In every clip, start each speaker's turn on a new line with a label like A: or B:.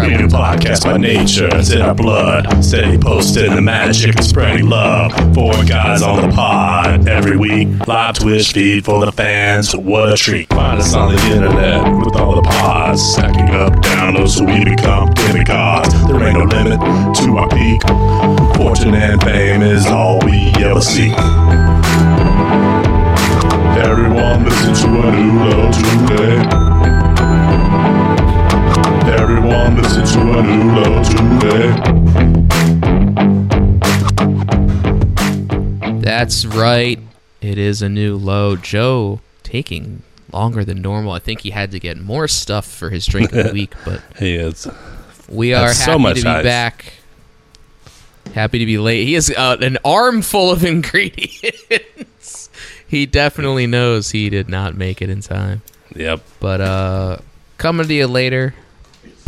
A: Try
B: Being a podcast by nature, it's in our blood. Steady posting the magic and spreading love. Four guys on the pod every week. Live Twitch feed for the fans. What a treat. Find us on the internet with all the pods. Stacking up downloads so we become demigods. There ain't no limit to our peak. Fortune and fame is all we ever seek. Everyone listen to a new low today. Everyone to a new low today.
A: That's right. It is a new low. Joe taking longer than normal. I think he had to get more stuff for his drink of the week, but
C: He is.
A: we are
C: That's
A: happy
C: so much
A: to be
C: ice.
A: back. Happy to be late. He has uh, an armful of ingredients. he definitely knows he did not make it in time.
C: Yep.
A: But uh coming to you later,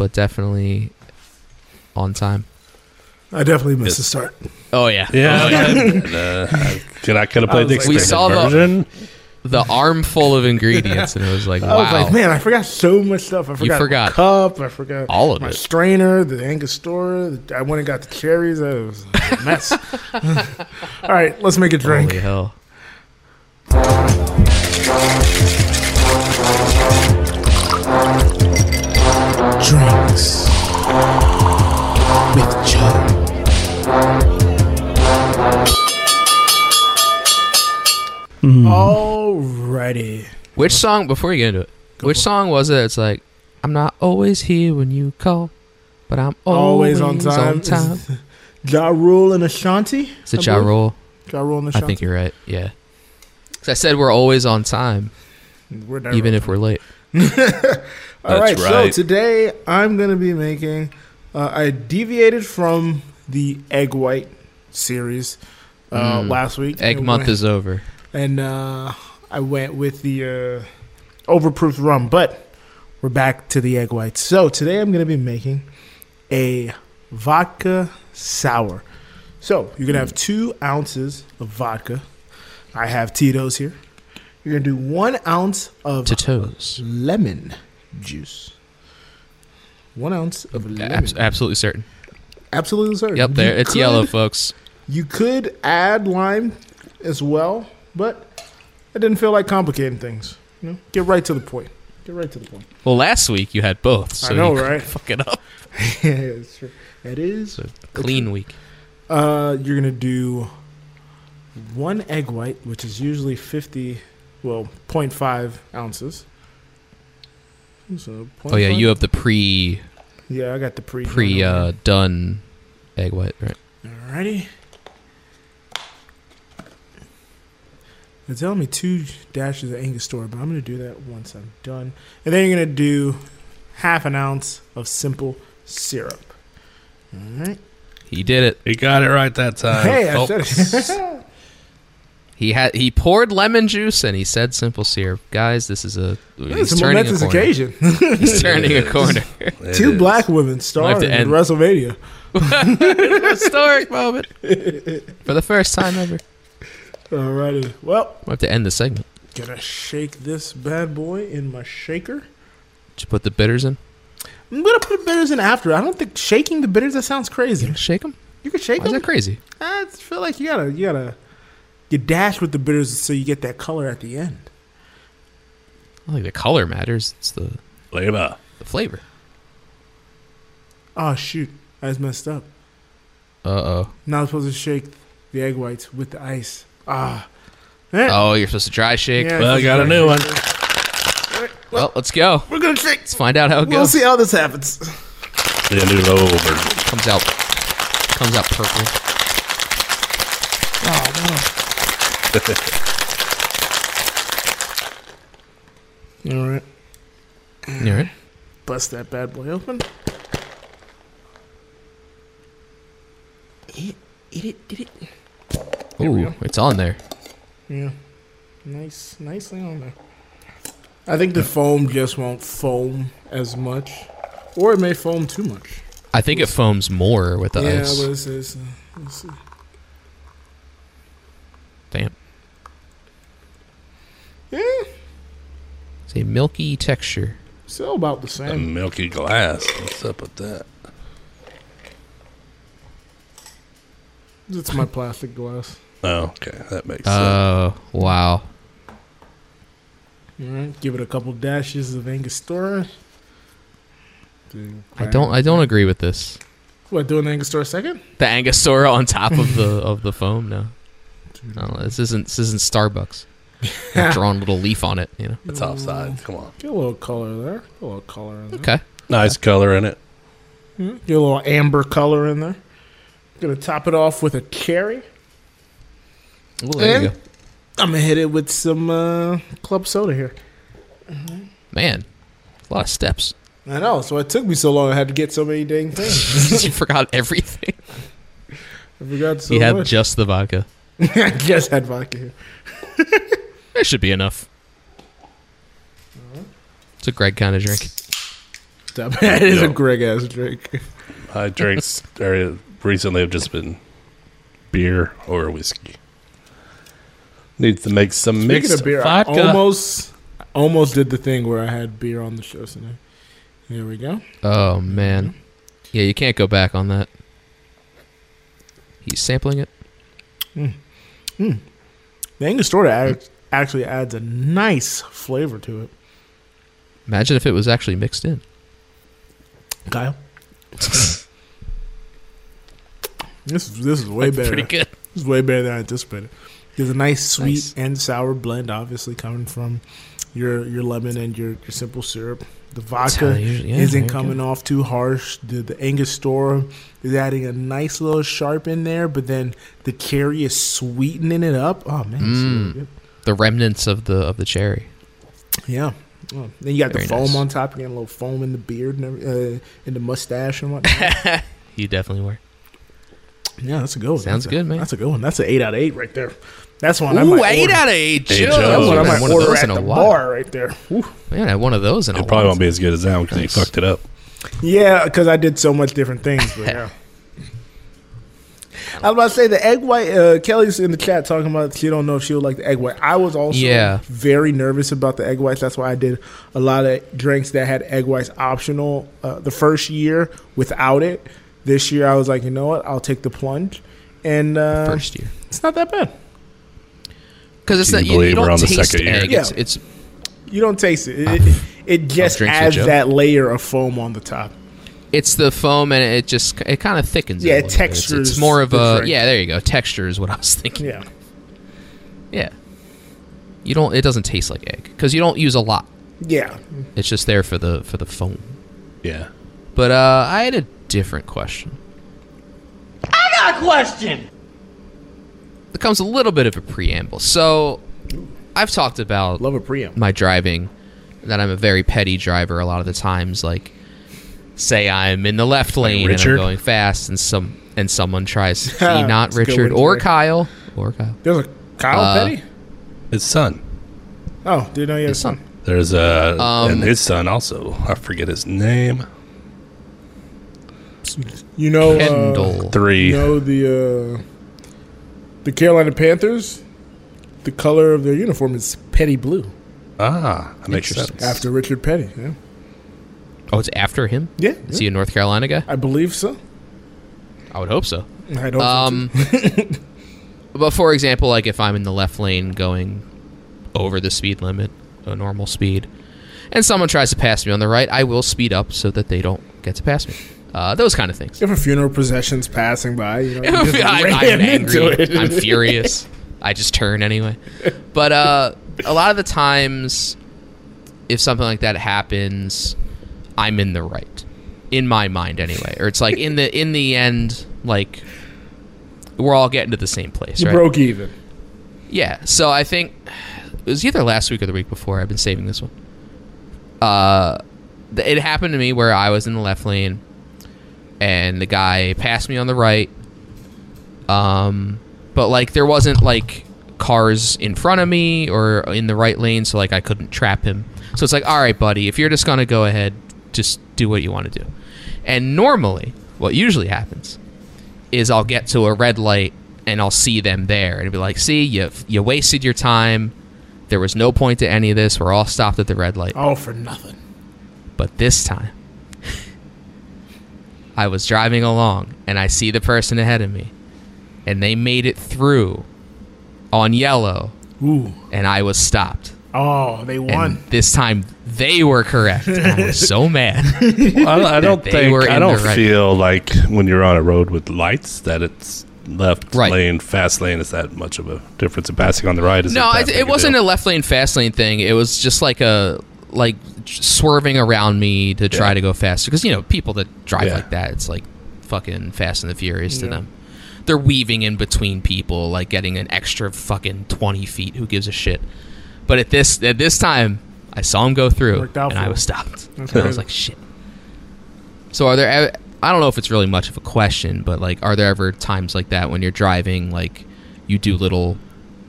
A: but definitely on time.
D: I definitely missed the start.
A: Oh yeah.
C: Yeah.
A: Oh, yeah.
C: and, uh, could I could have played the
D: was
A: like- We saw the-
C: version?
A: the armful of ingredients and it was like
D: I was
A: wow.
D: like, man, I forgot so much stuff. I forgot,
A: forgot
D: the cup. I forgot
A: all of
D: my
A: it.
D: strainer, the Angostura. The, I went and got the cherries. It was a mess. all right, let's make a drink.
A: Holy hell.
D: Drinks with Joe. Hmm. Alrighty.
A: Which song before you get into it? Which song was it? It's like I'm not always here when you call, but I'm always,
D: Always on time.
A: On time.
D: Ja Rule and Ashanti.
A: Is it
D: I
A: Ja
D: believe?
A: Rule?
D: Ja Rule and Ashanti.
A: I think you're right. Yeah. 'Cause I said we're always on time,
D: We're never
A: even
D: on
A: if we're late.
D: All right,
C: That's
D: so today I'm going to be making. Uh, I deviated from the egg white series uh,
A: Mm.
D: last week.
A: Egg month
D: went-
A: is over.
D: and uh, I went with the uh, overproof rum, but we're back to the egg whites. So today I'm going to be making a vodka sour. So you're going to have two ounces of vodka. I have Tito's here. You're going to do one ounce of
A: Tito's.
D: lemon juice. One ounce of lemon.
A: Abs- absolutely certain.
D: Absolutely certain.
A: Yep, there.
D: You
A: It's
D: could-
A: yellow, folks.
D: You could add lime as well, but I didn't feel like complicating things. You know, get right to the point. Get right to the point.
A: Well, last week you had both, so
D: I know, right?
A: Fuck it up.
D: yeah, it's true. It is.
A: So clean week.
D: Uh, you're gonna do one egg white, which is usually fifty, well, 0.5 ounces. So
A: Oh yeah,
D: 0.5
A: you have the pre
D: Yeah, I got the pre
A: pre uh, done egg white, right?
D: Alrighty. They're telling me two dashes of Angostura, but I'm going to do that once I'm done. And then you're going to do half an ounce of simple syrup. Alright.
A: He did it.
C: He got it right that time.
D: Hey, I
C: Oh,
D: said it.
A: He had he poured lemon juice and he said simple syrup. Guys, this is a he's
D: it's a
A: turning
D: momentous
A: corner.
D: occasion.
A: He's turning a corner.
C: it
D: two
C: is.
D: black women
A: have
D: starring in
A: end.
D: WrestleMania.
A: Historic moment for the first time ever.
D: Alrighty. Well,
A: We'll have to end the segment.
D: gonna shake this bad boy in my shaker.
A: Did you put the bitters in?
D: I'm gonna put the bitters in after. I don't think shaking the bitters that sounds crazy.
A: Shake them.
D: You can shake
A: Why is
D: them.
A: that crazy?
D: I feel like you gotta you gotta you dash with the bitters so you get that color at the end.
A: I don't think the color matters. It's the
C: Flavor.
A: the flavor.
D: Oh shoot, I just messed up.
A: Uh oh.
D: Now I'm supposed to shake the egg whites with the ice. Ah, Eh,
A: Oh, you're supposed to dry shake.
D: yeah,
C: Well, I got a new one.
A: Well, let's go.
D: We're gonna shake.
A: Let's find out how it goes.
D: We'll see how this happens.
C: The new over.
A: Comes out. Comes out purple.
D: All right,
A: You all right?
D: bust that bad boy open. Eat, eat it, eat it.
A: Ooh, it's on there.
D: Yeah, nice, nicely on there. I think the foam just won't foam as much, or it may foam too much.
A: I think it foams more with the
D: yeah,
A: ice.
D: but it's, it's, uh, it's, uh,
A: Damn.
D: Yeah.
A: It's a milky texture.
D: Still about the
C: A
D: same.
C: milky glass. What's up with that?
D: It's my plastic glass.
C: Oh, okay. That makes oh, sense.
A: Oh, wow.
D: All right, give it a couple dashes of Angostura.
A: I don't I don't agree with this.
D: What doing the Angostura second?
A: The Angostura on top of the of the foam, no. No, this isn't this isn't Starbucks. Not Drawn a little leaf on it, you know.
C: It's offside. Come on.
D: Get a little color there. Get a little color in there.
A: Okay.
C: Nice color in it.
D: Hmm, Get a little amber color in there. Gonna top it off with a cherry.
A: Well, there you go.
D: I'm gonna hit it with some uh, club soda here.
A: Man, a lot of steps.
D: I know, so it took me so long. I had to get so many dang things.
A: you forgot everything.
D: I forgot so
A: you had just the vodka.
D: I just had vodka here.
A: It should be enough. It's a Greg kind of drink.
D: Stop. That is a
C: Yo.
D: Greg ass drink.
C: My drinks are, recently have just been beer or whiskey. Needs to make some
D: Speaking
C: mixed
D: of beer,
C: vodka.
D: I almost, almost did the thing where I had beer on the show today. Here we go.
A: Oh man, yeah, you can't go back on that. He's sampling it. Mm. Mm.
D: The Angostura act- actually adds a nice flavor to it.
A: Imagine if it was actually mixed in.
D: Kyle, this is this is way better.
A: Pretty good.
D: This is way better than I anticipated. There's a nice sweet
A: Nice.
D: and sour blend, obviously coming from your your lemon and your, your simple syrup. The vodka
A: usually- yeah,
D: isn't
A: there you go.
D: coming off too harsh. The the Angostura is adding a nice little sharp in there, but then the cherry is sweetening it up. Oh man,
A: Mm.
D: Good.
A: The remnants of the of the cherry.
D: yeah. Oh, then you got
A: Very
D: the foam
A: nice.
D: on top. You got a little foam in the beard and uh, in the mustache and whatnot.
A: You definitely were.
D: yeah, that's a good one.
A: Sounds
D: That's a-
A: good, man.
D: That's a good one. That's an eight out of eight right there. That's one. I
A: Ooh,
D: might
A: eight
D: order.
A: out of eight.
C: Hey,
A: Joe.
C: Joe.
D: That's what I
A: Man,
D: might
A: one of
D: order
A: those
D: at
A: in
D: the
A: a while.
D: bar right there. Whew.
A: Man, I had one of those in a
C: It probably
A: while.
C: won't be as good as that one because
A: Nice.
C: he fucked it up.
D: Yeah, because I did so much different things. But yeah. I was about to say the egg white. Uh, Kelly's in the chat talking about she don't know if she would like the egg white. I was also
A: Yeah.
D: very nervous about the egg whites. That's why I did a lot of drinks that had egg whites optional uh, the first year without it. This year I was like, you know what? I'll take the plunge, and uh,
A: First year.
D: it's not that bad.
A: Because it's
C: Can
A: not
C: you
A: you, you don't
C: on the
A: taste
C: second
A: egg.
D: Yeah.
A: It's, it's
D: You don't taste it. It, it, it just adds that layer of foam on the top.
A: It's the foam and it just it kind of thickens.
D: Yeah,
A: it, a
D: it
A: little bit. It's- It's, more of
D: the
A: a
D: drink.
A: yeah. There you go. Texture is what I was thinking.
D: Yeah.
A: Yeah. You don't. It doesn't taste like egg because you don't use a lot.
D: Yeah.
A: It's just there for the for the foam.
C: Yeah.
A: But uh, I had a different question.
E: I got a question.
A: It comes a little bit of a preamble. So, I've talked about
D: Love a preamp.
A: my driving that I'm a very petty driver a lot of the times like say I'm in the left lane and I'm going fast and some and someone tries to see not
D: That's a good
A: Richard or
D: Trey.
A: Kyle or Kyle.
D: There's a Kyle
A: Uh,
D: Petty.
C: His son.
D: Oh, didn't know you had a
A: His
D: son.
A: son.
C: There's a
A: Um,
C: and his son also. I forget his name.
D: You know, uh,
C: Three.
D: you know the uh, the Carolina Panthers. The color of their uniform is petty blue
C: Ah, that makes
A: Interesting.
C: sense.
D: after Richard Petty. Yeah,
A: Oh, it's after him?
D: yeah,
A: Is he a North Carolina guy?
D: I believe so.
A: I would hope so.
D: I don't.
A: Um, but for example, like if I'm in the left lane going over the speed limit, a normal speed, and someone tries to pass me on the right, I will speed up so that they don't get to pass me. Uh, those kind of things.
D: if a funeral procession's passing by, you know, you just
A: I,
D: ran
A: I'm angry.
D: into it.
A: I'm furious. I just turn anyway. But uh, a lot of the times, if something like that happens, I'm in the right, in my mind anyway. Or it's like in the in the end, like we're all getting to the same place,
D: You
A: right?
D: broke even.
A: Yeah. So I think it was either last week or the week before. I've been saving this one. Uh, it happened to me where I was in the left lane, and the guy passed me on the right. Um, but like there wasn't like cars in front of me or in the right lane, so like I couldn't trap him. So it's like, all right, buddy, if you're just gonna go ahead, just do what you want to do. And normally, what usually happens is I'll get to a red light and I'll see them there and be like, "See, you you wasted your time. There was no point to any of this. We're all stopped at the red light."
D: Oh, for nothing.
A: But this time, I was driving along and I see the person ahead of me, and they made it through on yellow,
D: Ooh.
A: and I was stopped.
D: Oh, they
A: And
D: won.
A: this time they were correct. I was so mad.
C: I, I don't think
A: were
C: I don't
A: the right-
C: feel like when you're on a road with lights that it's left
A: Right.
C: lane, fast lane is that much of a difference in passing on the right. Is
A: no, it, it wasn't
C: deal?
A: a left lane, fast lane thing. It was just like a like swerving around me to try
C: Yeah.
A: to go faster. Because you know people that drive
C: Yeah.
A: like that, it's like fucking Fast and the Furious to
D: Yeah.
A: them. They're weaving in between people, like getting an extra fucking twenty feet. Who gives a shit? But at this at this time, I saw him go through, and I was stopped.
D: That's
A: And I was like, shit. So are there? I don't know if it's really much of a question, but like, are there ever times like that when you're driving, like you do little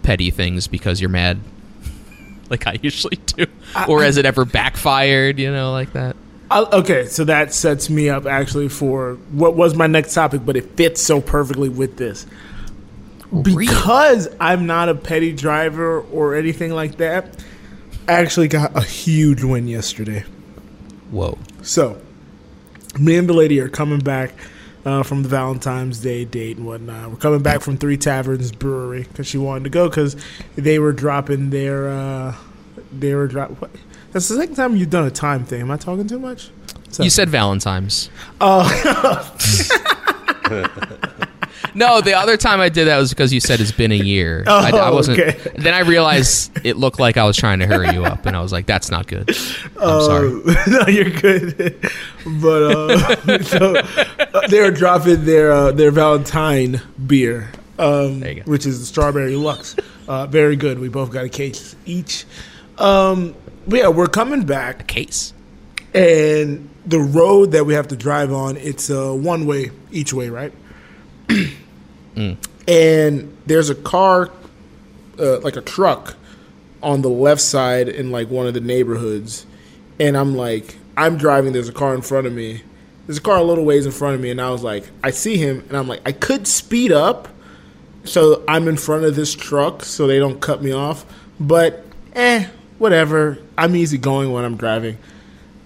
A: petty things because you're mad, like I usually do, or has it ever backfired? You know, like that.
D: I, okay, so that sets me up actually for what was my next topic, but it fits so perfectly with this. Because I'm not a petty driver or anything like that, I actually got a huge win yesterday.
A: Whoa.
D: So, me and the lady are coming back uh, from the Valentine's Day date and whatnot. We're coming back from Three Taverns Brewery because she wanted to go because they were dropping their. Uh, they were drop. What? That's the second time you've done a time thing. Am I talking too much? So-
A: You said Valentine's.
D: Oh,
A: No, the other time I did that was because you said it's been a year.
D: Oh,
A: I, I wasn't.
D: okay.
A: Then I realized it looked like I was trying to hurry you up, and I was like, "That's not good." I'm sorry.
D: Uh, no, you're good. but uh, so, uh, they were dropping their uh, their Valentine beer, um,
A: There you go.
D: which is the Strawberry Lux. Uh, very good. We both got a case each. Um, but yeah, we're coming back, A
A: Case.
D: and the road that we have to drive on it's uh, one way each way, right? And there's a car, uh, like a truck, on the left side in like one of the neighborhoods, and I'm like, I'm driving. There's a car in front of me. There's a car a little ways in front of me, and I was like, I see him, and I'm like, I could speed up, so I'm in front of this truck, so they don't cut me off. But eh, whatever. I'm easy going when I'm driving.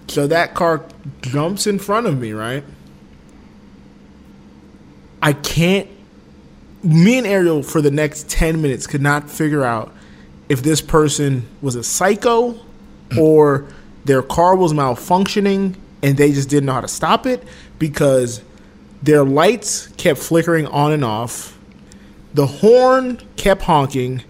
D: So that car jumps in front of me, right? I can't. Me and Ariel for the next 10 minutes could not figure out if this person was a psycho mm. or their car was malfunctioning and they just didn't know how to stop it because their lights kept flickering on and off. The horn kept honking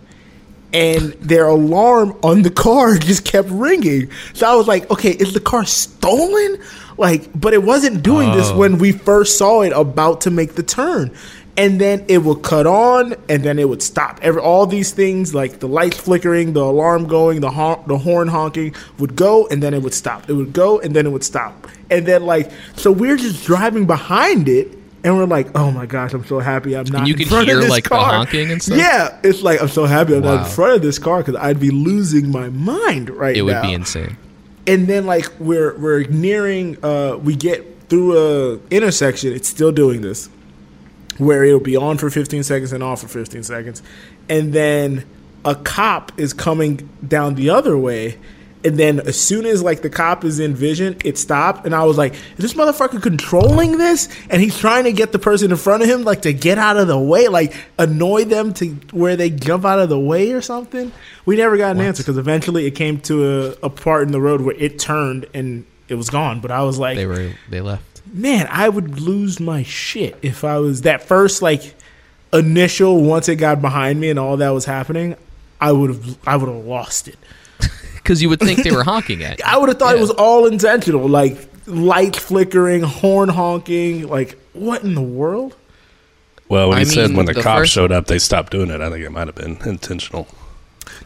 D: and their alarm on the car just kept ringing. So I was like, okay, is the car stolen? Like, but it wasn't doing this oh. when we first saw it about to make the turn. And then it would cut on, and then it would stop. Every all these things, like the lights flickering, the alarm going, the hon- the horn honking, would go, and then it would stop. It would go, and then it would stop. And then like, so we're just driving behind it, and we're like, oh my gosh, I'm so happy I'm not.
A: you
D: in front of this
A: like, the
D: car.
A: honking and stuff?
D: Yeah, it's like I'm so happy I'm not in front of this car because I'd be losing my mind right now.
A: It would be insane.
D: and then like we're we're nearing, uh, we get through a intersection. It's still doing this, where it'll be on for 15 seconds and off for 15 seconds, and then a cop is coming down the other way. And then as soon as like the cop is in vision, it stopped, and I was like, "Is this motherfucker controlling this?" And he's trying to get the person in front of him, like to get out of the way, like annoy them to where they jump out of the way or something. We never got an answer because eventually it came to a, a part in the road where it turned and it was gone. But I was like,
A: They were. They left.
D: Man, I would lose my shit if I was that first like initial once it got behind me and all that was happening. I would have I would have lost it.
A: Because you would think they were honking at you.
D: I would have thought it was all intentional, like light flickering, horn honking. Like what in the world?
C: Well, when
A: I
C: he said when the,
A: the
C: cops
A: first-
C: showed up, they stopped doing it. I think it might have been intentional.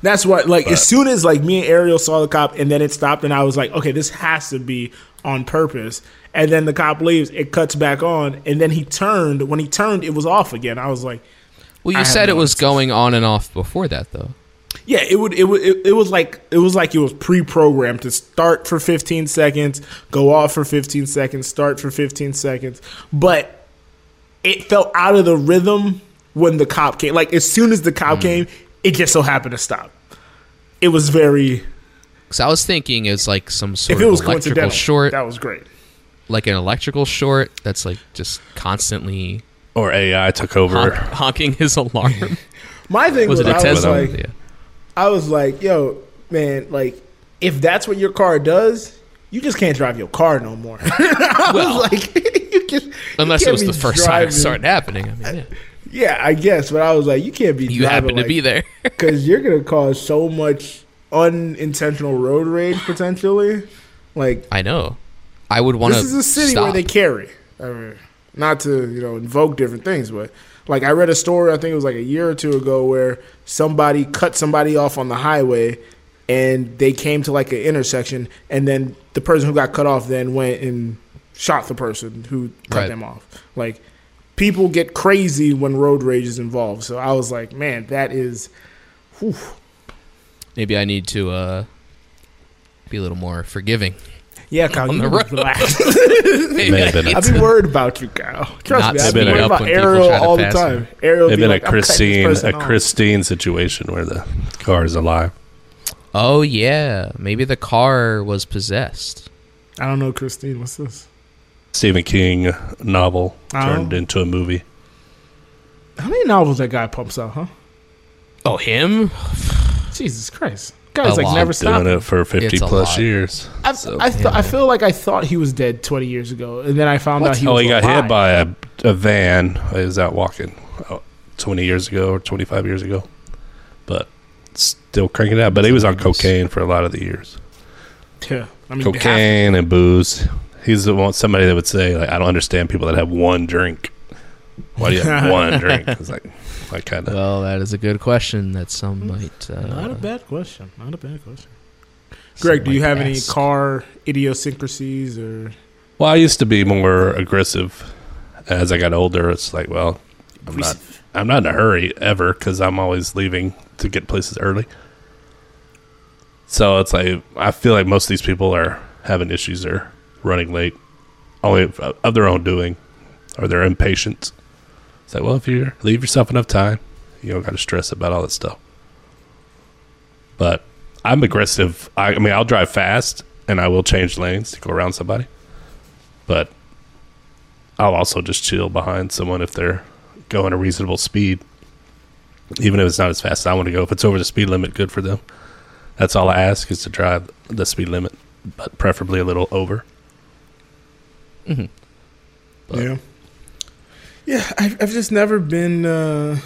D: That's what like
C: But-
D: as soon as like me and Ariel saw the cop and then it stopped and I was like, okay, this has to be on purpose. And then the cop leaves, it cuts back on, and then he turned. When he turned, it was off again. I was like,
A: Well, you
D: have
A: said it was going on and off before that, though.
D: Yeah, it would. It would. It, it was like it was like it was pre-programmed to start for 15 seconds, go off for 15 seconds, start for 15 seconds. But it felt out of the rhythm when the cop came. Like as soon as the cop mm. came, it just so happened to stop. It was very.
A: Because I was thinking it's like some sort
D: if it was
A: of electrical short,
D: that was great.
A: Like an electrical short that's like just constantly
C: Or AI took over.
A: honk- honking his alarm.
D: My thing was,
A: was it a
D: I was
A: Tesla?
D: like,
A: yeah.
D: I was like, yo, man, like if that's what your car does, you just can't drive your car no more. I
A: Well,
D: was like, you just, you
A: Unless it was the first time it started happening. I mean, yeah.
D: Yeah, I guess, but I was like, you can't be.
A: you happen to be there.
D: because you're gonna cause so much unintentional road rage potentially. Like
A: I know. I would want to.
D: this is a city where they carry. I mean, not to you know invoke different things, but like I read a story. I think it was like a year or two ago where somebody cut somebody off on the highway, and they came to like an intersection, and then the person who got cut off then went and shot the person who cut
A: Right.
D: them off. Like people get crazy when road rage is involved. So I was like, man, that is. Whew.
A: Maybe I need to uh, be a little more forgiving.
D: Yeah, Kyle,
A: On
D: you
A: the
D: need
A: road.
D: to relax.
A: I
C: have been
A: need
C: a-
D: I've
A: to-
D: been worried about you, Kyle. Trust
A: Not
D: me, I've
C: speeding
D: been worried about Ariel all the time.
A: me.
D: Ariel
C: They've
D: be
C: been
D: like,
C: a
D: "I'm cutting this
C: Christine, a
D: off."
C: Christine situation where the car is alive.
A: Oh yeah, maybe the car was possessed.
D: I don't know, Christine. What's this?
C: Stephen King novel
D: Oh.
C: turned into a movie.
D: How many novels that guy pumps out, huh?
A: Oh him?
D: Jesus Christ, guy's
A: A
D: like
A: lot.
D: never
C: Doing it for fifty
A: It's a
C: plus
A: lot.
C: years.
D: I,
C: So-
D: I, th- I feel like I thought he was dead 20 years ago, and then I found out he
C: oh,
D: was
C: he got
D: alive.
C: hit by a, a van. He was out walking oh, 20 years ago or 25 years ago. But still cranking it out. But he was on cocaine for a lot of the years.
D: Yeah, I mean,
C: Cocaine and booze. He's the one, somebody that would say, like, I don't understand people that have one drink. Why do you have one drink? It's like, like kind of.
A: Well, that is a good question that some might. Uh,
D: Not a bad question. Not a bad question. Greg, do you
A: might
D: have any car idiosyncrasies or?
C: Well, I used to be more aggressive. As I got older, it's like, well, I'm not, I'm not in a hurry ever because I'm always leaving to get places early. So it's like I feel like most of these people are having issues. They're running late, only of, of their own doing, or they're impatient. It's like, well, if you leave yourself enough time, you don't got to stress about all that stuff. But I'm aggressive. I, I mean, I'll drive fast and I will change lanes to go around somebody. But I'll also just chill behind someone if they're going a reasonable speed. Even if it's not as fast as I want to go. If it's over the speed limit, good for them. That's all I ask is to drive the speed limit, but preferably a little over. Mm-hmm.
D: yeah. Yeah, I've, I've just never been. Uh,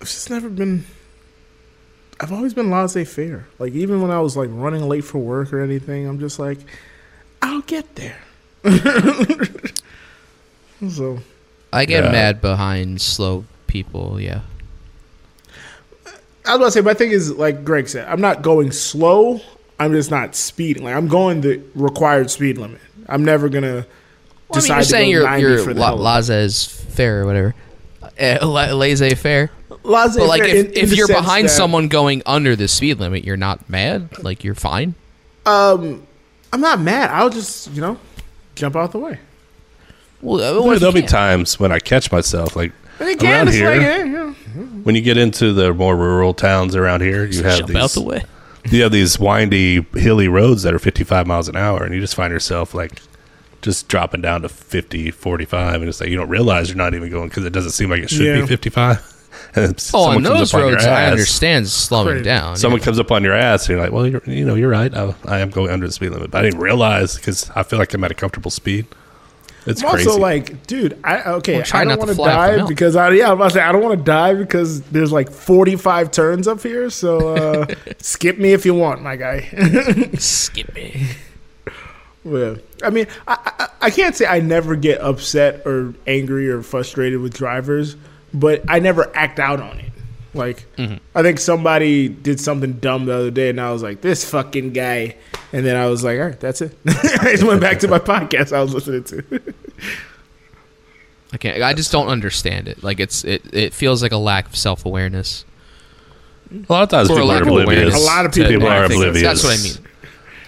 D: I've just never been. I've always been laissez faire. Like even when I was like running late for work or anything, I'm just like, I'll get there. so
A: I get
C: Yeah.
A: mad behind slow people. Yeah.
D: I was about to say, my thing is like Greg said, I'm not going slow. I'm just not speeding. Like I'm going the required speed limit. I'm never gonna
A: Well, I mean, you're saying
D: to go
A: you're
D: 90
A: you're
D: for
A: la-
D: hell of it.
A: laissez faire or whatever, uh, la- laissez faire.
D: Laissez
A: But like, if,
D: in- in
A: if
D: the
A: you're behind
D: that,
A: someone going under the speed limit, you're not mad. Like you're fine.
D: um, I'm not mad. I'll just you know jump out the way.
A: Well, uh,
C: There,
A: what if
C: there'll be times when I catch myself, like
D: And
C: Around.
D: It's
C: here-
D: like, yeah, yeah.
C: when you get into the more rural towns around here, you have
A: Jump
C: these
A: out the way.
C: you have these windy, hilly roads that are 55 miles an hour, and you just find yourself like just dropping down to 50, 45, and it's like you don't realize you're not even going because it doesn't seem like it should
D: Yeah.
C: be 55. And
A: Oh,
C: someone
A: on
C: comes
A: those
C: up on
A: roads, I understand slowing
D: Crazy.
A: down.
C: Someone
A: yeah.
C: comes up on your ass, and you're like, "Well, you're, you know, you're right. I, I am going under the speed limit, but I didn't realize because I feel like I'm at a comfortable speed. It's
D: I'm
C: crazy.
D: also like, dude, I okay,
A: Well, try
D: I don't want to
A: fly off
D: die because I yeah, I'm about to say I don't want to die because there's like 45 turns up here. So uh, skip me if you want, my guy.
A: skip me.
D: Well, I mean, I, I I can't say I never get upset or angry or frustrated with drivers, but I never act out on it. Like, mm-hmm. I think somebody did something dumb the other day, and I was like, "This fucking guy," and then I was like, "All right, that's it." I just went back to my podcast I was listening to.
A: I can't. I just don't understand it. Like it's it. It feels like a lack of self awareness.
C: a lot of times people are oblivious.
D: A lot of
A: to
D: people
C: are oblivious.
A: That's what I mean.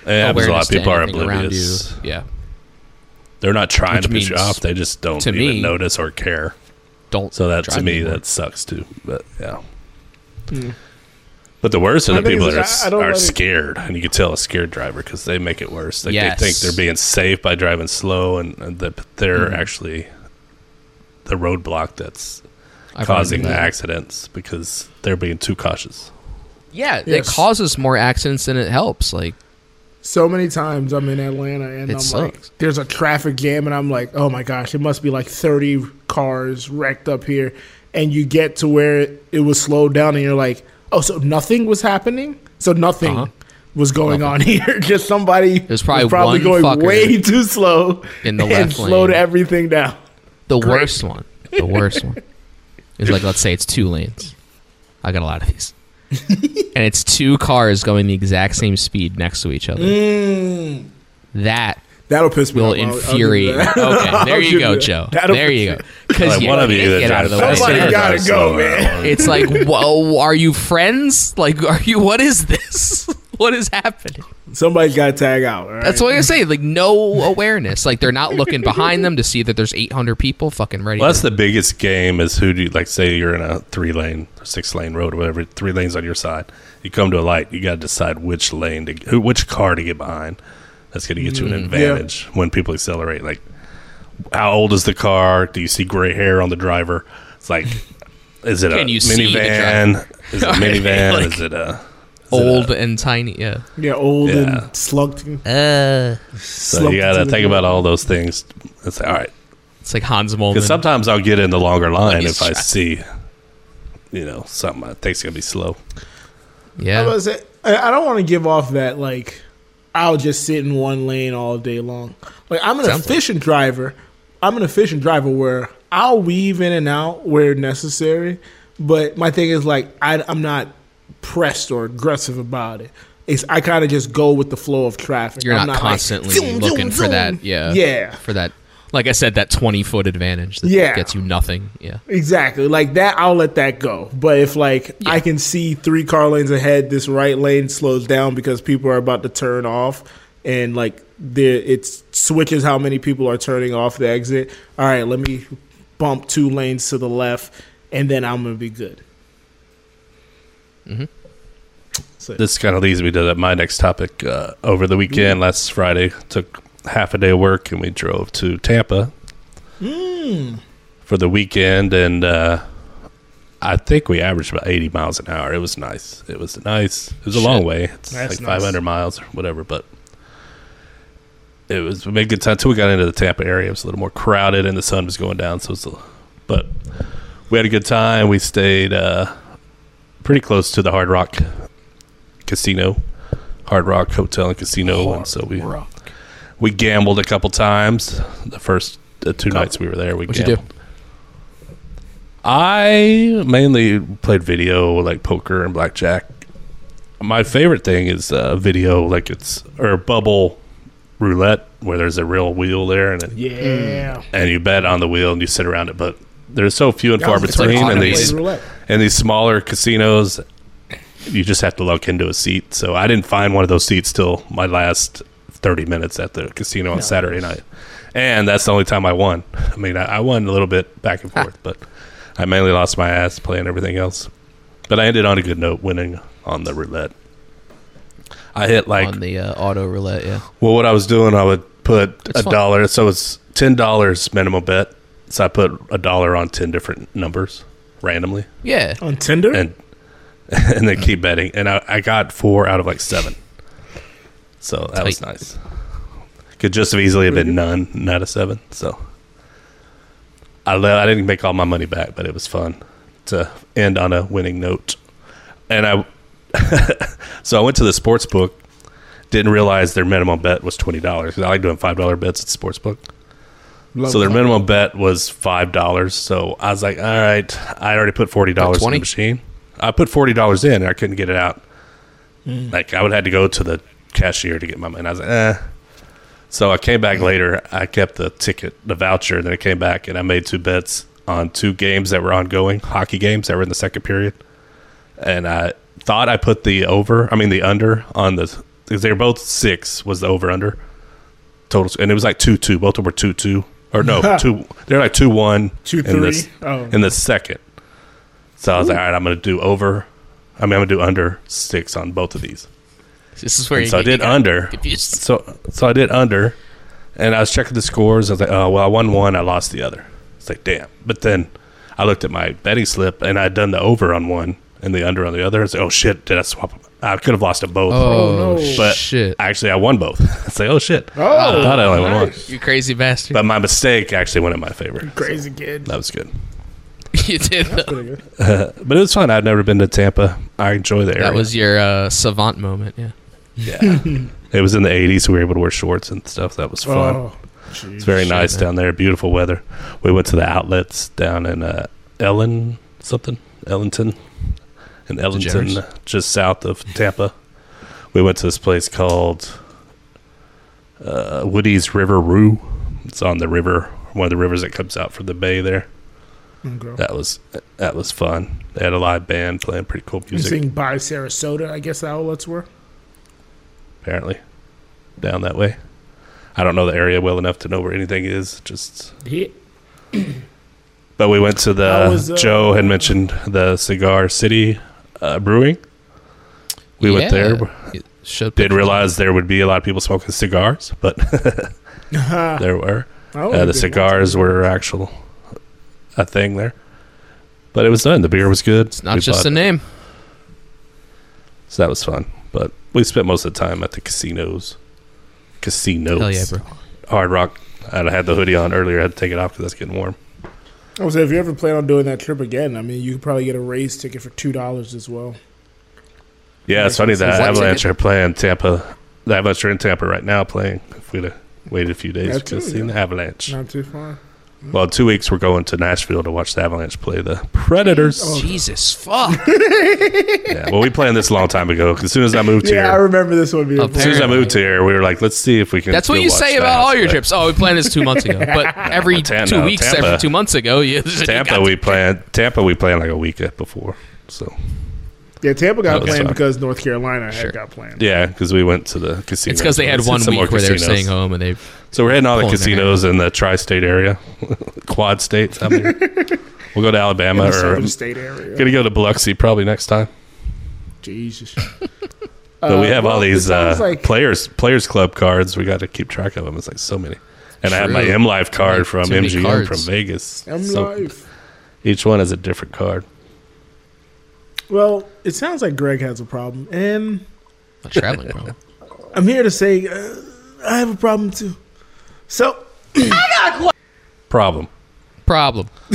C: Yeah, there's a lot of people are
A: anything around
C: oblivious.
A: you. Yeah.
C: They're not trying
A: Which
C: to piss you off. They just don't
A: to
C: even
A: me,
C: notice or care.
A: Don't.
C: So that to me,
A: anymore.
C: that sucks too. But yeah.
A: Hmm.
C: But the worst are the
D: thing
C: people
D: is,
C: that
D: I- I
C: are,
D: don't
C: are
D: it-
C: scared, and you can tell a scared driver because they make it worse. Like
A: Yes.
C: they think they're being safe by driving slow, and, and that they're
A: Mm-hmm.
C: actually the roadblock that's
A: I've
C: causing the
A: that.
C: accidents because they're being too cautious.
A: Yeah, it causes more accidents than it helps. Like
D: So many times I'm in Atlanta and
A: It
D: I'm
A: sucks.
D: like, there's a traffic jam, and I'm like, oh my gosh, it must be like 30 cars wrecked up here. And you get to where it was slowed down, and you're like, oh, so nothing was happening? So nothing
A: Uh-huh.
D: was going on here. Just somebody
A: There's probably one
D: going way too slow
A: in the left
D: and
A: left
D: slowed
A: lane.
D: everything down.
A: the worst one, the worst one is like let's say it's two lanes. I got a lot of these, and it's two cars going the exact same speed next to each other.
D: Mm.
A: That
D: That'll piss me
A: will
D: off. I'll- I'll give you
A: infuriate.
D: that.
A: Okay, there you go. Joe.
D: That'll
A: There you go. Because
C: Like
A: you
C: one of you
A: can't get out of the way.
D: Somebody gotta go, man.
A: It's like, whoa, are you friends? Like, are you? What is this? What is happening?
D: Somebody's got to tag out. all right?
A: That's what I say. Like, no awareness. Like, they're not looking behind them to see that there's 800 people fucking ready.
C: Well,
A: to-
C: that's the biggest game. Is who do you like? Say you're in a three lane, or six lane road, or whatever. Three lanes on your side. You come to a light. You got to decide which lane to who, which car to get behind. That's going to get you an mm, advantage when people accelerate. Like, how old is the car? Do you see gray hair on the driver? It's like, is it a
A: Can you see the
C: minivan? Is it a minivan?
A: like-
C: is it a
A: old and tiny. Yeah.
D: Yeah, old
C: Yeah.
D: and slugged.
A: Uh,
C: So you got to think about all those things. It's like, all right.
A: it's like Hans Moleman.
C: Because sometimes I'll get in the longer line if I
A: try.
C: see, you know, something I think's gonna be slow.
D: I,
A: yeah.
D: was say, I I don't want to give off that like I'll just sit in one lane all day long. Like I'm an
A: Sounds like-
D: efficient driver. I'm an efficient driver where I'll weave in and out where necessary. But my thing is like I, I'm not pressed or aggressive about it. It's I kind of just go with the flow of traffic.
A: You're
D: I'm
A: not,
D: like,
A: constantly
D: zoom,
A: looking
D: zoom,
A: for
D: zoom.
A: that. Yeah.
D: Yeah.
A: For that. Like I said, that 20 foot advantage that
D: Yeah.
A: gets you nothing. Yeah.
D: Exactly. Like that, I'll let that go. But if like I can see three car lanes ahead, this right lane slows down because people are about to turn off, and like there it switches how many people are turning off the exit. All right, let me bump two lanes to the left, and then I'm gonna be good.
C: This kind of leads me to my next topic. Uh, over the weekend, last Friday, took half a day of work and we drove to Tampa for the weekend, and uh, I think we averaged about 80 miles an hour. It was nice. It was nice. It was a long way. It's
D: That's
C: like
D: nice.
C: 500 miles or whatever, but it was we made good time until we got into the Tampa area. It was a little more crowded and the sun was going down, so it was. A, but we had a good time. We stayed uh, pretty close to the Hard Rock Casino, Hard Rock Hotel and Casino, and so we we gambled a couple times. The first uh, two nights we were there, we
A: What'd you do?
C: gambled. I mainly played video like poker and blackjack. My favorite thing is uh, video, like it's or bubble roulette, where there's a real wheel there, and it,
D: Yeah.
C: and you bet on the wheel and you sit around it. But there's so few and far
D: It's like
C: between, and
A: automated.
C: And these smaller casinos, you just have to look into a seat. So I didn't find one of those seats till my last 30 minutes at the casino on Saturday night. And that's the only time I won. I mean, I, I won a little bit back and forth, but I mainly lost my ass playing everything else. But I ended on a good note, winning on the roulette. I hit like
A: on the uh, auto roulette. Yeah.
C: well, what I was doing, I would put a
A: fun.
C: dollar. So it's ten dollars minimum bet. So I put a dollar on ten different numbers randomly,
A: Yeah.
D: On Tinder?
C: and and then keep betting. And I, I got four out of like seven. So that was nice. Could just have easily have been none, not a seven. So I le- I didn't make all my money back, but it was fun to end on a winning note. And I so I went to the sports book. Didn't realize their minimum bet was twenty dollars. I like doing five dollar bets at the sports book.
D: Love
C: So their
D: that.
C: minimum bet was five dollars. So I was like, all right, I already put forty dollars in the machine. I put forty dollars in, and I couldn't get it out.
D: Mm.
C: Like I would have had to go to the cashier to get my money. And I was like, eh. So I came back later. I kept the ticket, the voucher. Then I came back and I made two bets on two games that were ongoing, hockey games that were in the second period. And I thought I put the over, I mean the under on the because they were both six was the over under total, and it was like two two. Both of them were two two or no two. They're like two one
D: Two,
C: in this?
D: Oh.
C: in the second. So I was like, all right, I'm going to do over I mean, I'm gonna do under six on both of these.
A: This is where
C: And
A: you
C: so I
A: get- you
C: did
A: got
C: under.
A: confused.
C: So so I did under, and I was checking the scores. I was like, oh well, I won one, I lost the other. It's like damn. But then I looked at my betting slip, and I'd done the over on one and the under on the other. I was like, oh shit, did I swap them? I could have lost them both.
A: Oh,
D: no.
C: but
A: shit!
C: actually, I won both. It's like, oh shit.
D: Oh,
C: I thought I only won one.
A: You crazy bastard!
C: But my mistake actually went in my favor.
D: Crazy kid.
C: That was good.
A: you did.
D: Pretty good.
C: But it was fun. I've never been to Tampa. I enjoy the area.
A: That was your uh, savant moment. Yeah.
C: yeah. it was in the 80s. We were able to wear shorts and stuff. That was fun.
D: Oh,
C: It's very
A: Shit,
C: nice
A: man.
C: down there. Beautiful weather. We went to the outlets down in uh, Ellen something, Ellington, in Ellington, just south of Tampa. We went to this place called uh, Woody's River Roo. It's on the river, one of the rivers that comes out from the bay there.
D: okay.
C: That was that was fun. They had a live band playing pretty cool music.
D: You
C: music.
D: sing by Sarasota, I guess the outlets were.
C: Apparently, down that way. I don't know the area well enough to know where anything is. Just
D: Yeah.
C: But we went to the
D: was, uh,
C: Joe had mentioned the Cigar City uh, Brewing. We went there.
A: It showed
C: Didn't realize there would be a lot of people smoking cigars, but there were.
D: Oh,
C: Uh, the cigars were actual a thing there. But it was done. The beer was good.
A: It's not just a name.
C: so that was fun. But we spent most of the time at the casinos. Casinos.
A: Hell yeah, bro.
C: Hard Rock. I had the hoodie on earlier. I had to take it off because it's getting warm.
D: I was if you ever plan on doing that trip again, I mean, you could probably get a race ticket for two dollars as well.
C: Yeah, it's funny that
A: One
C: Avalanche
A: ticket.
C: are playing Tampa. The Avalanche are in Tampa right now playing. If we'd have waited a few days, we could have seen the Avalanche.
D: Not too far.
C: Well, in two weeks we're going to Nashville to watch the Avalanche play the Predators.
D: Oh.
A: Jesus fuck.
C: Yeah, well, we planned this a long time ago. 'cause As soon as I moved here,
D: Yeah, I remember this one being.
A: Apparently.
C: as soon as I moved here, we were like, let's see if we can.
A: That's what
C: still
A: you
C: watch
A: say
C: the
A: about all your
C: play.
A: trips. Oh, we planned this two months ago, but every
C: Tam-
A: two
C: no,
A: weeks,
C: Tampa.
A: every two months ago, you, you
C: Tampa,
A: got-
C: we planned. Tampa, we planned like a week before. So
D: yeah, Tampa got
C: That was
D: planned because North Carolina
A: Sure.
D: had got planned.
C: yeah, because we went to the casino.
A: It's because they had one week where they were staying home and they.
C: So we're hitting all the
A: pulling their
C: casinos in the tri-state area, quad states. I mean, we'll go to
D: In
C: Alabama
D: the
C: or
D: southern state area.
C: gonna go to Biloxi probably next time.
D: Jesus.
C: But we
D: Uh,
C: have
D: well,
C: all these uh,
D: like-
C: players players club cards. We got to keep track of them. It's like so many. And I have my
A: True.
C: M Life card
A: Like,
C: from
A: too many
C: MGM
A: cards.
C: from Vegas.
D: M
C: So
D: Life.
C: each one has a different card.
D: Well, it sounds like Greg has a problem, and
A: A traveling problem.
D: I'm here to say uh, I have a problem too. So,
C: Problem.
A: Problem.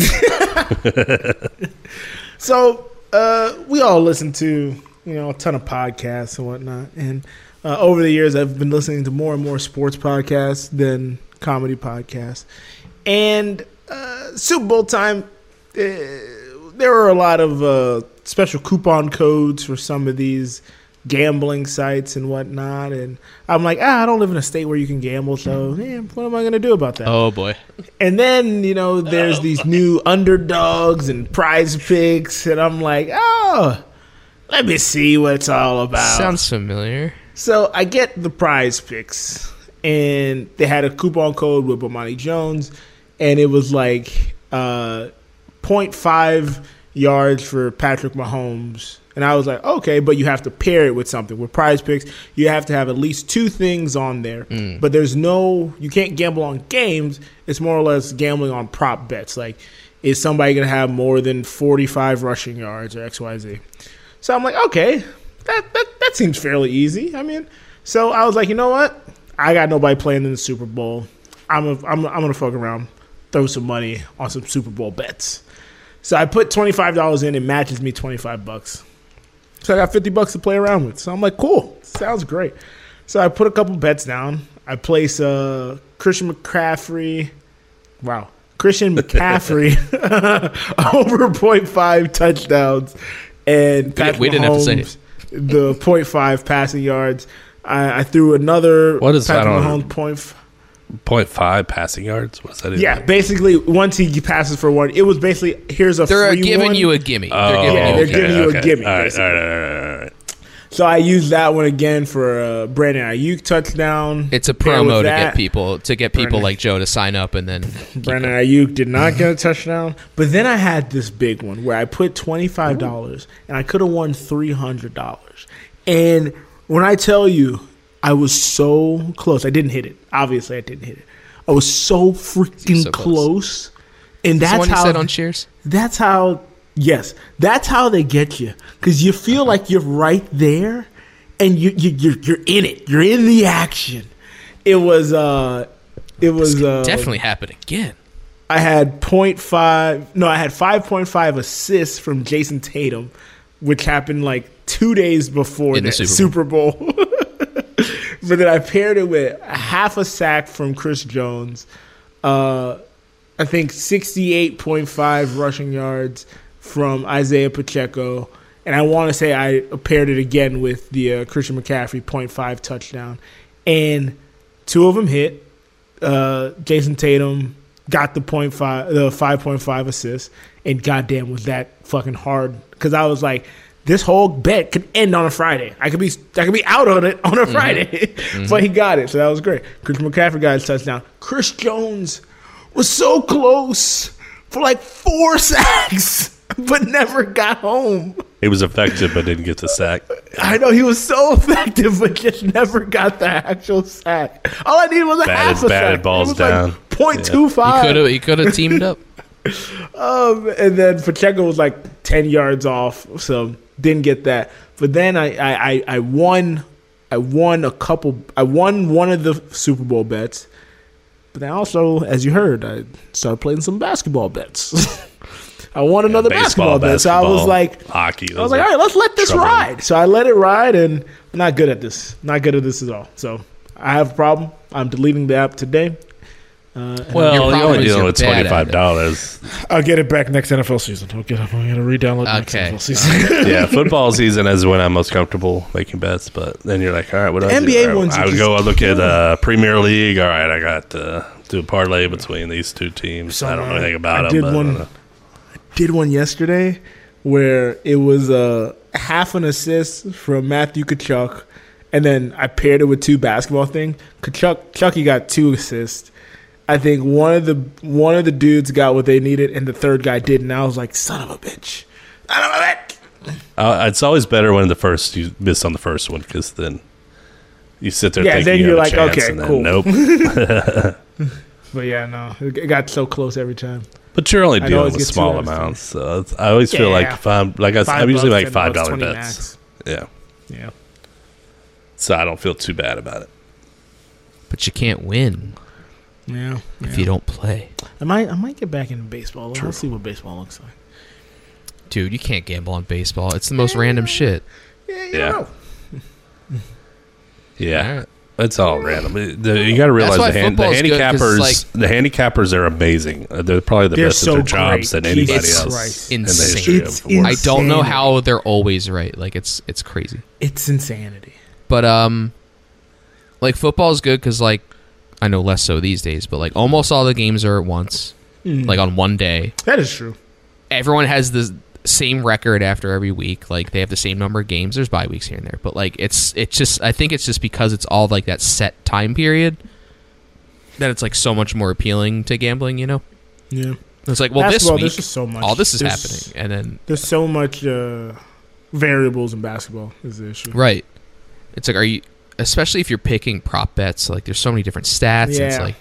D: so uh, we all listen to you know a ton of podcasts and whatnot, and uh, over the years I've been listening to more and more sports podcasts than comedy podcasts, and uh, Super Bowl time. There are a lot of uh, special coupon codes for some of these gambling sites and whatnot, and I'm like, ah, I don't live in a state where you can gamble, so yeah, what am I going to do about that?
A: Oh boy.
D: And then, you know, there's these new underdogs and PrizePicks, and I'm like, oh, let me see what it's all about.
A: Sounds familiar.
D: so I get the PrizePicks, and they had a coupon code with Bomani Jones, and it was like uh, 0.5 yards for Patrick Mahomes. And I was like, okay, but you have to pair it with something. With PrizePicks, you have to have at least two things on there. Mm. But there's no, you can't gamble on games. It's more or less gambling on prop bets. Like, is somebody going to have more than 45 rushing yards or XYZ? So I'm like, okay, that, that, that seems fairly easy. I mean, so I was like, you know what? I got nobody playing in the Super Bowl. I'm, a, I'm, I'm going to fuck around, throw some money on some Super Bowl bets. So I put twenty five dollars in. It matches me twenty five bucks. So I got fifty bucks to play around with. So I'm like, cool, sounds great. So I put a couple bets down. I place uh, Christian McCaffrey. Wow, Christian McCaffrey over 0.5 touchdowns and Patrick
A: we didn't have to say
D: Mahomes, the 0.5 passing yards. I, I threw another
C: What is-
D: Patrick Mahomes point. F-
C: 0.5 passing yards. What's that? even?
D: Yeah, basically once he passes for one, it was basically here's a
A: They're
D: free
A: giving
D: one.
A: you a gimme.
C: Oh,
A: they're giving
D: Yeah,
A: you
D: they're
A: a gimme.
D: giving you a gimme,
C: All right, all, right, all, right, all right,
D: So I used that one again for uh, Brandon Aiyuk touchdown.
A: It's a promo to
D: that.
A: get people to get people
D: Brandon.
A: like Joe to sign up and then
D: Brandon Aiyuk did not get a touchdown. But then I had this big one where I put twenty five dollars and I could have won three hundred dollars. And when I tell you, I was so close. I didn't hit it. Obviously, I didn't hit it. I was so freaking
A: So close.
D: close. And
A: That's
D: that's
A: what you
D: how
A: said on Cheers.
D: that's how yes that's how they get you because you feel like you're right there and you, you you're, you're in it you're in the action it was uh it was uh
A: Definitely happen again.
D: i had 0.5 no i had 5.5 assists from jayson tatum which happened like two days before
A: In
D: the,
A: the
D: super bowl, but then i paired it with a half a sack from chris jones uh I think 68.5 rushing yards from Isaiah Pacheco. And I want to say I paired it again with the uh, Christian McCaffrey 0.5 touchdown. And two of them hit. Uh, Jayson Tatum got the 0.5, the 5.5 assist. And goddamn, was that fucking hard. Because I was like, this whole bet could end on a Friday. I could be I could be out on it on a Friday. but he got it. So that was great. Christian McCaffrey got his touchdown. Chris Jones was so close for like four sacks, but never got home.
C: He was effective, but didn't get the sack.
D: I know he was so effective, but just never got the actual sack. All I needed was a
C: Batted-
D: half a
C: batted
D: sack.
C: balls
D: it was
C: down.
D: Like point two
A: He could have he could have teamed up.
D: Um, and then Pacheco was like ten yards off, so didn't get that. But then I, I, I, won, I won a couple. I won one of the Super Bowl bets. But then also, as you heard, I started playing some basketball bets. I won another basketball, bet, so I was like,
C: hockey.
D: I was like, all right, let's let this
C: trouble.
D: ride. So I let it ride, and I'm not good at this. Not good at this at all. So I have a problem. I'm deleting the app today. Uh,
C: Well, you're only
A: is
C: dealing with
A: bad at
C: twenty
A: it.
C: five dollars.
D: I'll get it back next NFL season. I'll get. I'm gonna re-download next
A: Okay.
D: NFL season.
C: yeah, football season is when I'm most comfortable making bets. But then you're like, all right, what do I do?
D: NBA
C: All right,
D: ones
C: I
D: are
C: would
D: just
C: go look at uh, Premier League. All right, I got uh, do a parlay between these two teams.
D: So,
C: I don't know anything about
D: I
C: them.
D: did
C: but I
D: one-
C: don't
D: did one yesterday where it was uh, half an assist from Matthew Tkachuk, and then I paired it with two basketball thing. Tkachuk, Chucky got two assists. I think one of the one of the dudes got what they needed, and the third guy didn't. I was like, "Son of a bitch!" Son of a bitch.
C: Uh, it's always better when the first you miss on the first one because then you sit there
D: Yeah,
C: thinking
D: then
C: you
D: you're
C: have
D: like, okay,
C: then
D: cool.
C: Nope.
D: But yeah, no, it it got so close every time.
C: But you're only
D: I'd
C: dealing with small
D: out of three.
C: amounts. So it's, I always feel like if I'm like I,
D: Five
C: I'm usually like
D: ten
C: five
D: bucks,
C: dollar
D: 20
C: bets.
D: max.
C: Yeah,
D: Yeah,
C: so I don't feel too bad about it.
A: But you can't win
D: yeah.
A: if
D: yeah.
A: you don't play.
D: I might, I might get back into baseball. Let's see what baseball looks like.
A: Dude, you can't gamble on baseball. It's the most random shit.
D: Yeah, you
C: Yeah.
D: know.
C: Yeah, it's all random. The- you got to realize the, hand, the
A: football's good, 'cause,
C: handicappers.
A: like-
C: the handicaps are amazing. Uh, They're probably the
D: They're
C: best
D: so
C: at their jobs
D: great.
C: than anybody
D: Jesus
C: else
D: Christ.
C: in the
A: Insane.
C: history
D: It's
C: of.
A: I don't know how they're always right. Like it's it's crazy.
D: It's insanity.
A: But um, like football is good because like I know less so these days, but like almost all the games are at once, like on one day.
D: That is true.
A: Everyone has the same record after every week. Like they have the same number of games. There's bye weeks here and there, but like it's it's just I think it's just because it's all like that set time period that it's like so much more appealing to gambling. You know,
D: Yeah.
A: it's like well
D: Basketball,
A: this week
D: so much.
A: all this is
D: There's-
A: happening, and then
D: There's so much uh, variables in basketball. Is the issue?
A: Right. It's like, are you, especially if you're picking prop bets, like there's so many different stats. It's
D: Yeah.
A: like,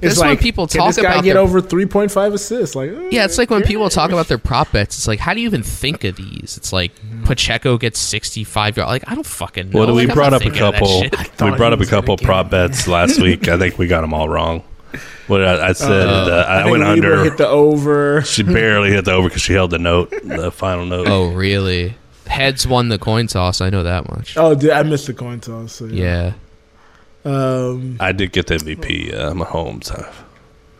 D: It's
A: That's when people
D: can
A: talk
D: this guy
A: about
D: get
A: their-
D: over 3.5 assists. Like, uh,
A: yeah, it's like when people talk about their prop bets, it's like, how do you even think of these? It's like Pacheco gets 65 yards. Like, I don't fucking know.
C: Well, we
A: Like, I'm
C: brought up a
A: thinking of that
C: couple. We brought up a couple prop bets last week. I think we got them all wrong. What I, I said, uh, I,
D: I,
C: went
D: Lieber
C: under.
D: hit the over.
C: she barely hit the over because she held the note, the final note.
A: Oh, really? Heads won the coin toss. I know that much.
D: Oh, dude, I missed the coin toss. So
A: Yeah.
D: Um,
C: I did get the MVP, uh, Mahomes.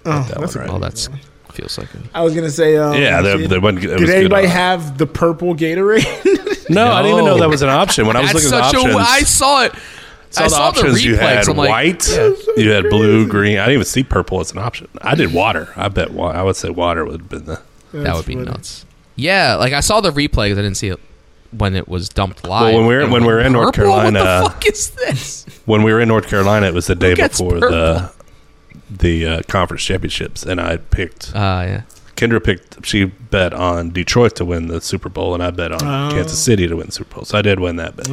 D: Oh,
C: that
D: that's
C: one right.
A: Well,
D: good
A: that's feels like a.
D: I was gonna say. Um,
C: yeah, there,
D: did,
C: there wasn't, it
D: did
C: good
D: anybody
C: odds.
D: have the purple Gatorade?
C: No, I didn't even know that was an option. When I was looking at
A: such
C: options,
A: I saw it.
C: saw
A: I
C: the
A: saw the
C: options. you
A: replays.
C: had
A: I'm like,
C: white, you had blue, green. I didn't even see purple as an option. I did water. I bet. Wa- I would say water would have been the.
A: that would be nuts. Yeah, like I saw the replay because I didn't see it when it was dumped live.
C: when we were- when we were in North
A: "Purple?
C: Carolina-
A: what the fuck is this?
C: when we were in North Carolina, it was the day before
A: purple?
C: the the uh, conference championships, and I picked
A: Uh, yeah.
C: Kendra picked. She bet on Detroit to win the Super Bowl, and I bet on
D: Oh.
C: Kansas City to win the Super Bowl. So I did win that bet,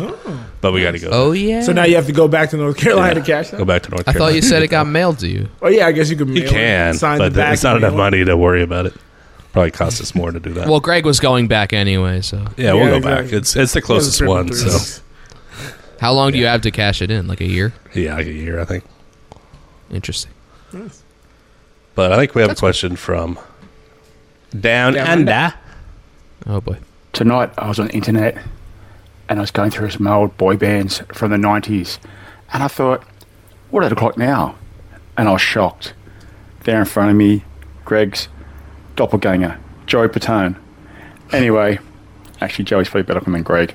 C: but we got to go.
A: Oh yeah.
D: So now you have to go back to North Carolina
C: Yeah.
D: to cash that.
C: go back to North Carolina.
A: I
C: Carolina.
A: thought you said it got mailed to you.
D: Oh yeah, I guess you could.
C: You
D: mail it,
C: can,
D: sign
C: but
D: the back
C: it's not enough money to worry about it. Probably cost us more to do that.
A: Well, Greg was going back anyway, so
C: yeah, we'll
D: Yeah,
C: go
D: exactly.
C: back. It's it's the closest
D: the triple
C: one.
D: threes.
C: So
A: how long do you have to cash it in? Like a year?
C: yeah, like a year, I think.
A: Interesting.
C: But I think we have a question from down,
D: Down
C: under.
D: Under.
A: Oh boy.
F: Tonight I was on the internet and I was going through some old boy bands from the 90s and I thought, what do they look now? And I was shocked. There in front of me, Greg's doppelganger, Joey Patone. Anyway, actually Joey's probably better looking than Greg,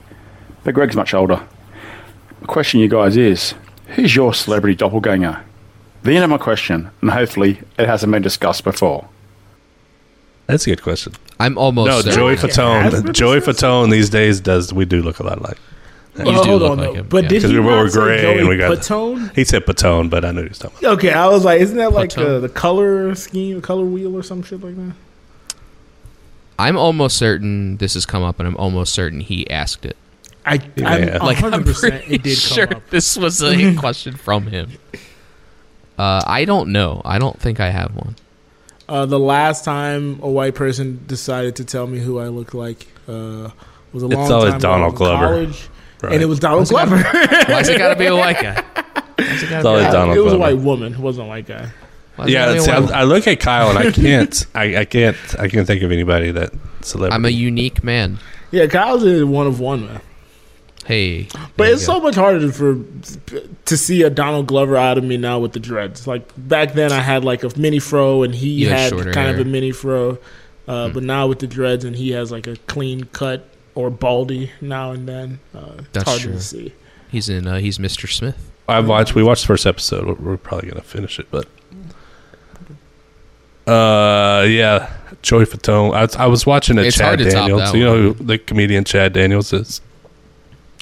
F: but Greg's much older. The question, you guys, is who's your celebrity doppelganger? The end of my question, and hopefully it hasn't been discussed before.
C: That's a good question.
A: I'm almost
C: No,
A: certain.
C: Joey
D: Has
C: Fatone. Joey
D: discussed.
C: Fatone these days does. We do look a lot alike.
A: You
D: Well,
A: do
D: hold
A: look
D: on,
A: like him,
D: But
A: yeah.
D: did
C: 'Cause
D: he
C: we were
D: not say
C: gray and
D: Joey
C: we got-
D: Patone?
C: He said Patone, but I knew he was talking about.
D: Okay, I was like, isn't that like
A: Patone.
D: uh, the color scheme, color wheel, or some shit like that?
A: I'm almost certain this has come up, and I'm almost certain he asked it.
D: I,
C: Yeah.
D: I'm
A: Like I'm pretty
D: it did come
A: sure
D: up.
A: this was a question from him. Uh, I don't know. I don't think I have one.
D: Uh, the last time a white person decided to tell me who I looked like uh, was a
C: It's
D: long
C: always
D: time ago.
C: Donald
D: I was
C: Glover.
D: college,
C: Right.
D: and it was Donald Glover.
A: Why's it got to be a white guy? Why's it
C: It's always
A: be,
C: Donald
D: it was a white woman. It wasn't a white guy.
A: Why's it
C: Yeah,
A: gotta be a
C: see,
A: white
C: I, I look at Kyle and I can't. I, I can't. I can't think of anybody that celebrity.
A: I'm a unique man.
D: Yeah, Kyle's a one of one man.
A: Hey,
D: But it's so much harder for to see a Donald Glover out of me now with the dreads. Like back then, I had like a mini fro, and he
A: You had
D: had kind of
A: hair. Hmm.
D: a mini fro. Uh, But now with the dreads, and he has like a clean cut or baldy now and then. Uh, it's
A: That's
D: harder
A: true.
D: to see.
A: he's in. Uh, he's Mr. Smith.
C: I've watched. We watched the first episode. We're, we're probably gonna finish it, but. Uh yeah, Joey Fatone. I, was- I was watching a
A: It's
C: Chad
A: hard to top
C: Daniels. You know
A: one.
C: who the comedian Chad Daniels is?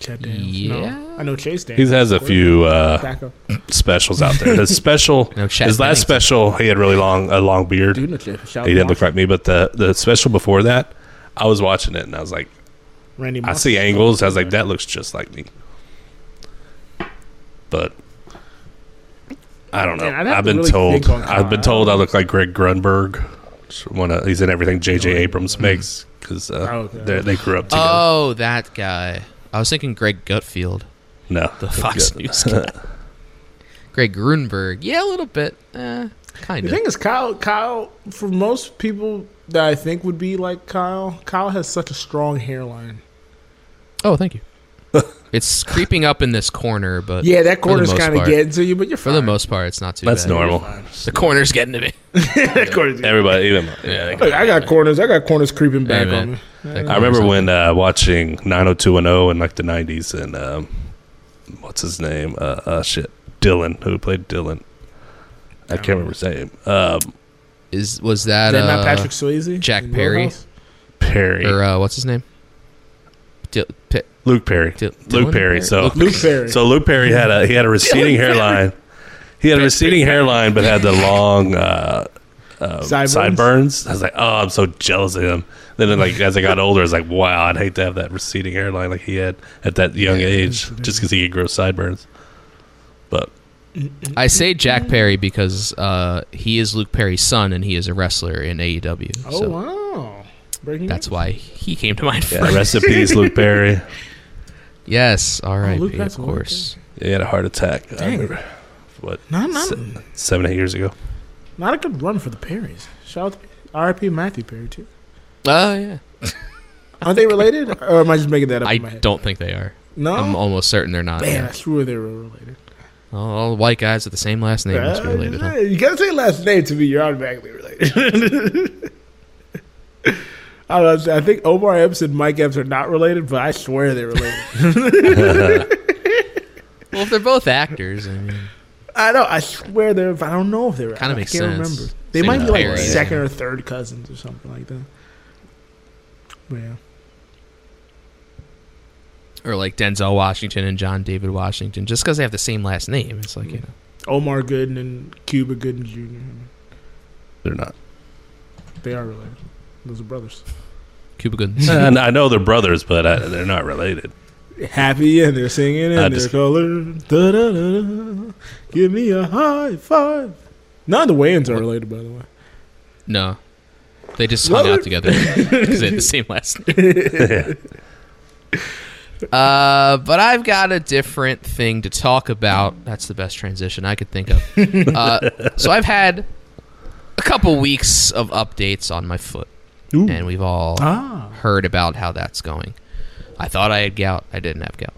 D: Chad Daniels.
A: Yeah.
D: No, I know Chase Daniels.
C: He has a few uh, specials out there. His special,
A: No,
C: his last
A: Bennington.
C: special, he had really long a long beard.
D: Dude, no
C: He didn't look like me, but the the special before that, I was watching it and I was like,
D: Randy.
C: I see angles. I was like, that looks just like me. But I don't know.
D: Man, I'd have
C: been
D: really
C: told. I've been told I look like Greg Grunberg. One of, he's in everything J.J. Abrams makes because uh,
D: Oh, okay.
C: they- they grew up together.
A: Oh, that guy. I was thinking Greg Gutfeld,
C: no,
A: the Fox
C: Good.
A: News guy. Greg Grunberg. Yeah, a little bit. Eh, kind of.
D: The thing is, Kyle. Kyle, for most people that I think would be like Kyle, Kyle has such a strong hairline.
A: Oh, thank you. it's creeping up in this corner, but
D: Yeah, that corner's kind of getting to you, but you're
A: For the most part, it's not too bad.
C: That's
A: bad.
C: normal.
A: The corner's getting to me.
D: that corner's
C: Everybody, even
A: Yeah,
D: Look, I got corners. I got corners creeping back
A: Hey,
D: on me.
A: That
C: I remember
A: corner's
C: when uh, watching 90210 in like the 90s and um, what's his name? Uh, uh, shit, Dylan, who played Dylan. I can't remember his name. Um,
A: is was that,
D: Is that
A: uh,
D: not Patrick Swayze?
A: Jack
D: in
A: Perry?
D: Roadhouse?
C: Perry,
A: or uh, what's his name? Dil- Pi-
C: Luke Perry,
A: Dil-
C: Luke
A: Dylan
C: Perry. So
A: Luke-
D: Luke Perry.
C: So Luke Perry had a he had a receding hairline. He had a receding hairline, but had the long uh, uh,
D: Sideburns?
C: sideburns. I was like, oh, I'm so jealous of him. Then, like as I got older, I was like, wow, I'd hate to have that receding hairline like he had at that young age, just because he could grow sideburns. But
A: I say Jack Perry because uh, he is Luke Perry's son and he is a wrestler in AEW.
D: oh
A: so
D: wow, breaking
A: that's
D: news.
A: why he came to mind
C: yeah,
A: first.
C: rest in peace, Luke Perry.
A: Yes, all right,
D: Luke
A: of
D: passed away,
A: course.
C: He had a heart attack. I
D: Dang.
C: remember, what
D: Not, not,
C: se- seven eight years ago.
D: not a good run for the Perrys. Shout out R.I.P. Matthew Perry too.
A: Oh yeah,
D: Aren't they related, or am I just making that up?
A: I
D: in my head?
A: don't think they are.
D: No,
A: I'm almost certain they're not.
D: man, I
A: Yeah.
D: swore they were related.
A: All, all white guys with the same last name must be
D: Uh,
A: related. Huh?
D: You gotta say last name to me. You're automatically related. I don't know. I think Omar Epps and Mike Epps are not related, but I swear they're related.
A: Well, if they're both actors, I mean,
D: I know. I swear they're. I don't know if they're.
A: Kinda
D: I can't
A: sense.
D: remember. They
A: Same
D: might be like
A: Perry, yeah.
D: second or third cousins or something like that. But yeah.
A: or like Denzel Washington and John David Washington, just because they have the same last name. It's like you know,
D: Omar Gooding and Cuba Gooding Jr.
C: They're not.
D: They are related. Those are brothers.
A: Cuba Goodings.
C: and I know they're brothers, but I, they're not related.
D: Happy and they're singing and
C: I
D: they're
C: just-
D: color. Da, da, da, da. Give me a high five. None of the Wayans are related, by the way.
A: no, they just hung
D: What?
A: out together because they had the same last name. Uh, but I've got a different thing to talk about. That's the best transition I could think of. Uh, so I've had a couple weeks of updates on my foot,
D: Ooh.
A: and we've all
D: Ah.
A: heard about how that's going. I thought I had gout. I didn't have gout.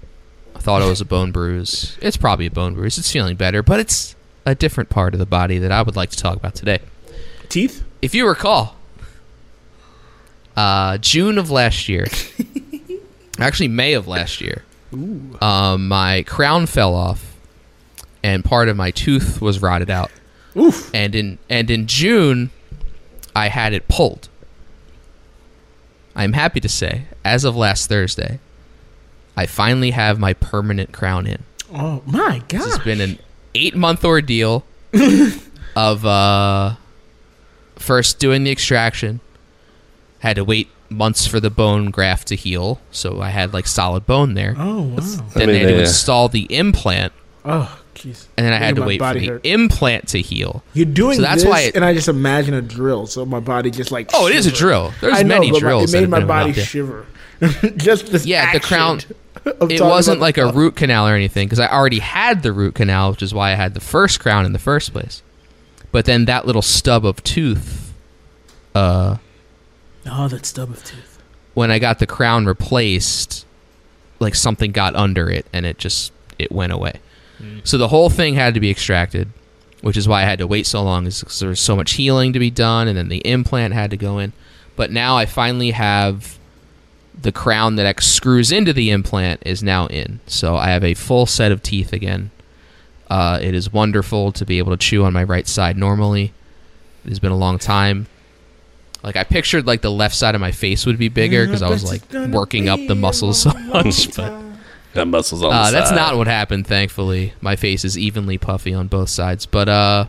A: I thought it was a bone bruise. It's probably a bone bruise. It's feeling better, but it's a different part of the body that I would like to talk about today.
D: Teeth?
A: If you recall, uh, June of last year, actually May of last year, um, my crown fell off, and part of my tooth was rotted out.
D: Oof.
A: And in and in June, I had it pulled. I'm happy to say, as of last Thursday, I finally have my permanent crown in.
D: Oh, my God.
A: This has been an eight month ordeal of uh, first doing the extraction, had to wait months for the bone graft to heal, so I had like solid bone there.
D: Oh, wow.
A: Then
C: I
A: they had to
C: yeah.
A: install the implant,
D: Oh, jeez.
A: and then I had to wait for the
D: hurt.
A: implant to heal.
D: You're doing
A: So that's
D: this,
A: why it-
D: and I just imagine a drill, so my body just like.
A: Oh, it is a drill. There's
D: I know,
A: many
D: but my-
A: drills.
D: It made my body shiver. just this.
A: Yeah, the crown- It wasn't like a root canal or anything because I already had the root canal, which is why I had the first crown in the first place. But then that little stub of tooth, uh,
D: Oh, that stub of tooth.
A: when I got the crown replaced, like something got under it and it just it went away. So the whole thing had to be extracted, which is why I had to wait so long, is because there was so much healing to be done, and then the implant had to go in. But now I finally have the crown that screws into the implant is now in, so I have a full set of teeth again. Uh, it is wonderful to be able to chew on my right side normally. It has been a long time. Like I pictured, like the left side of my face would be bigger because I was like working up the muscles so much, but
C: Got muscles on
A: uh,
C: the
A: that's
C: side.
A: not what happened. Thankfully, my face is evenly puffy on both sides, but uh,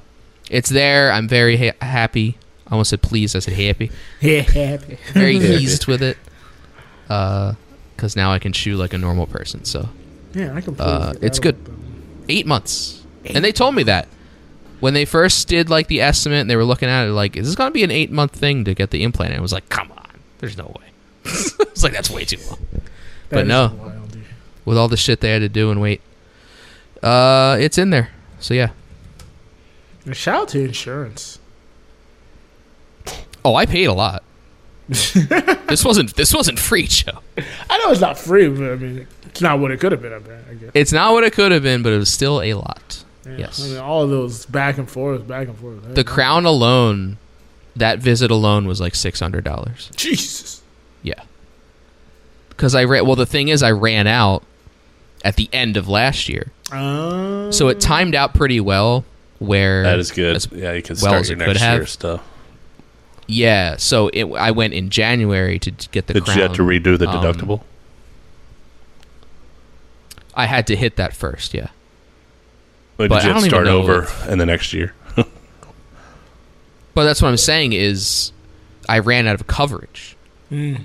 A: it's there. I'm very ha- happy. I almost said pleased. I said happy.
D: Yeah, happy.
A: Very eased with it. Uh, because now I can chew like a normal person. So
D: Yeah, I can.
A: Uh, it's good. eight months, and they told me that when they first did like the estimate, and they were looking at it like, is this going to be an eight month thing to get the implant? And it was like, come on, there's no way. it's like that's way too long. but no. With all the shit they had to do and wait, uh, it's in there. So yeah.
D: Shout out to insurance.
A: Oh, I paid a lot. this wasn't this wasn't free, Joe.
D: I know it's not free, but I mean, it's not what it could have been. I bet. I guess.
A: It's not what it could have been, but it was still a lot.
D: Yeah.
A: Yes.
D: I mean, all of those back and forth, back and forth.
A: The crown alone, that visit alone was like six hundred dollars.
D: Jesus.
A: Yeah. Because I ran. Well, the thing is, I ran out at the end of last year,
D: Um,
A: so it timed out pretty well. Where
C: That is good.
A: as-
C: yeah, you can
A: well
C: start your
A: it could
C: next
A: have.
C: year stuff.
A: yeah. So it, I went in January to get the
C: Did
A: crown.
C: you have to redo the
A: um,
C: deductible?
A: I had to hit that first. Yeah.
C: or
A: but
C: did you
A: I
C: have to start over
A: if-
C: in the next year?
A: But that's what I'm saying is, I ran out of coverage
D: mm,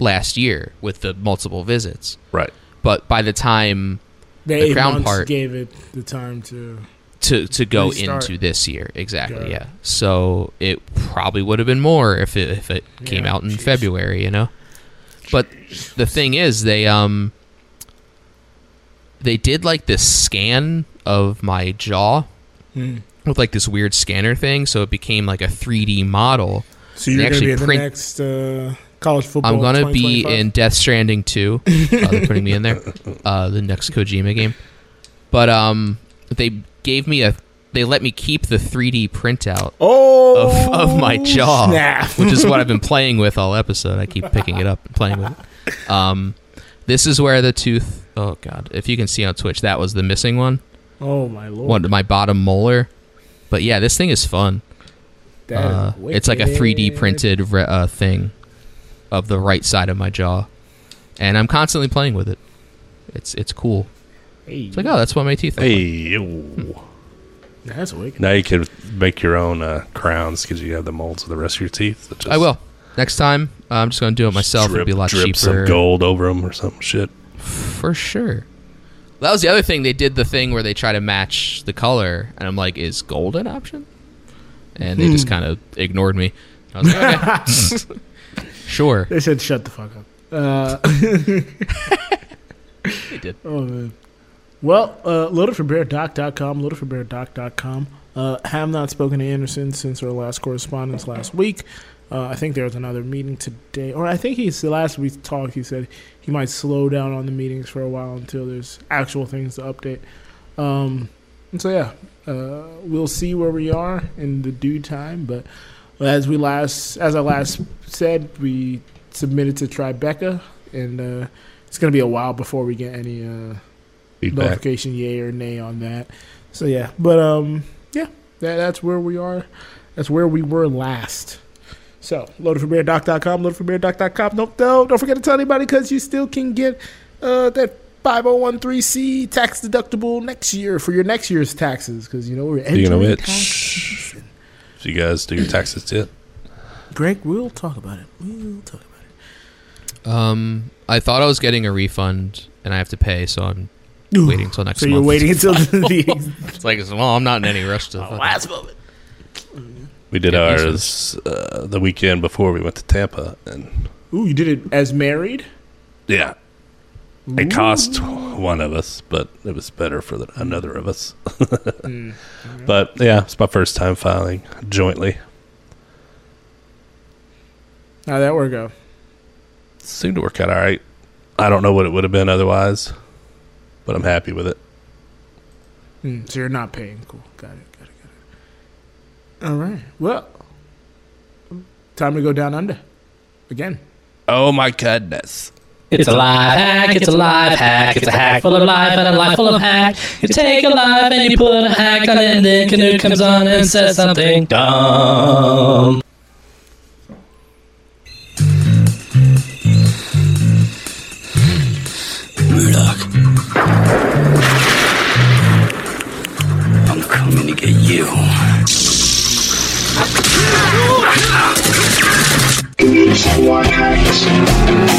A: last year with the multiple visits.
C: Right.
A: But by the time
D: the,
A: The crown part-
D: gave it the time to.
A: to to go
D: Restart.
A: into this year exactly
D: Got it.
A: yeah so it probably would have been more if it if it came out in
D: jeez.
A: february you know but the thing is they um they did like this scan of my jaw
D: Mm.
A: with like this weird scanner thing so it became like a 3d model
D: So you're going to
A: actually
D: be in the
A: print-
D: next uh, college football.
A: i'm gonna be in death stranding 2 uh, they're putting me in there uh, the next kojima game but um they gave me a they let me keep the 3d printout
D: Oh,
A: of, of my jaw,
D: Snap.
A: which is what I've been playing with all episode. I keep picking it up and playing with it. Um, this is where the tooth. Oh God! If you can see on Twitch, that was the missing one.
D: Oh my lord!
A: One, my bottom molar. But yeah, this thing is fun.
D: Is
A: Uh, it's like a 3D printed re- uh, thing of the right side of my jaw, and I'm constantly playing with it. It's it's cool.
D: Hey,
A: It's like oh, that's what my teeth. Look
C: Hey,
A: like.
C: yo.
D: that's wicked.
C: now you can make your own uh, crowns because you have the molds of the rest of your teeth. just
A: I will next time. uh, I'm just gonna do it myself.
C: Drip,
A: It'll be a lot
C: drip
A: cheaper
C: some gold over them or some shit.
A: for sure. That was the other thing. They did the thing where they try to match the color, and I'm like, is gold an option? And they
C: Hmm.
A: just kind of ignored me. I was like, okay, sure.
D: They said shut the fuck up. Uh,
A: They did.
D: oh man. Well, uh, loadedforbeardoc.com, loadedforbeardoc.com. Uh, have not spoken to Anderson since our last correspondence last week. Uh, I think there was another meeting today, or I think he's the last we talked. He said he might slow down on the meetings for a while until there's actual things to update. Um, and so yeah, uh, we'll see where we are in the due time. But as we last, as I last said, we submitted to Tribeca, and uh, it's gonna be a while before we get any uh,
C: Feedback.
D: notification, yay or nay on that. So yeah, but um, yeah, that, that's where we are. That's where we were last. So loadedforbeardoc.com, loadedforbeardoc.com. Don't don't don't forget to tell anybody because you still can get uh that 5013C tax deductible next year for your next year's taxes because you know we're entering
C: which,
D: tax season.
C: Do you guys do your taxes yet?
D: Greg, we'll talk about it. We'll talk about it.
A: Um, I thought I was getting a refund, and I have to pay, so I'm
D: Ooh.
A: waiting until next
D: So
A: month.
D: you're waiting until the
A: It's like, well, I'm not in any rush to. fucking-
D: last moment.
C: We did
A: Yeah,
C: ours uh, the weekend before we went to Tampa, and
D: Ooh, you did it as married.
C: yeah, it cost one of us, but it was better for the, another of us.
D: Mm.
C: But yeah, it's my first time filing jointly.
D: How'd that work out?
C: seemed to work out all right. I don't know what it would have been otherwise, but I'm happy with it.
D: Hmm, so you're not paying. Cool. Got it. Got it. Got it. All right. Well, time to go down under again.
C: Oh my goodness!
G: It's a life hack, it's a life hack, it's a hack full of life and a life full of hack. You take a life and you put a hack on it, and then Canute comes on and says something dumb.
H: Murdoch. I'm coming to get you.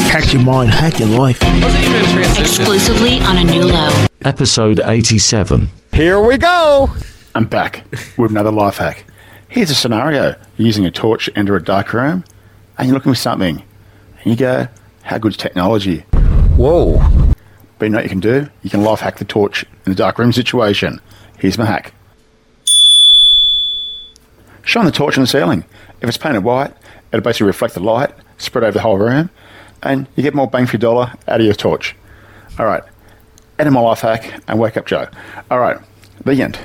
D: Hack your mind. Hack your life.
A: Wasn't even a transition.
I: Exclusively on a new low.
J: Episode 87.
F: Here we go. I'm back with another life hack. Here's a scenario: you're using a torch to enter a dark room, and you're looking for something, and you go, "How good's technology?" Whoa! But you know what you can do? You can life hack the torch in the dark room situation. Here's my hack: shine the torch on the ceiling. If it's painted white, it'll basically reflect the light, spread over the whole room, and you get more bang for your dollar out of your torch. All right, end of my life hack and wake up Joe. All right, the end.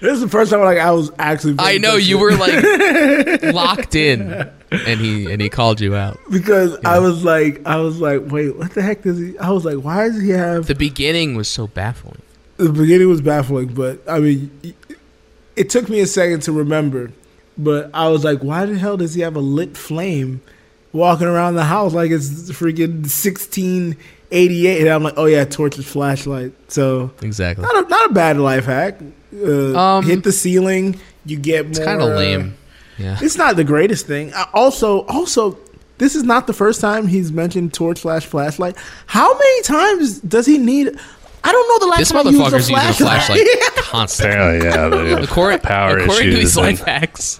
D: This is the first time like I was actually.
A: I know you were like locked in, and he and he called you out.
D: because I was like I was like wait what the heck does he? I was like why does he have?
A: The beginning was so baffling.
D: The beginning was baffling, but I mean, it took me a second to remember. But I was like, why the hell does he have a lit flame walking around the house like it's freaking sixteen eighty eight? And I'm like, oh yeah, torches, flashlight. So
A: Exactly.
D: not a, not a bad life hack. Uh,
A: Um,
D: hit the ceiling, you get more.
A: It's kind of lame. Yeah.
D: It's not the greatest thing. Uh, Also, also, this is not the first time he's mentioned torch slash flashlight. How many times does he need? I don't know the last
A: This
D: time I used
A: motherfucker's using a flashlight constantly.
C: Apparently, yeah, the
A: According,
C: power
A: according to
C: issues.
A: these
C: and-
A: life hacks,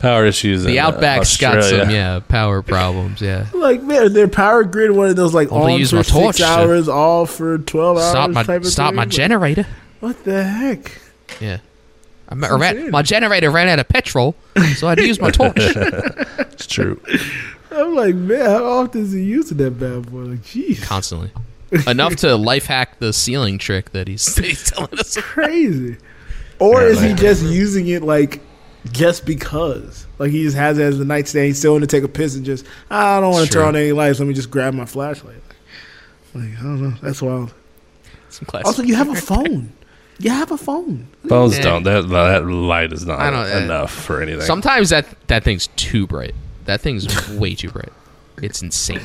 C: power issues.
A: the
C: in, uh,
A: Outback's got
C: Australia.
A: some yeah power problems. Yeah.
D: like man, their power grid one of those like
A: I'm gonna
D: on
A: use
D: for
A: my
D: six
A: torch to
D: hours, off for twelve hours.
A: Stop my
D: type of
A: stop
D: thing.
A: my
D: Like,
A: generator.
D: What the heck?
A: Yeah. I
D: what
A: ran, my generator ran out of petrol, so I had to use my torch.
C: It's true.
D: I'm like, man, how often is he using that bad boy? Like, jeez,
A: Constantly. Enough to life hack the ceiling trick that he's, that he's telling us.
D: crazy. Or
C: Yeah,
D: is he
C: like-
D: just using it like just because? Like he just has it as the nightstand. He's still want to take a piss and just "Ah, I don't want to turn on any lights. Let me just grab my flashlight. Like I don't know. That's wild.
A: Some classic.
D: Also, you have a phone. You have a phone.
C: Phones
A: Yeah.
C: don't. That, that light is not
A: I don't- uh,
C: enough for anything.
A: Sometimes that that thing's too bright. That thing's way too bright. It's insane.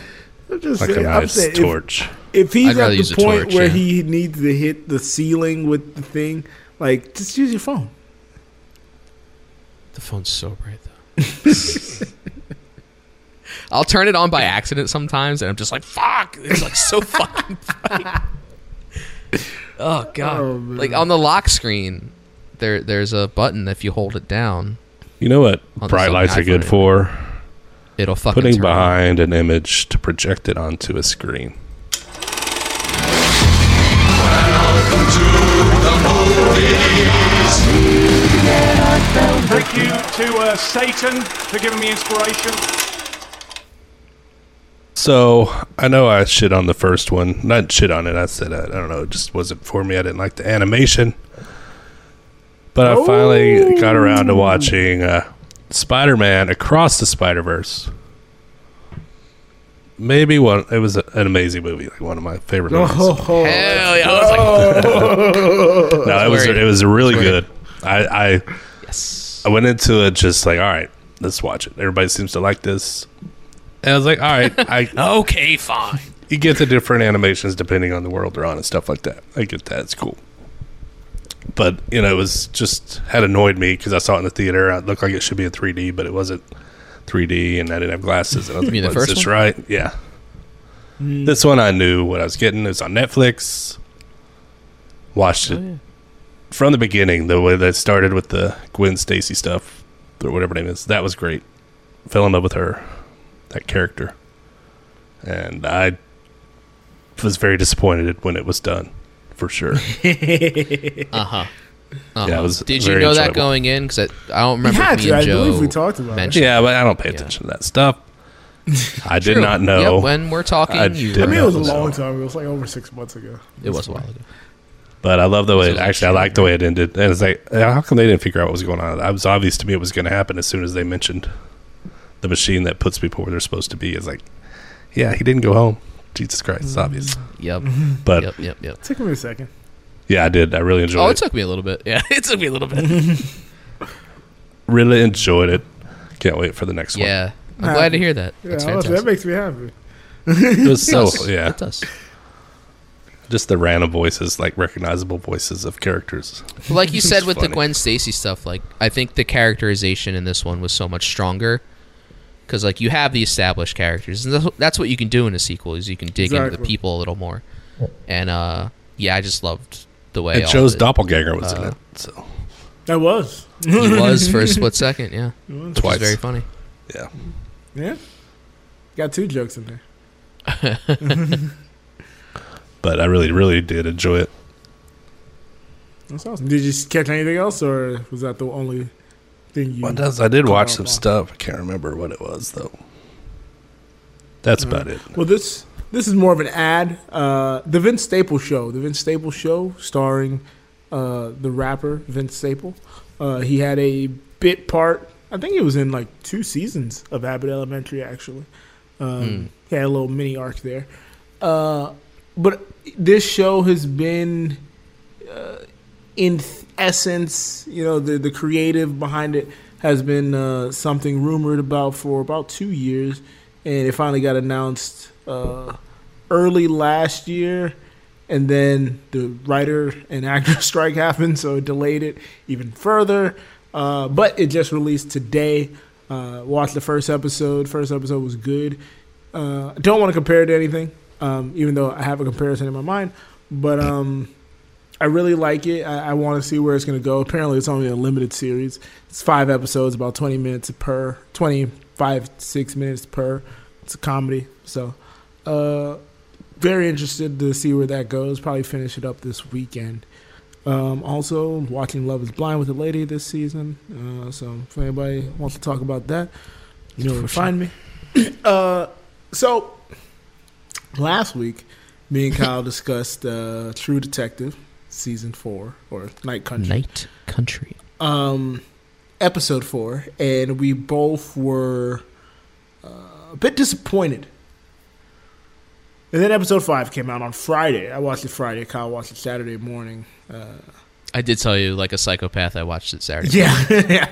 D: I'm just
C: Like a
D: saying, I'm
C: nice
D: saying,
C: torch.
D: If, he's at the point
A: torch,
D: where
A: yeah.
D: he needs to hit the ceiling with the thing, like just use your phone.
A: The phone's so bright though. I'll turn it on by accident sometimes, and I'm just like, "Fuck!" It's like so fucking bright. Oh god!
D: Oh,
A: like on the lock screen, there there's a button. If you hold it down,
C: You know what bright lights are good
A: anyway.
C: for?
A: It'll fucking
C: Putting
A: turn on.
C: behind an image to project it onto a screen.
K: Thank you to uh, Satan for giving me inspiration.
C: So I know I shit on the first one. Not shit on it. I said I, I don't know. It just wasn't for me. I didn't like the animation. But I finally got around to watching uh, Spider-Man Across the Spider-Verse. Maybe one. It was a, an amazing movie. Like one of my favorite oh, movies.
D: Oh,
A: Hell yeah! I was like,
C: no, it was it was really good. I, I
A: yes.
C: I went into it just like, all right, let's watch it. Everybody seems to like this. And I was like, all right, I
A: Okay, fine.
C: you get the different animations depending on the world they're on and stuff like that. I get that; it's cool. But you know, it was just had annoyed me because I saw it in the theater. It looked like it should be in 3D, but it wasn't 3D, and I didn't have glasses. And I was
A: You mean
C: like,
A: the
C: "Was
A: first
C: this
A: one?
C: right?" Yeah. Mm. This one I knew what I was getting. It was on Netflix. Watched
A: Oh,
C: it from the beginning. The way that started with the Gwen Stacy stuff, or whatever name is, that was great. Fell in love with her, that character, and I was very disappointed when it was done, for sure.
A: Uh huh. Uh-huh.
C: Yeah, was
A: Did you
C: very
A: know that
C: enjoyable.
A: going in? Because I, I don't remember.
D: had
A: if me
D: to.
A: and
D: I believe we talked about it.
A: mentioned
C: yeah, but I don't pay
A: Yeah.
C: attention to that stuff. I did not know.
A: Yep, when we're talking,
C: I
A: you
D: I mean, it was a
C: not know.
D: long time. ago. It was like over six months ago.
A: It was a while ago.
C: But I love the way.
A: This was a
C: actually, I like the way it ended. And it's like, uh, how come they didn't figure out what was going on? It was obvious to me it was going to happen as soon as they mentioned the machine that puts people where they're supposed to be. It's like, yeah, he didn't go home. Jesus Christ, it's obvious. Mm.
A: Yep.
C: But
A: yep. Yep. Yep.
D: Took me a second.
C: yeah, I did. I really enjoyed it.
A: Oh,
C: it.
A: it took me a little bit. Yeah, it took me a little bit.
C: really enjoyed it. Can't wait for the next one.
A: yeah, I'm
D: Nah,
A: glad to hear that.
D: Yeah,
A: That's
D: honestly,
A: fantastic.
D: that makes me happy.
C: It was so
A: does.
C: yeah,
A: It does.
C: just the random voices, like recognizable voices of characters.
A: Like you said with the. Gwen Stacy stuff, like I think the characterization in this one was so much stronger because like you have the established characters, and that's- that's what you can do in a sequel is you can dig into the people a little more. And uh, yeah, I just loved the way
C: And
A: all
C: Joe's
A: the-
C: doppelganger was in
A: uh,
C: it. So
D: That was.
A: He was for a split second, yeah, which
C: Twice.
A: is very funny.
C: yeah,
D: Yeah. Got two jokes in there.
C: but I really, really did enjoy it.
D: That's awesome. Did you catch anything else, or was that the only thing you?
C: What does I did watch some stuff. I can't remember what it was though. That's about it.
D: Well, this this is more of an ad. Uh, the Vince Staples Show. The Vince Staples Show, starring uh, the rapper Vince Staple. Uh, he had a bit part. I think it was in like two seasons of Abbott Elementary. Actually, um, he had a little mini arc there. Uh, but this show has been, uh, in th- essence, you know, the the creative behind it has been uh, something rumored about for about two years, and it finally got announced uh, early last year, and then the writer and actor strike happened, so it delayed it even further. Uh, but it just released today. Uh, watched the first episode. First episode was good. Uh, don't want to compare it to anything, um, even though I have a comparison in my mind. But um, I really like it. I, I want to see where it's going to go. Apparently, it's only a limited series. It's five episodes, about 20 minutes per, 25, 6 minutes per. It's a comedy. So, uh, very interested to see where that goes. Probably finish it up this weekend. Um, also, watching Love is Blind with a lady this season. Uh, so, if anybody wants to talk about that, you know where to find me. uh, so, last week, me and Kyle discussed uh, True Detective season four or Night Country,
A: Night Country.
D: um, episode four, and we both were uh, a bit disappointed. And then episode five came out on Friday. I watched it Friday. Kyle watched it Saturday morning. Uh,
A: I did tell you, like a psychopath, I watched it Saturday.
D: yeah, yeah,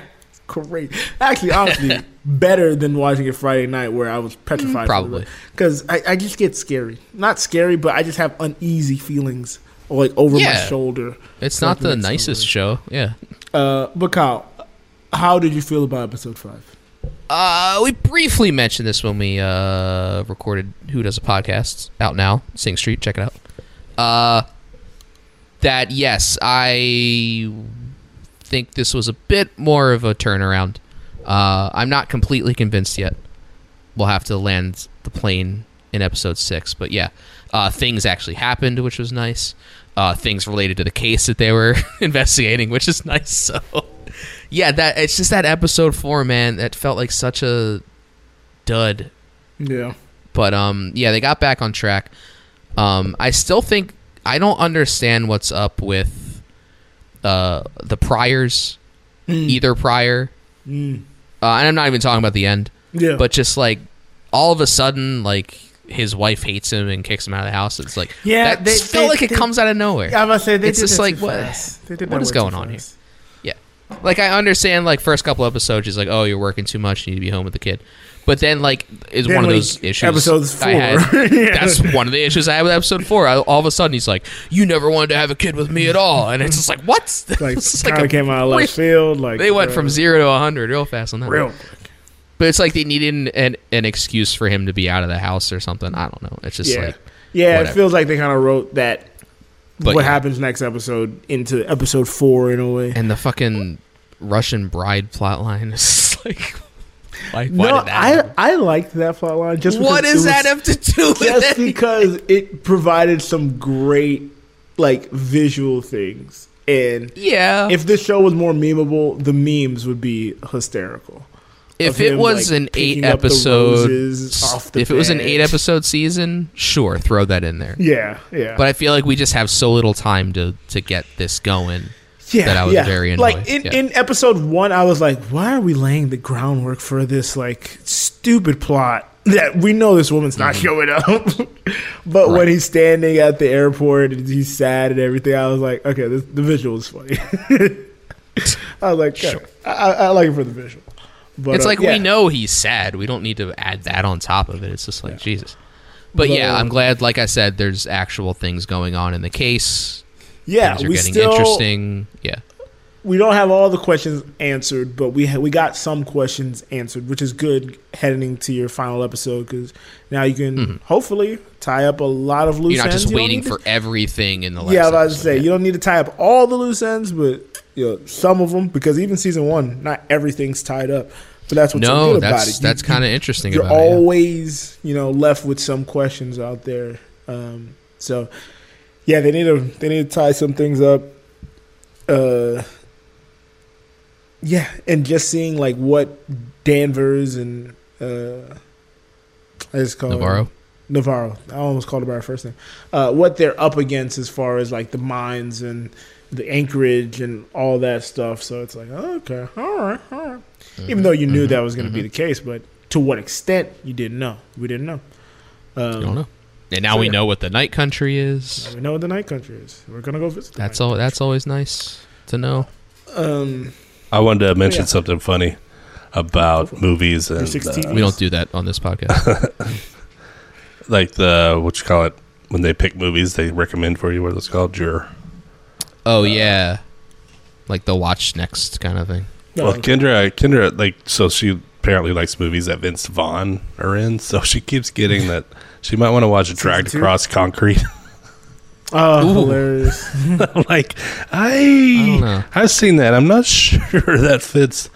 D: great. Actually, honestly, better than watching it Friday night where I was petrified.
A: Probably.
D: because I, I just get scary. Not scary, but I just have uneasy feelings like over my shoulder.
A: It's not the nicest show. Yeah.
D: Uh, but Kyle, how did you feel about episode five?
A: Uh, we briefly mentioned this when we uh, recorded Who Does a Podcast out now, Sing Street. Check it out. Uh, that yes, I think this was a bit more of a turnaround. Uh, I'm not completely convinced yet. We'll have to land the plane in episode six, but yeah, uh, things actually happened, which was nice. Uh, things related to the case that they were investigating, which is nice. So yeah, that it's just that episode four, man. That felt like such a dud.
D: Yeah.
A: But um, yeah, they got back on track. Um, I still think I don't understand what's up with uh the priors, either prior,
D: Mm.
A: uh, and I'm not even talking about the end.
D: Yeah.
A: But just like all of a sudden, like his wife hates him and kicks him out of the house. It's like
D: Yeah,
A: that
D: they-
A: felt
D: they-
A: like it
D: they-
A: comes out of nowhere.
D: I to say, they
A: it's
D: did
A: just like what
D: fast. They did
A: what is going on here? Yeah, like I understand like first couple episodes, she's like, oh, you're working too much, you need to be home with the kid. But then like is one of
D: like,
A: those issues.
D: episodes
A: I had.
D: four. Yeah.
A: That's one of the issues I had with episode four. I, all of a sudden, he's like, "You never wanted to have a kid with me at all," and it's just like, "What?"
D: Like,
A: It's
D: kinda came out of left field. Like
A: they went
D: uh,
A: from zero to hundred real fast on that.
D: real
A: one. But it's like they needed an, an an excuse for him to be out of the house or something. I don't know. It's just
D: yeah,
A: like
D: yeah. It feels like they kind of wrote that.
A: But
D: what
A: yeah.
D: happens next episode into episode four in a way.
A: and the fucking Russian bride plot line is like. like,
D: no. I I liked that plot line. Just
A: What does that have to do with
D: Just
A: anything?
D: because it provided some great like visual things, and
A: Yeah.
D: if this show was more memeable, the memes would be hysterical.
A: If it
D: him,
A: was
D: like,
A: an eight
D: picking up the
A: episode, if it was an eight episode season, sure, throw that in there.
D: Yeah, yeah.
A: But I feel like we just have so little time to to get this going.
D: Yeah,
A: that I was
D: yeah.
A: very annoyed.
D: Like in,
A: Yeah.
D: in episode one, I was like, "Why are we laying the groundwork for this like stupid plot that we know this woman's not mm-hmm. showing up?" but when he's standing at the airport and he's sad and everything, I was like, "Okay, this, the visual is funny." I was like, "Okay, I, I, I like it for the visual." But
A: it's
D: uh,
A: like
D: yeah.
A: we know he's sad. We don't need to add that on top of it. It's just like Jesus. But,
D: But,
A: yeah, I'm
D: um,
A: glad. Like I said, there's actual things going on in the case.
D: Yeah,
A: things are getting
D: still-
A: interesting. Yeah,
D: we don't have all the questions answered, but we ha- we got some questions answered, which is good heading to your final episode because now you can hopefully tie up a lot of loose
A: Mm-hmm. you're not
D: ends.
A: just
D: You
A: waiting
D: to-
A: for everything in the last.
D: yeah, I was about to say you don't need to tie up all the loose ends, but you know some of them because even season one, not everything's tied up. But that's what's so
A: No,
D: good
A: that's
D: about it.
A: that's kind of interesting.
D: You're
A: about it, yeah.
D: always you know left with some questions out there. Um, so yeah, they need to they need to tie some things up. Uh, yeah, and just seeing like what Danvers and uh, I just call
A: Navarro?
D: him Navarro. I almost called him by her first name. Uh, what they're up against as far as like the mines and the anchorage and all that stuff. So it's like okay, all right, all right. Even though you knew that was going to be the case, but to what extent you didn't know. We didn't know. Um,
A: You don't know. And now
D: so
A: we
D: yeah.
A: know what the night country is.
D: We know what the night country is. We're gonna go visit. The
A: That's
D: night
A: all. That's always nice to know.
D: Um,
C: I wanted to mention
D: yeah.
C: something funny about movies and uh,
A: We don't do that on this podcast.
C: like the what you call it when they pick movies they recommend for you. What it's called, juror.
A: Oh yeah, like the watch next kind of thing.
D: No,
C: Well, Kendra, Kendra, like, so she apparently likes movies that Vince Vaughn are in. So she keeps getting that she might want to watch Dragged
D: two?
C: Across Concrete.
D: oh,
A: Ooh.
D: hilarious.
C: Like, I,
A: don't.
C: I've seen that. I'm not sure that fits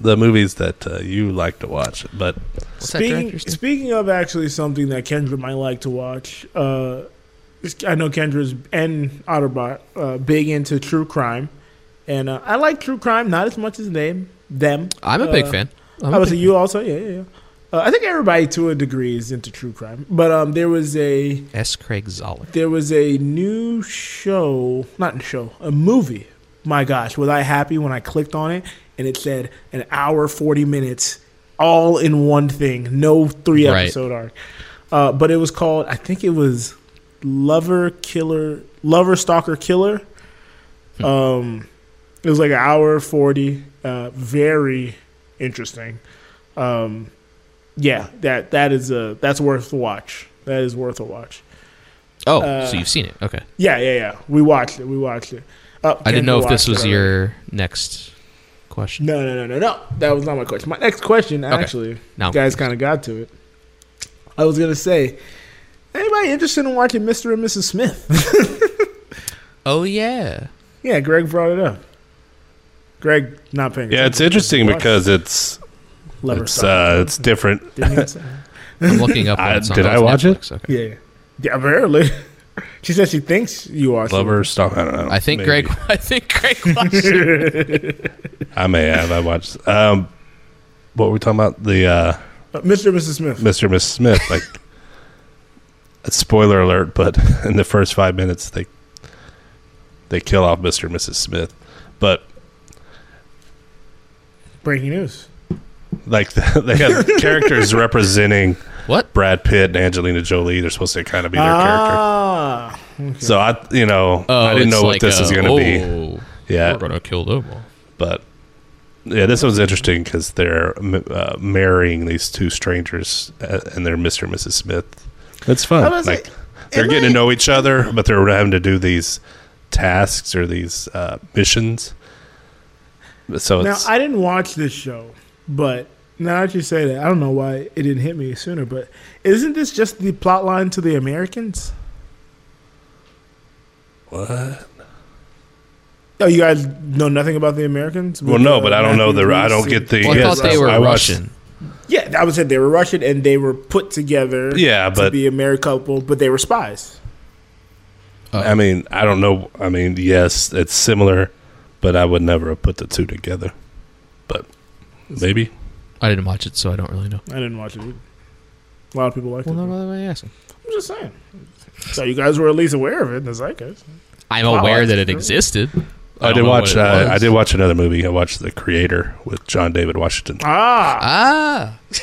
C: the movies that uh, you like to watch. But
A: What's
D: Speaking, speaking of actually something that Kendra might like to watch, uh, I know Kendra's and Otterbot uh, big into true crime, and uh, I like true crime not as much as them. Them.
A: I'm a big
D: Uh,
A: fan. I'm
D: I
A: a
D: was
A: big
D: you also, yeah, yeah. yeah. Uh, I think everybody to a degree is into true crime, but um, there was a
A: fan. S. Craig Zahler.
D: there was a new show, not a show, a movie. My gosh, was I happy when I clicked on it and it said an hour forty minutes, all in one thing, no three
A: Right.
D: episode arc. Uh, but it was called, I think it was Lover Killer, Lover Stalker Killer. Um, it was like an hour forty, uh, very interesting. Um, yeah, that that is a that's worth a watch. That is worth a watch.
A: Oh,
D: Uh,
A: so you've seen it? Okay.
D: Yeah, yeah, yeah. We watched it. We watched it. Uh,
A: I didn't know if this was your next question.
D: No, no, no, no, no. That was not my question. My next question,
A: Okay.
D: actually,
A: Now
D: you guys kind of got to it. I was gonna say, anybody interested in watching Mr. and Mrs. Smith?
A: Oh yeah.
D: yeah, Greg brought it up. Greg not paying.
C: Yeah, it's interesting because it's
D: Lever
C: it's uh, it's different.
D: Didn't you say?
A: I'm looking up.
C: I-
A: When
C: did I
A: it's
C: watch it?
A: Okay.
D: yeah, yeah, apparently. she says she thinks you watched
C: Lover stuff. I don't know.
A: I think
C: Maybe.
A: Greg. I think Greg watched it.
D: it.
C: I may have. I watched. Um, what were we talking about? The uh,
D: Uh, Mr. and Mrs. Smith.
C: Mr. and Mrs. Smith. Like, a spoiler alert, but in the first five minutes, they they kill off Mr. and Mrs. Smith. But
D: Breaking news.
C: like they have characters representing
A: What?
C: Brad Pitt and Angelina Jolie. They're supposed to kind of be their character.
D: Ah,
C: So I, you know,
A: Oh,
C: I didn't
A: it's
C: know what this
A: a,
C: is going to be.
A: oh,
C: Yeah,
A: We're gonna kill them all.
C: but yeah, this one's interesting because they're uh, marrying these two strangers, uh, and they're Mr. and Mrs. Smith. It's fun. Like
D: like,
C: they're getting
D: I-
C: to know each other, but they're having to do these tasks or these uh, missions. So
D: Now I didn't watch this show, but now that you say that, I don't know why it didn't hit me sooner. But isn't this just the plot line to the Americans?
C: what?
D: Oh, you guys know nothing about the Americans?
C: Well, no, but I don't know the. I don't get the.
A: Well, I
C: yes,
A: thought they were
C: I watched-
A: Russian.
D: Yeah, I would say they were Russian and they were put together.
C: Yeah,
D: to be a married couple, but they were spies.
C: Uh, I mean, I don't know. I mean, yes, it's similar, but I would never have put the two together. But maybe.
A: I didn't watch it, so I don't really know.
D: I didn't watch it. Either. A lot of people like
A: Well,
D: it.
A: Well, no,
D: though.
A: why am I asking?
D: I'm just saying. So you guys were at least aware of it in the zeitgeist.
A: I'm aware that it
D: true.
A: existed.
C: I,
A: don't
C: did watch. Uh, I did watch another movie. I watched The Creator with John David Washington.
D: Ah,
A: Ah,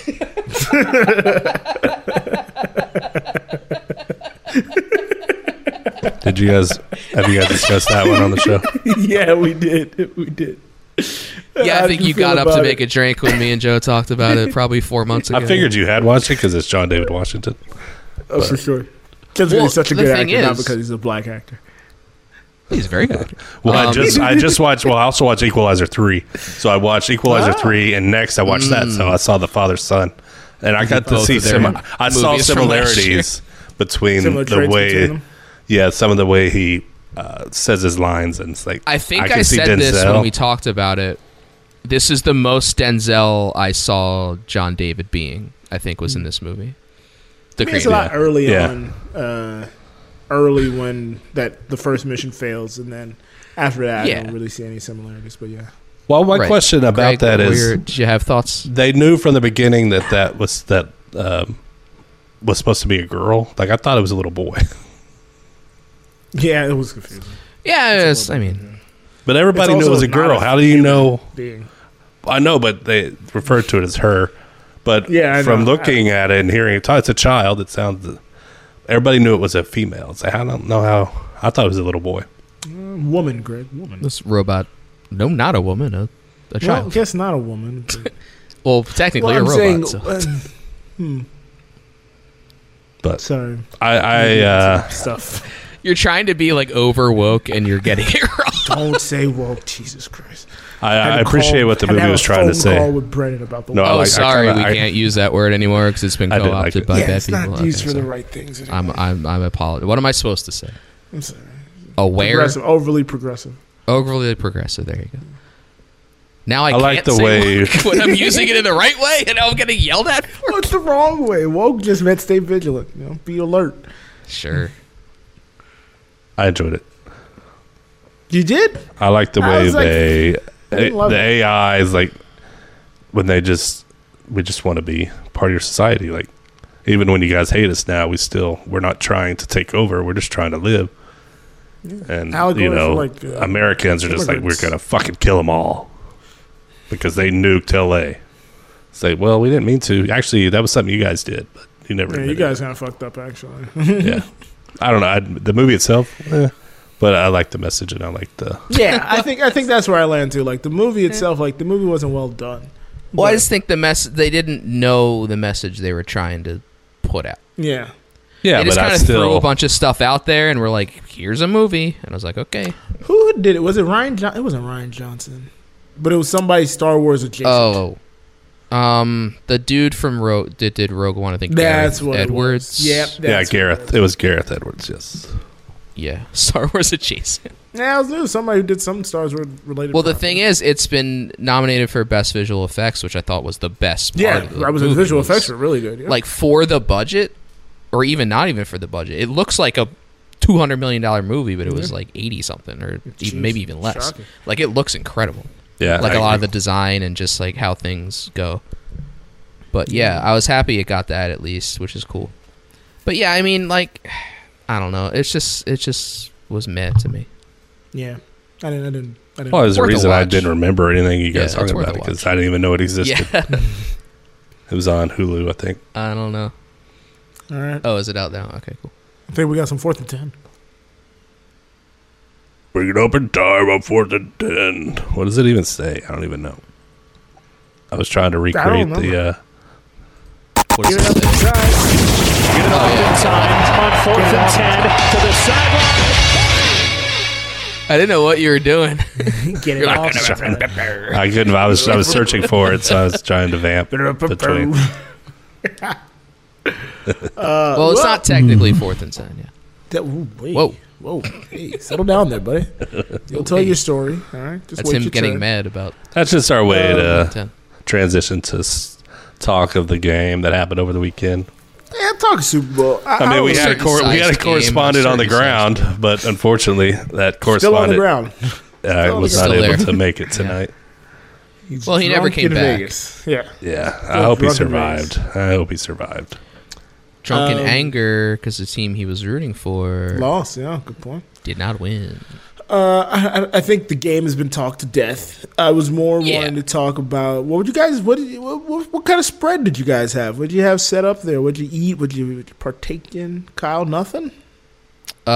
C: Did you guys have you guys discussed that one on the show?
D: yeah, we did. We did.
A: yeah.
D: How
A: I think you got up to
D: about
A: make
D: it?
A: a drink when me and Joe talked about it probably four months ago.
C: I figured you had watched it because it's John David Washington.
D: Oh, for sure. Because
A: Well,
D: he's such a good
A: thing
D: actor, not because he's a black actor.
A: He's very good.
C: Well, I
A: Um,
C: just I just watched. Well, I also watched Equalizer three. So I watched Equalizer
D: Ah.
C: three, and next I watched that. So I saw the father son, and I got to see
A: of
C: some. I saw
A: movies from last
C: similarities between
D: Similar
C: the way.
D: between?
C: Yeah, some of the way he uh, says his lines, and it's like
A: I think I,
C: can see
A: said this when we talked about it. This is the most Denzel I saw John David being. I think was in this movie. The
D: I mean, it's a lot early
C: Yeah.
D: on. Uh, early when that the first mission fails, and then after that, I don't really see any similarities. But yeah,
C: Well, my
A: Right.
C: question about
A: Greg,
C: that
A: what were
C: is,
A: your- did you have thoughts?
C: they knew from the beginning that that was that um, was supposed to be a girl. Like I thought it was a little boy,
D: yeah, it was confusing.
A: Yeah,
D: It's
A: it's, I
D: bit,
A: mean,
C: but everybody knew it was a girl.
D: a
C: How do you know?
D: Being
C: I know, but they referred to it as her. But
D: Yeah,
C: from
D: know.
C: looking at it and hearing it, talk it's a child. It sounds. Everybody knew it was a female. It's like, I don't know how. I thought it was a little boy.
D: uh, woman, Greg, woman.
A: this robot. No, not a woman. A, a
D: Well, I
A: child.
D: guess not a woman. but-
A: Well, technically
D: well,
A: a
D: I'm
A: robot.
D: saying,
A: so.
D: uh, hmm,
C: But
D: sorry,
C: I, I uh,
D: stuff.
A: You're trying to be like over woke, and you're getting it wrong.
D: Don't say woke. Jesus Christ.
C: I,
D: Had
C: I appreciate
D: call-
C: what the movie was trying to say.
D: Call with Brennan about the
C: No,
A: oh,
C: like-
A: sorry,
C: kinda-
A: we
C: I-
A: can't use that word anymore because it's been
C: I didn't like
A: co-opted
C: it.
A: by
D: yeah,
A: bad
D: it's
A: people.
D: not
A: Okay,
D: used for the right things. Anymore.
A: I'm I'm I'm apologize. What am I supposed to say?
D: I'm sorry.
A: Aware,
D: Progressive, overly progressive.
A: overly progressive. There you go. Now I,
C: I like
A: can't
C: the
A: say
C: way-
A: when I'm using it in the right way, and I'm getting yelled at. For
D: What's the wrong way? Woke just meant stay vigilant. You know, be alert.
A: Sure.
C: I enjoyed it.
D: You did?
C: I like the
D: I
C: way
D: was like-
C: they
D: I didn't love
C: the
D: it.
C: AI is like when they just we just want to be part of your society. Like even when you guys hate us now, we still we're not trying to take over. We're just trying to live. And
D: Allegory
C: you know,
D: for, like, uh,
C: Americans are just like we're
D: immigrants.
C: gonna fucking kill them all because they nuked L.A. Say, well, we didn't mean to. Actually, that was something you guys did, but you never.
D: Yeah, you
C: admitted
D: guys kind of fucked up, actually.
C: it. yeah. I don't know. I, the movie itself, eh, but I like the message and I like the.
D: yeah, I think I think that's where I land too. Like the movie itself, like the movie wasn't well done.
A: Well, I just think the mess they didn't know the message they were trying to put out.
D: Yeah.
C: Yeah,
A: they just
C: but I
A: kind of threw a bunch of stuff out there, and we're like, "Here's a movie," and I was like, "Okay."
D: Who did it? Was it Ryan? Jo- it wasn't Rian Johnson, but it was somebody Star Wars adjacent.
A: Oh, um, the dude from Ro- did, did Rogue One, I think.
D: That's
A: Gareth
D: what
A: Edwards.
D: was. Yep.
C: yeah,
D: that's
C: Gareth. It was Gareth Edwards. Yes.
A: Yeah, Star Wars adjacent.
D: Yeah, I was new. Somebody who did some Star Wars related.
A: Well, the
D: property.
A: thing is, it's been nominated for best visual effects, which I thought was the best. Part
D: yeah,
A: of the
D: I was the
A: movie
D: visual
A: was-
D: effects were really good. Yeah.
A: like for the budget, or even not even for the budget. It looks like a two hundred million dollar movie, but it was
D: Yeah.
A: like eighty something, or even, maybe even less.
D: shocking.
A: Like it looks incredible.
C: Yeah,
A: like
C: I
A: a lot of the design and just like how things go. But yeah, I was happy it got that at least, which is cool. But yeah, I mean, like, I don't know. It's just it just was meh to me.
D: yeah, I didn't. I didn't. I didn't
C: Well, there's a reason I didn't remember anything you guys
A: it's
C: talking about because. I didn't even know it existed.
A: Yeah,
C: It was on Hulu, I think.
A: I don't know.
D: All right.
A: Oh, is it out now? Okay, cool.
D: I think we got some fourth and ten.
C: Bring it up in time on fourth and ten. What does it even say? I don't even know. I was trying to recreate the. Uh,
A: What is
D: Get it up
A: it?
D: in time.
K: Get it up in time on fourth and ten to the sideline.
A: I didn't know what you were doing.
D: Get it off.
C: I couldn't. I was. I was searching for it, so I was trying to vamp between.
A: Uh, well, it's not technically hmm. fourth and ten. Yeah.
D: That, ooh, wait.
A: Whoa.
D: Whoa. Hey, settle down there, buddy. You'll tell your story. All right. Just
A: That's him getting
D: turn.
A: mad about
C: That's just our way
A: fourth and
C: to
A: ten.
C: transition to talk of the game that happened over the weekend.
D: Yeah, I'm talking Super Bowl. I,
C: I mean, we had a cor- we had a correspondent on the
A: certain sized
C: ground, but unfortunately, that
D: still on the
C: correspondent
D: ground.
C: uh,
D: on
C: was not able
A: Still
C: to make it tonight.
D: He's
A: Well, he never came
D: in
A: back.
D: Vegas. Yeah.
C: Yeah, I hope he
D: drunk in Vegas.
C: survived. I hope he survived.
A: Drunk in
D: Um,
A: anger because the team he was rooting for
D: Lost. Yeah. Good point.
A: did not win.
D: Uh, I, I- I think the game has been talked to death. I was more
A: Yeah.
D: wanting to talk about what would you guys what, did you, what, what what kind of spread did you guys have? What did you have set up there? What did you eat? What did you, you partake in? Kyle, nothing.
A: Uh,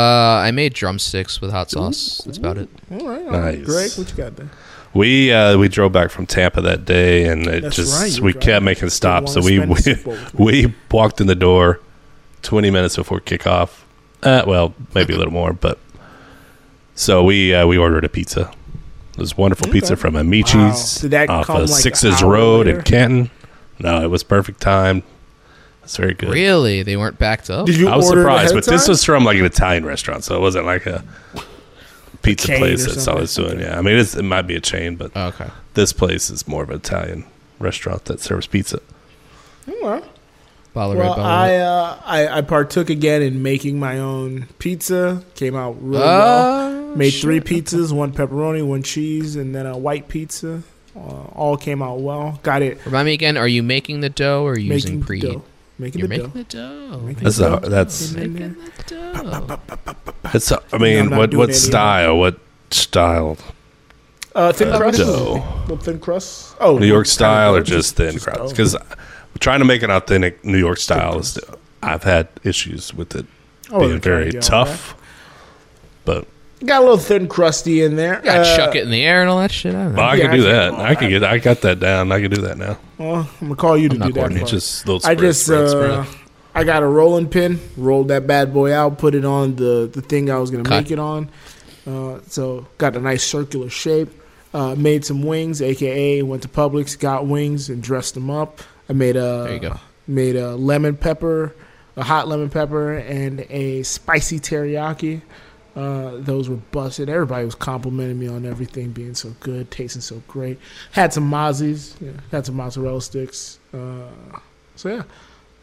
A: I made drumsticks with hot sauce. That's about it.
D: All right, all right.
C: Nice.
D: Greg, what you got there?
C: We uh, we drove back from Tampa that day, and it
D: That's
C: just
D: right,
C: we
D: drove.
C: kept making stops. So we
D: wanna spend the
C: we,
D: Super Bowl with
C: we walked in the door twenty minutes before kickoff. Uh, well, maybe a little more, but so we uh, we ordered a pizza. It was wonderful pizza from Amici's
D: Wow. Did that
C: off
D: come,
C: of
D: like,
C: Sixes Road
D: later?
C: in Canton. No, it was perfect time. It's very good.
A: Really, they weren't backed up.
D: Did you
C: I was
D: order
C: surprised,
D: of
C: but this was from like an Italian restaurant, so it wasn't like a pizza
D: chain
C: place that's all
D: something?
C: it's doing. Yeah, I mean it's, it might be a chain, but
A: okay.
C: this place is more of an Italian restaurant that serves pizza.
D: All right.
A: Bottle
D: Well, I, uh, I I partook again in making my own pizza. Came out really
A: Uh,
D: well. Made
A: shit.
D: three pizzas: one pepperoni, one cheese, and then a white pizza. Uh, all came out well. Got it.
A: Remind me again. Are you making the dough or are you
D: Making
A: using pre?
D: dough. Making
A: You're
D: the
A: making
D: dough.
A: the dough.
D: Making
C: That's
D: the
C: a,
D: dough.
C: that's
D: Getting
A: Making the dough.
C: it's. A, I
D: I'm
C: mean,
D: not
C: what what
D: any of
C: style? What style?
D: Uh, thin
C: Uh,
D: crust.
C: dough.
D: Little thin crust. Oh,
C: New York
D: kind of
C: style or just thin
D: just
C: crust? Because trying to make an authentic New York style is. I've had issues with it
D: Oh,
C: being very
D: yeah,
C: tough, but
D: got a little thin crusty in there.
A: You gotta
D: Uh,
A: chuck it in the air and all that shit. I don't know.
C: well, I
D: Yeah,
C: can do
D: I
C: that.
D: can-
C: I can get. I got that down. I can do that now.
D: Well, I'm gonna call you to
A: I'm not
D: do that.
A: coordinated.
D: part.
C: Just little
D: I just
C: spread,
D: uh,
C: spread.
D: I got a rolling pin, rolled that bad boy out, put it on the the thing I was gonna
A: Cut.
D: make it on. Uh, so got a nice circular shape. Uh, made some wings, aka went to Publix, got wings and dressed them up. I made a
A: There you go.
D: made a lemon pepper, a hot lemon pepper, and a spicy teriyaki. Uh, those were busted. Everybody was complimenting me on everything being so good, tasting so great. Had some mozzies, yeah, had some mozzarella sticks. Uh, so yeah,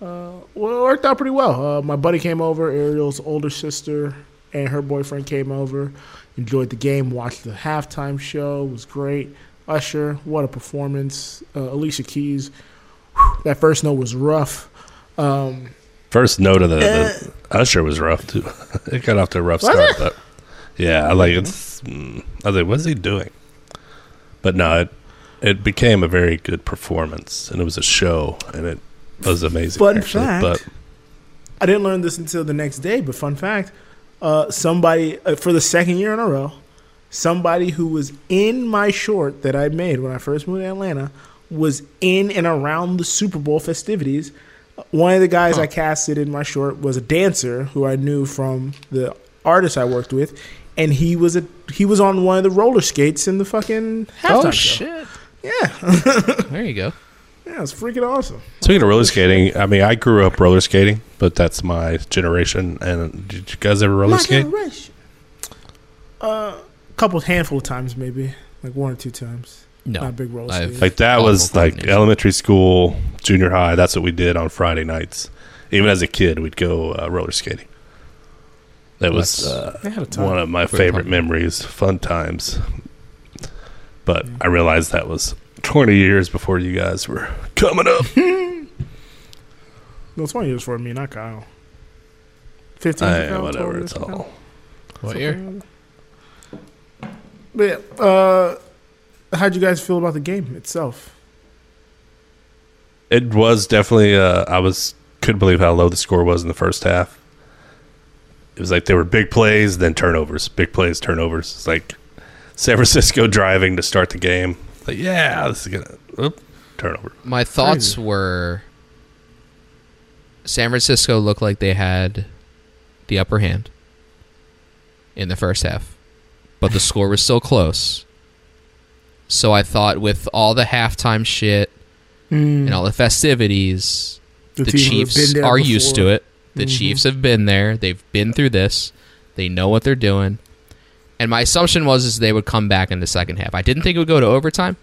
D: uh, well, it worked out pretty well. Uh, my buddy came over, Ariel's older sister, and her boyfriend came over. Enjoyed the game, watched the halftime show. It was great. Usher, what a performance. Uh, Alicia Keys, whew, that first note was rough. Um,
C: First note of the, the Usher was rough too. it got off to a rough
D: Was
C: start,
D: it?
C: but yeah, I like it's. mm, I was like, what's he doing? But no, it it became a very good performance, and it was a show, and it was amazing.
D: Fun
C: actually.
D: fact.
C: but
D: I didn't learn this until the next day, but fun fact: uh, somebody uh, for the second year in a row, somebody who was in my short that I made when I first moved to Atlanta was in and around the Super Bowl festivities. One of the guys I casted in my short was a dancer who I knew from the artist I worked with, and he was a he was on one of the roller skates in the fucking halftime
A: Oh
D: show.
A: shit!
D: Yeah,
A: There you go.
D: yeah, it's freaking awesome.
C: Speaking of roller skating, I mean, I grew up roller skating, but that's my generation. And did you guys ever roller
D: My
C: skate?
D: generation. Uh, a couple handful of times, maybe like one or two times.
A: No,
D: Not big roller
A: I've-
C: Like that
A: Awful
C: was like
A: coordination.
C: elementary school, junior high. That's what we did on Friday nights. Even as a kid, we'd go uh, roller skating. That was
A: That's-
C: uh,
D: They had a time.
C: one of my
A: Pretty
C: favorite
A: fun.
C: memories, fun times. But I realized that was 20 years before you guys were coming up.
D: No, it's one years for me, not Kyle. Fifteen. for
C: I,
D: Kyle,
C: whatever,
D: 12
C: it's
D: years for Kyle.
C: all.
A: What year?
D: But yeah, uh, how'd you guys feel about the game itself?
C: It was definitely. Uh, I was couldn't believe how low the score was in the first half. It was like there were big plays, then turnovers, big plays, turnovers. It's like San Francisco driving to start the game. Like, yeah, this is gonna oop, turnover.
A: My thoughts
D: Crazy.
A: were San Francisco looked like they had the upper hand in the first half, but the score was still close. So I thought with all the halftime shit and all the festivities, the,
D: have
A: Chiefs are used to it. The
D: Mhm.
A: Chiefs have been there. They've been through this. They know what they're doing. And my assumption was is they would come back in the second half. I didn't think it would go to overtime.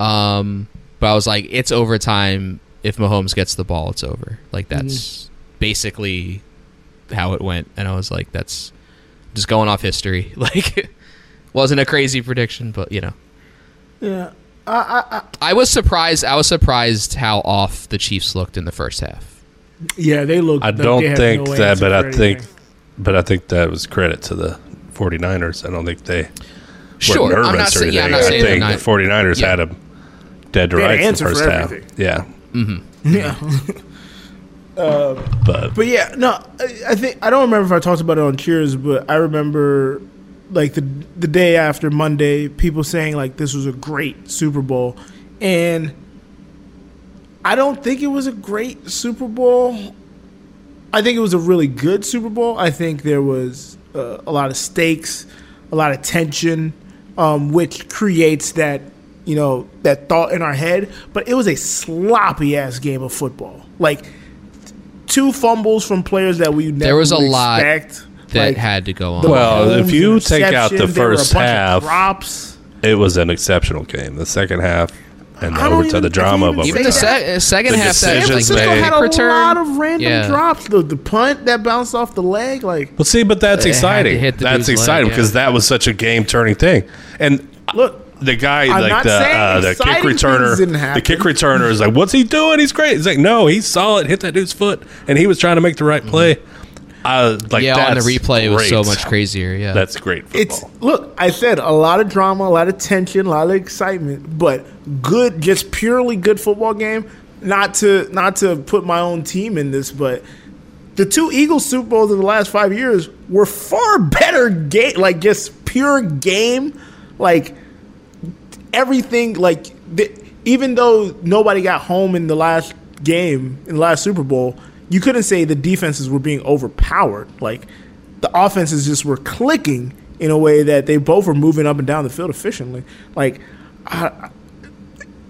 A: Um, but I was like, it's overtime. If Mahomes gets the ball, it's over. Like that's basically how it went. And I was like, that's just going off history. Like, wasn't a crazy prediction, but you know,
D: Yeah, I, I, I,
A: I was surprised. I was surprised how off the Chiefs looked in the first half.
D: yeah, they looked.
C: I
D: like
C: don't
D: they
C: think
D: no
C: that, but
D: for
C: I think,
D: anything.
C: but I think that was credit to the 49ers. I don't think they
A: Sure,
C: were nervous
A: I'm not
C: or
A: saying.
C: anything.
A: Yeah, I'm not
C: I think
A: they're
C: the
A: not.
C: 49ers
A: Yeah.
C: had them dead to
D: They
C: rights in the first
D: for
C: half.
D: everything.
C: Yeah, mm-hmm. Mm-hmm.
D: yeah.
C: Uh, but
D: But yeah, no, I, I think I don't remember if I talked about it on Cheers, but I remember like the the day after Monday, people saying like this was a great Super Bowl, and I don't think it was a great Super Bowl. I think it was a really good Super Bowl. I think there was uh, a lot of stakes, a lot of tension, um, which creates that you know that thought in our head. But it was a sloppy ass game of football. Like two fumbles from players that we never
A: There was a
D: would
A: lot
D: expect.
A: That
D: Like,
A: had to go on.
C: Well, if you take out the
D: interception, there were a
C: first half,
D: drops.
C: it was an exceptional game. The second half and the
D: I
C: over to
D: even-
C: the drama of
D: even
A: even
C: overtime.
A: the se- uh, second
C: The
A: half, that
C: decisions
A: like,
C: they-
D: Francisco
C: kick
D: had a
A: return,
D: lot of random
A: yeah.
D: drops. The, the punt that bounced off the leg, like
C: Well, see, but that's
A: It had to
C: exciting.
A: hit the
C: That's
A: dude's leg,
C: exciting
A: yeah.
C: because that was such a game turning thing. And
D: look,
C: the guy,
D: I'm
C: like the uh, the kick returner, the kick returner is like, "What's he doing? He's great." He's like, "No, he saw it hit that dude's foot, and he was trying to make the right play." Uh, like
A: yeah, on the
C: that's
A: replay, it was so much crazier. Yeah,
C: That's great football.
D: it's look. I said a lot of drama, a lot of tension, a lot of excitement, but good, just purely good football game. Not to not to put my own team in this, but the two Eagles Super Bowls in the last five years were far better game, like just pure game, like everything. Like the, even though nobody got home in the last game in the last Super Bowl, you couldn't say the defenses were being overpowered. Like the offenses just were clicking in a way that they both were moving up and down the field efficiently. Like, I,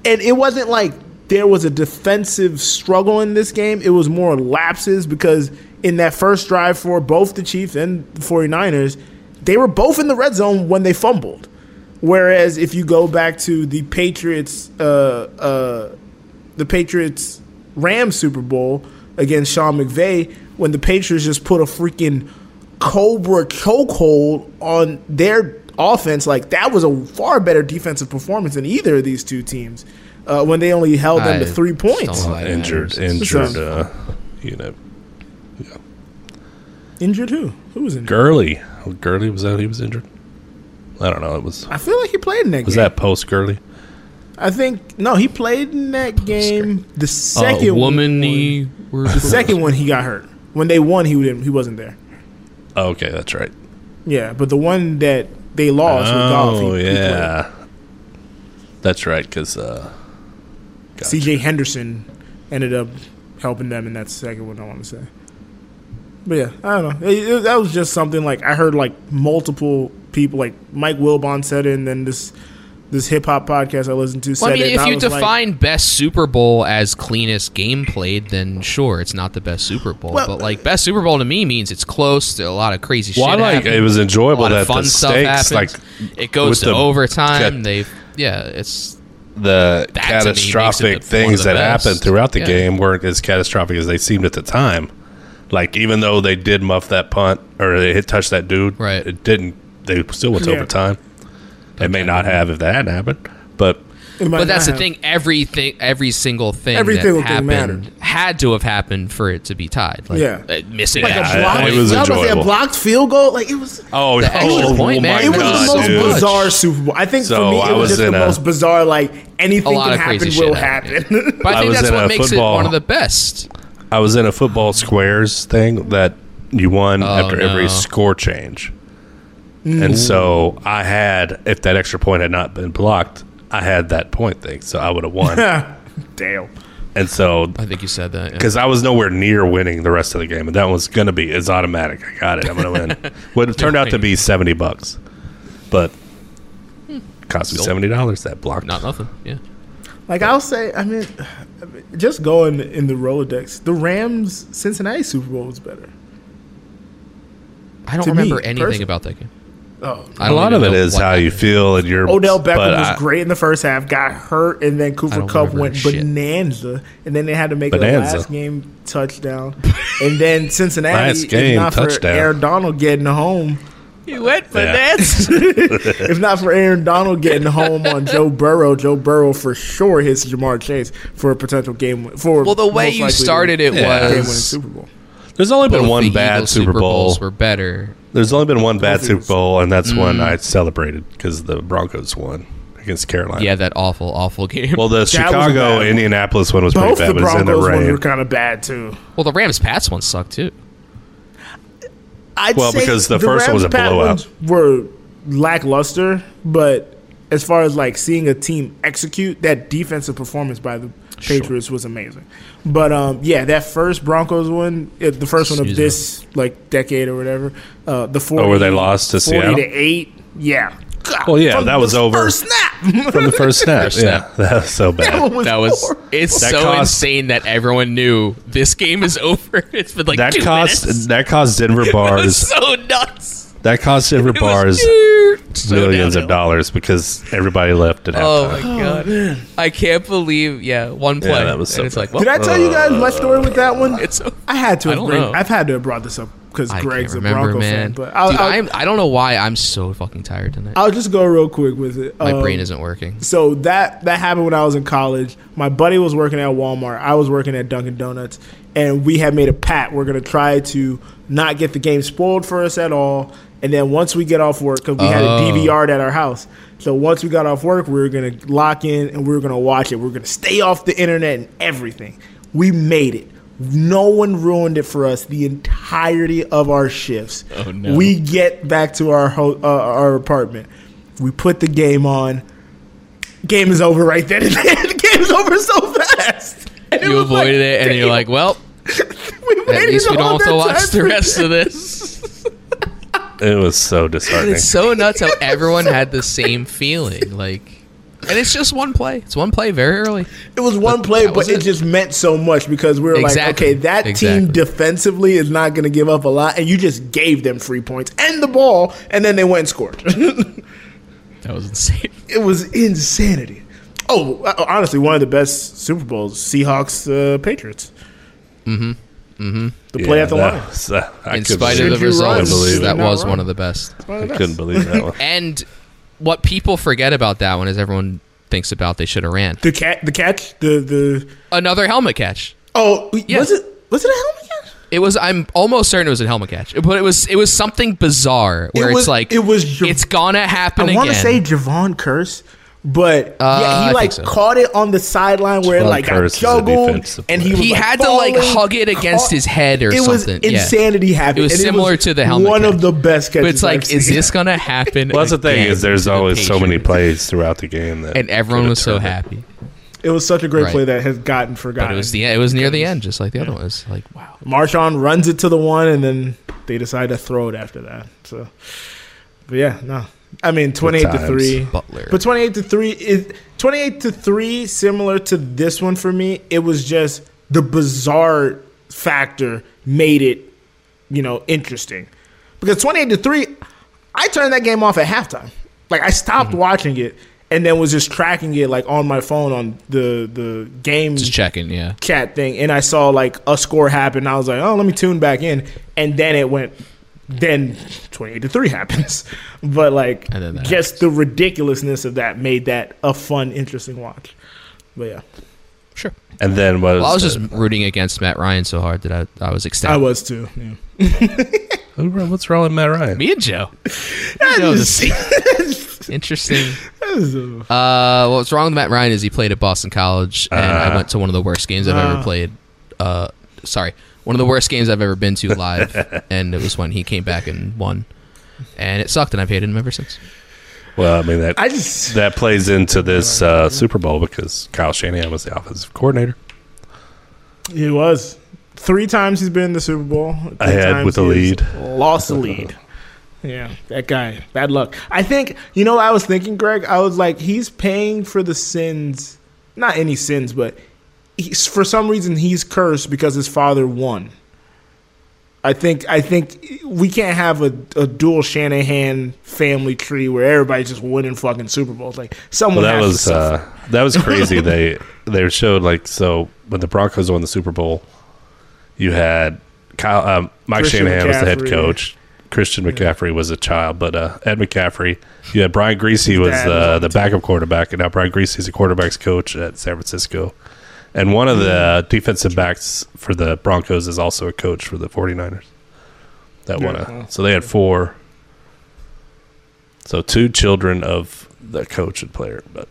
D: and it wasn't like there was a defensive struggle in this game. It was more lapses because in that first drive for both the Chiefs and the 49ers, they were both in the red zone when they fumbled. Whereas if you go back to the Patriots, uh, uh, the Patriots Rams Super Bowl against Sean McVay, when the Patriots just put a freaking Cobra chokehold on their offense, like that was a far better defensive performance than either of these two teams. Uh, when they only held them to three points.
A: don't
C: injured, injured. Uh, you know,
D: Injured who? Who was injured?
C: Gurley. Gurley was that he was injured? I don't know. It was
D: I feel like he played in that
C: was
D: game.
C: that post Gurley?
D: I think no, he played in that game. The second
A: uh, woman
D: one, the second one he got hurt. When they won, he didn't, he wasn't there.
C: Oh, okay, that's right.
D: Yeah, but the one that they lost with Goff, he,
C: Oh
D: he
C: yeah, that's right. Because uh,
D: C.J. Anderson ended up helping them in that second one. I want to say, but yeah, I don't know. It- it- that was just something like I heard like multiple people, like Mike Wilbon said it, and then this this hip hop podcast I listened to said
A: well, I mean,
D: it,
A: If you
D: was like-
A: define best Super Bowl as cleanest game played, then sure, it's not the best Super Bowl.
D: Well-
A: but like best Super Bowl to me means it's close to a lot of crazy
C: Well, I
A: shit.
C: like-
A: happened,
C: it was enjoyable
A: a lot
C: that
A: of
C: the
A: fun stuff
C: stakes,
A: happens.
C: like,
A: it goes
C: with
A: to
C: the-
A: overtime.
C: cat-
A: They yeah, it's
C: the
A: That to me makes it
C: catastrophic
A: the-
C: things
A: the
C: that
A: best.
C: happened throughout the
A: Yeah.
C: game weren't as catastrophic as they seemed at the time. Like even though they did muff that punt or they hit touch that dude,
A: Right.
C: It didn't. They still went to
D: Yeah.
C: overtime. They may not have if that hadn't happened, but
A: but that's the
D: have-
A: thing. Everything, every single thing
D: Every
A: that
D: single thing
A: happened
D: mattered.
A: had to have happened for it to be tied. Like,
D: Yeah.
A: uh, missing
D: Like
A: a
D: a
C: Yeah,
D: blocked,
C: it was
D: I about to say a blocked field goal. Like it was.
C: oh,
A: The extra
C: oh,
A: point,
C: oh
A: man.
C: my
D: It was
C: god,
D: the most
C: dude!
D: bizarre Super Bowl. I think
C: So,
D: for me, it was,
C: was
D: just the
C: a-
D: most bizarre. Like anything
A: a lot
D: can happen, will
A: shit happened.
D: happen.
A: But I
C: I
A: think
C: was
A: that's what makes
C: football-
A: it one of the best.
C: I was in a football squares thing that you won
A: Oh,
C: after every score change.
D: Mm.
C: And so I had, if that extra point had not been blocked, I had that point thing. So I would have won.
D: Damn.
C: and so,
A: I think you said that. yeah.
C: because I was nowhere near winning the rest of the game, and that was going to be, it's automatic. I got it. I'm going to win. Would have turned out to be 70 bucks. But cost me $70 that block.
A: Not nothing. Yeah.
D: Like I'll say, I mean, just going in the Rolodex, the Rams Cincinnati Super Bowl was better.
A: I don't
D: To me,
A: remember anything
D: personally.
A: about that game.
D: Oh,
A: I
C: A
A: don't
C: lot of it is
A: it know
C: how you feel and your
D: Odell Beckham
C: but
D: was
C: I-
D: great in the first half, got hurt, and then Cooper Kupp
A: remember
D: went
A: shit.
D: bonanza, and then they had to make
C: Bonanza.
D: a last game touchdown, and then Cincinnati,
C: Last
D: if
C: game
D: not for. Aaron Donald getting home,
A: You went for
C: Yeah.
D: if not for Aaron Donald getting home on Joe Burrow, Joe Burrow for sure hits Ja'Marr Chase for a potential game win- for
A: Well, the way
D: most
A: you started it
C: Yeah.
D: game winning
A: was
D: Super Bowl.
C: There's only been one bad
A: Eagles
C: Super Bowl.
A: Bowls were better.
C: There's only been one bad
D: Both
C: Super Bowl, and that's when
A: Mm.
C: I celebrated because the Broncos won against Carolina.
A: Yeah, that awful, awful game.
C: Well, the
D: was
C: Chicago
D: bad one.
C: Indianapolis one was
D: Both
C: pretty
D: the
C: bad, but it's in the
D: Broncos ones
C: rain.
D: were kind of bad too.
A: well, the Rams Pats one sucked too.
D: I'd
C: Well,
D: say
C: because the first one was a
D: Rams-Pat
C: blowout.
D: ones Were lackluster, but as far as like seeing a team execute, that defensive performance by the Patriots was amazing. But um, yeah, that first Broncos one, uh, the first one of
A: Excuse me.
D: this like decade or whatever, uh, the 40,
C: Oh, where they lost to
D: 40
C: Seattle?
D: to eight, yeah. God,
C: Well, yeah,
D: from
C: that was over.
D: First snap.
C: from the first snap.
A: First
C: yeah,
A: snap.
C: that was so bad.
D: one was
A: That was it's
C: That
A: so
C: cost-
A: insane that everyone knew this game is over. It's been like
C: that
A: two
C: cost
A: minutes.
C: that cost Denver
A: It was
C: bars
A: so nuts.
C: That cost Denver
A: It was
C: bars
A: so
C: millions of dollars because everybody left at
A: Oh my
C: halftime.
A: god! I can't believe. Yeah, one play.
C: Yeah, that was so
A: and it's like, well,
D: Did I tell you guys my story with that one?
A: It's so-
D: I had to.
A: I
D: Have
A: don't
D: bring,
A: know.
D: I've had to have brought this up because Greg's
A: can't
D: a Bronco
A: man.
D: fan. But I'll,
A: Dude,
D: I'll,
A: I'm, I don't know why I'm so fucking tired tonight.
D: I'll just go real quick with it.
A: My
D: Um,
A: brain isn't working.
D: So that that happened when I was in college. My buddy was working at Walmart. I was working at Dunkin' Donuts, and we had made a pact. We're gonna try to not get the game spoiled for us at all. And then once we get off work, because we had a
A: Oh.
D: DVR at our house. So once we got off work, we were gonna lock in and we were gonna watch it. We are gonna stay off the internet and everything. We made it. No one ruined it for us the entirety of our shifts.
A: Oh, no.
D: We get back to our ho- uh, our apartment. We put the game on. Game is over right then and there. the game is over so fast. And
A: You
D: was like,
A: avoided it, and you're like, well,
D: we
A: at least we don't have to watch the rest of this.
C: It was so disheartening.
A: It's so nuts how everyone had the same feeling. Like, and it's just one play. It's one play very early.
D: It was one play,
A: that
D: but
A: was
D: it.
A: it.
D: just meant so much because we were
A: Exactly.
D: like, okay, that
A: Exactly.
D: team defensively is not going to give up a lot, and you just gave them free points and the ball, and then they went and scored.
A: That was insane.
D: it was insanity. Oh, uh, honestly, one of the best Super Bowls: Seahawks, uh, Patriots. Mm-hmm. The play
C: Yeah,
D: at the
C: that
D: line.
C: was, uh, I
A: In spite of the
D: Should you
A: results,
C: believe
A: that was
D: run.
A: one of the best.
C: I couldn't believe that one.
A: And what people forget about that one is everyone thinks about they should have ran
D: The cat, the catch, the the.
A: another helmet catch.
D: Oh,
A: Yeah.
D: was it was it a helmet catch?
A: It was. I'm almost certain it was a helmet catch, but it was. It was something bizarre where
D: It was-
A: it's like
D: it was Jav-
A: It's gonna happen
D: I want to say Javon Kearse, but
A: Uh,
D: yeah, he like
A: so.
D: caught it on the sideline where it
C: Javon
D: like got
C: Kearse
D: juggled, and he was
A: He
D: like,
A: had to, like, hug it against his head or
D: it was
A: something. Yeah.
D: insanity happening.
A: It was
D: and
A: similar to the helmet
D: One
A: catch.
D: of the best catches.
A: but it's like,
D: I've
A: is
D: seen.
A: this gonna happen?
C: Well, that's the thing is there's
A: to the
C: always so many plays throughout the game that
A: and everyone was so happy.
D: It was such a great
A: Right.
D: play that has gotten forgotten.
A: But it was the it was near the end, just like the other one. It was like wow.
D: Marshawn runs it to the one, and then they decide to throw it after that. So, but yeah, no. I mean, twenty-eight to three.
A: Butler.
D: But twenty-eight to three is twenty-eight to three. Similar to this one for me, it was just the bizarre factor made it, you know, interesting. Because twenty-eight to three, I turned that game off at halftime. Like I stopped
A: Mm-hmm.
D: watching it and then was just tracking it like on my phone on the the game
A: Just checking, yeah.
D: chat thing and I saw like a score happen. I was like, oh, let me tune back in. And then it went, then 28 to 3 happens. But like,
A: And then that
D: just the ridiculousness of that made that a fun, interesting watch. But yeah,
A: Sure.
C: And then what
A: Well, I was
C: was
A: just rooting against Matt Ryan so hard that I, I was
D: extended.
A: I
D: was too. Yeah.
C: What's wrong with Matt Ryan?
A: Me and Joe. Joe, this- interesting. Uh, what's wrong with Matt Ryan is he played at Boston College, and I
C: Ah.
A: went to one of the worst games I've ever
D: Ah.
A: played. Uh, sorry, one of the worst games I've ever been to live, and it was when he came back and won, and it sucked, and I've hated him ever since.
C: Well, I mean that
D: I just,
C: that plays into this uh, Super Bowl because Kyle Shanahan was the offensive coordinator.
D: he was. Three times he's been in the Super Bowl. Three
C: Ahead
D: times
C: with the lead.
D: Lost the lead. Yeah, that guy. Bad luck. I think, you know what I was thinking, Greg? I was like, he's paying for the sins. Not any sins, but he's, for some reason he's cursed because his father won. I think I think we can't have a, a dual Shanahan family tree where everybody's just winning fucking Super Bowls. Like someone
C: Well, that was uh, that was crazy. they they showed like so when the Broncos won the Super Bowl, you had Kyle um, Mike
D: Christian
C: Shanahan was the head coach. Christian McCaffrey was a child, but uh, Ed McCaffrey. You had Brian Griese was uh, the
D: the
C: backup quarterback, and now Brian Griese is a quarterbacks coach at San Francisco. And one of the defensive backs for the Broncos is also a coach for the 49ers. That
D: Yeah.
C: a, so they had four. So two children of the coach and player, but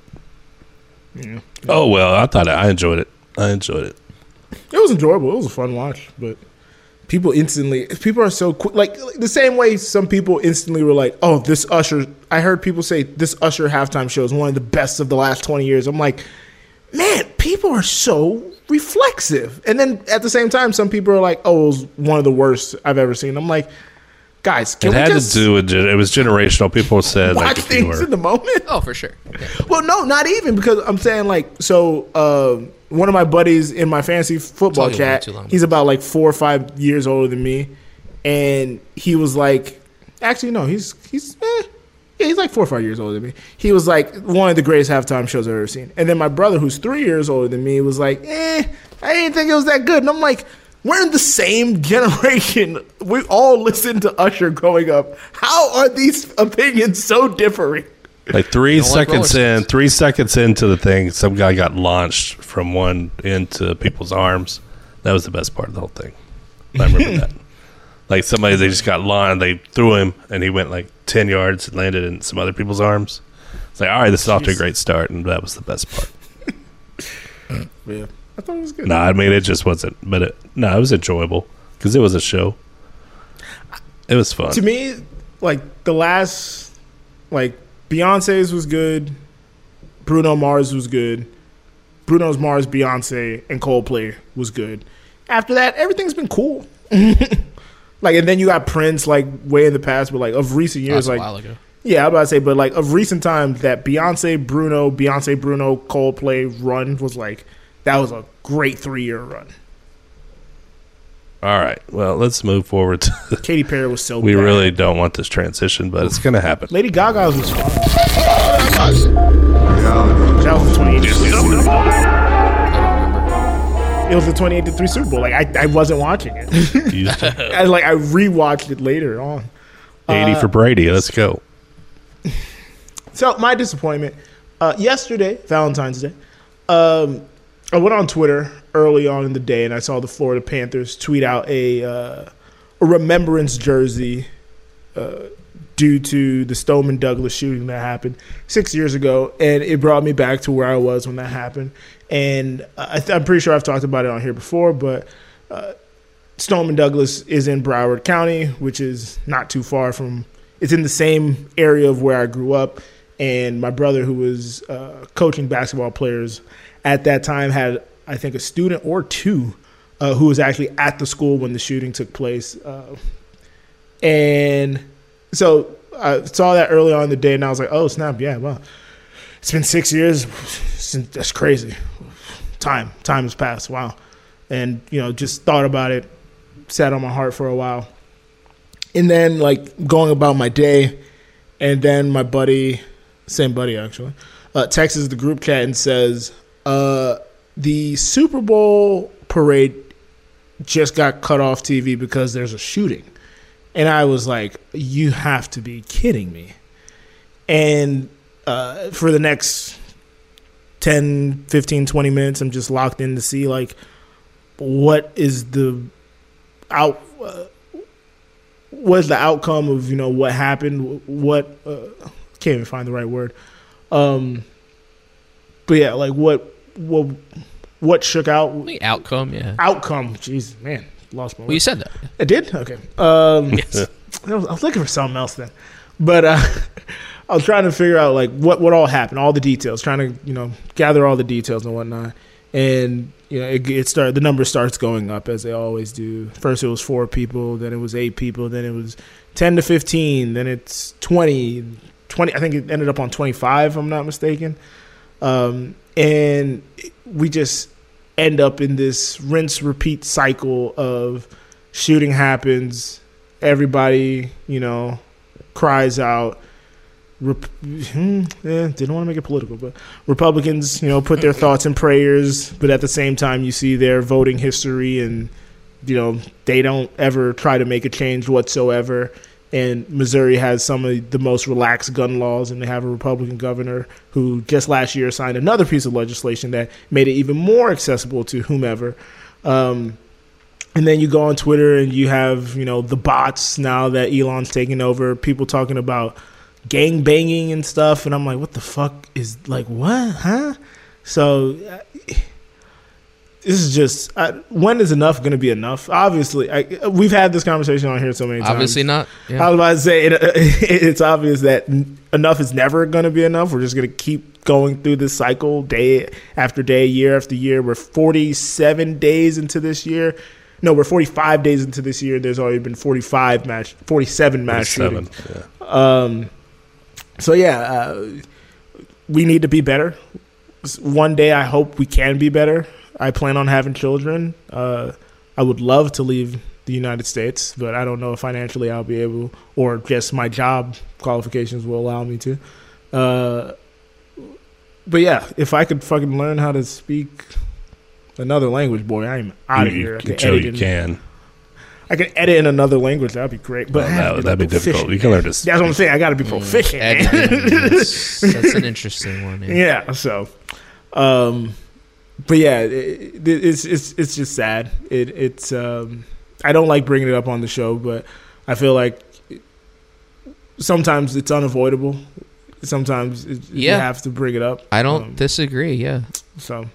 D: Yeah.
C: Oh well, I thought I enjoyed it. I enjoyed it.
D: It was enjoyable. It was a fun watch, but people instantly people are so quick. Like, like the same way some people instantly were like, "Oh, this Usher." I heard people say this Usher halftime show is one of the best of the last twenty years. I'm like, man, people are so reflexive. And then at the same time, some people are like, "Oh, it was one of the worst I've ever seen." I'm like, guys, can
C: it
D: we
C: had
D: just
C: to do with gen- it was generational. People said
D: watch
C: like if
D: things in the moment?
A: Oh, for sure.
D: Well, no, not even because I'm saying like so. Uh, one of my buddies in my fantasy football
A: It's all you
D: chat, he's about like four or five years older than me, and he was like, actually no, he's he's eh, yeah, he's like four or five years older than me. He was like one of the greatest halftime shows I've ever seen. And then my brother, who's three years older than me, was like, eh, I didn't think it was that good. And I'm like. We're in the same generation. We all listened to Usher growing up. How are these opinions so differing?
C: like three
A: don't like
C: seconds in, three seconds into the thing, some guy got launched from one into people's arms. That was the best part of the whole thing. I remember that. Like somebody, they just got launched. They threw him, and he went like ten yards and landed in some other people's arms. It's like, all right, this is off to a great start, and that was the best part.
D: Yeah, I thought it was good.
C: No, I mean it just wasn't. But it, no, it was enjoyable because it was a show. It was fun.
D: to me, like the last, like Beyonce's was good, Bruno Mars was good, Bruno's Mars, Beyonce, and Coldplay was good. After that, everything's been cool. Like, and then you got Prince, like way in the past, but like of recent
A: oh, years,
D: like yeah, I was about to say, but like of recent times, that Beyonce, Bruno, Beyonce, Bruno, Coldplay run was like that was a great three year run.
C: All right, well, let's move forward. To
D: Katy Perry was so.
C: we
D: bad.
C: really don't want this transition, but it's gonna happen.
D: Lady Gaga was fun. That was it was the 28 to 3 Super Bowl. Like I, I wasn't watching it.
C: You
D: I like I rewatched it later on.
C: Eighty for Brady. Let's go.
D: So my disappointment. Uh, yesterday, Valentine's Day, um, I went on Twitter early on in the day and I saw the Florida Panthers tweet out a uh, a remembrance jersey uh, due to the Stoneman Douglas shooting that happened six years ago, and it brought me back to where I was when that happened. And I I'm pretty sure I've talked about it on here before, but uh, Stoneman Douglas is in Broward County, which is not too far from. It's in the same area of where I grew up, and my brother, who was uh, coaching basketball players at that time had I think a student or two uh, who was actually at the school when the shooting took place, uh, and so I saw that early on in the day, and I was like, "Oh snap! Yeah, well, it's been six years. That's crazy. Time, time has passed. Wow." And you know, just thought about it, sat on my heart for a while, and then like going about my day, and then my buddy, same buddy actually, uh, texts the group chat and says, uh, "The Super Bowl parade just got cut off TV because there's a shooting." And I was like, you have to be kidding me. And uh, for the next 10, 15, 20 minutes, I'm just locked in to see, like, what is the out. Uh, what's the outcome of you know what happened? What uh, can't even find the right word. Um, but yeah, like what what what shook out?
A: The outcome, yeah.
D: Outcome. Jeez, man, lost my.
A: Well, you said that.
D: I did. Okay. Um,
A: Yes.
D: I was, I was looking for something else then, but uh, I was trying to figure out like what what all happened, all the details, trying to you know gather all the details and whatnot, and you know it, it started. The number starts going up as they always do. First it was four people, then it was eight people, then it was ten to fifteen, then it's 20, 20 I think it ended up on twenty five. If I'm not mistaken, um, and we just end up in this rinse repeat cycle of shooting happens everybody you know cries out Rep- hmm, yeah, didn't want to make it political but republicans you know put their thoughts and prayers but at the same time you see their voting history and you know they don't ever try to make a change whatsoever and Missouri has some of the most relaxed gun laws, and they have a Republican governor who just last year signed another piece of legislation that made it even more accessible to whomever. Um, and then you go on Twitter and you have you know the bots now that Elon's taking over. People talking about gang banging and stuff, and I'm like, what the fuck is like what, huh? So uh, this is just uh, when is enough going to be enough? Obviously, I, we've had this conversation on here so many times.
A: Obviously not. Yeah.
D: I was about to say it, it's obvious that enough is never going to be enough. We're just going to keep going through this cycle day after day, year after year. We're 47 days into this year. No, we're 45 days into this year. There's already been 45 match, 47 mass
C: 47,
D: shootings. Um, so yeah, uh, we need to be better. One day, I hope we can be better. I plan on having children. Uh, I would love to leave the United States, but I don't know if financially I'll be able, or just my job qualifications will allow me to. Uh, but yeah, if I could fucking learn how to speak another language, boy, I'm out of here. I
C: you-
D: could
C: Joe, you can.
D: I can edit in another language. That'd be great. But
C: Well, that-
D: to be,
C: that'd be
D: like,
C: difficult. You can learn to
D: That's what I'm saying. I got to be proficient. man.
A: Editing, that's, that's an interesting one. Yeah.
D: yeah. So, um, but yeah, it, it, it's it's it's just sad. It it's um, I don't like bringing it up on the show, but I feel like sometimes it's unavoidable. Sometimes it, you have to bring it up.
A: I don't
D: Um,
A: disagree. Yeah.
D: so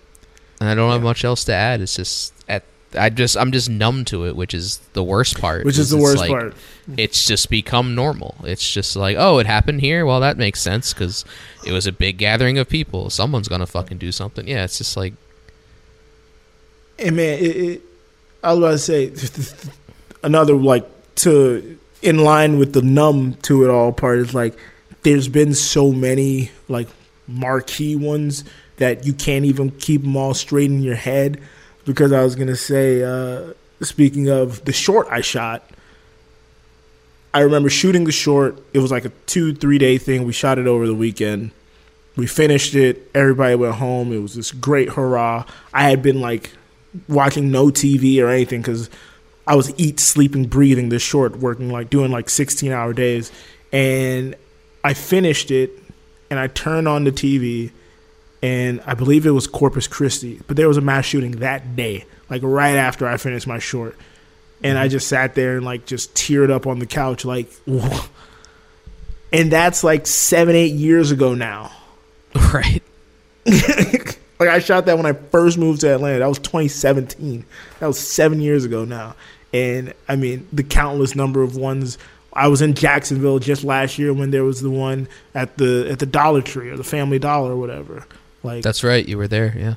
A: And I don't have much else to add. It's just at I just I'm just numb to it, which is the worst part.
D: Which is the worst
A: like-
D: part.
A: It's just become normal. It's just like, oh, it happened here. Well, that makes sense because it was a big gathering of people. Someone's gonna fucking do something. Yeah, it's just like
D: And man, it, it, I was about to say another like to in line with the numb to it all part is like there's been so many like marquee ones that you can't even keep them all straight in your head. Because I was gonna say, uh, speaking of the short I shot, I remember shooting the short. It was like a two three day thing. We shot it over the weekend. We finished it. Everybody went home. It was this great hurrah. I had been like watching no TV or anything because I was eat, sleeping, breathing this short, working like doing like 16 hour days. And I finished it and I turned on the TV and I believe it was Corpus Christi, but there was a mass shooting that day, like right after I finished my short. And I mm-hmm. just sat there and like just teared up on the couch, like, and that's like seven, eight years ago now.
A: right.
D: like I shot that when I first moved to Atlanta. That was 2017. That was seven years ago now. And I mean, the countless number of ones. I was in Jacksonville just last year when there was the one at the at the Dollar Tree or the Family Dollar or whatever. Like
A: That's right. You were there. Yeah.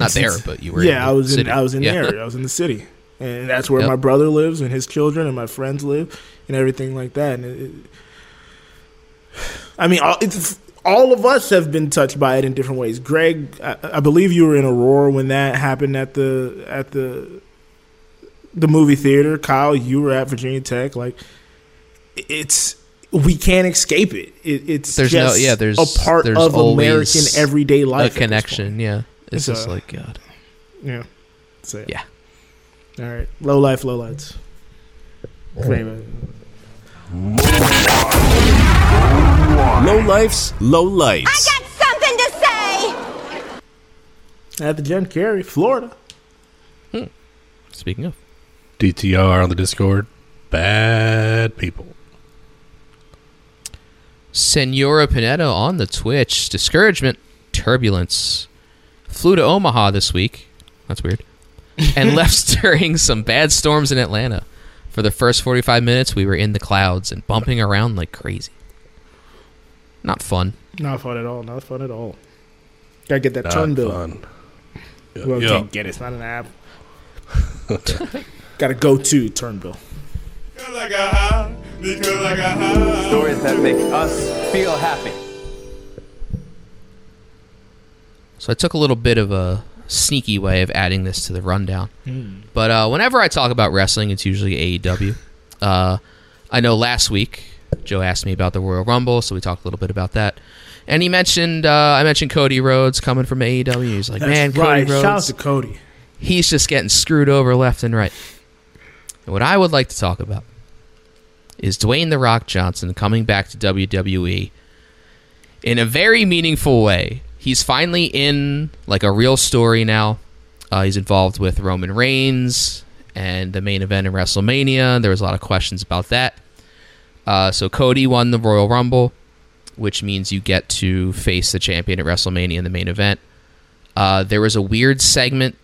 A: Not there, but you were.
D: yeah,
A: in
D: I was in. I was in
A: Yeah.
D: the area. I was in the city, and that's where
A: Yep.
D: my brother lives and his children and my friends live and everything like that. And it, I mean, all, it's, all of us have been touched by it in different ways. Greg, I, I believe you were in Aurora when that happened at the at the the movie theater. Kyle, you were at Virginia Tech. Like, it's we can't escape it. it it's
A: There's no
D: just
A: yeah. There's
D: a part
A: there's
D: of American everyday life.
A: A connection. Yeah. It's,
D: It's
A: just
D: a-
A: like God.
D: Yeah. So,
A: Yeah.
D: All right. Low life, low lights. Anyway.
L: Low lifes, low lights.
M: I got something to say.
D: At the Jen Carey, Florida. Hmm.
A: Speaking of.
C: DTR on the Discord. Bad people.
A: Senora Pinetto on the Twitch. Discouragement, turbulence. Flew to Omaha this week. That's weird. And left stirring some bad storms in Atlanta. For the first 45 minutes, we were in the clouds and bumping around like crazy. Not fun.
D: Not fun at all. Not fun at all. Gotta get that turnbill.
C: Not
D: turn bill.
C: fun.
D: Well,
C: Yeah.
D: can't get it. It's not an app. Gotta go to turn bill.
N: Stories that make us feel happy.
A: So I took a little bit of a sneaky way of adding this to the rundown. But uh, whenever I talk about wrestling, it's usually AEW. Uh, I know last week Joe asked me about the Royal Rumble, so we talked a little bit about that. And he mentioned uh, I mentioned Cody Rhodes coming from AEW. He's like,
D: That's
A: man,
D: right.
A: Cody
D: Shout out
A: Rhodes,
D: to Cody.
A: he's just getting screwed over left and right. And what I would like to talk about is Dwayne the Rock Johnson coming back to WWE in a very meaningful way. He's finally in like a real story now. Uh, he's involved with Roman Reigns and the main event in WrestleMania. There was a lot of questions about that. Uh, so Cody won the Royal Rumble, which means you get to face the champion at WrestleMania in the main event. Uh, there was a weird segment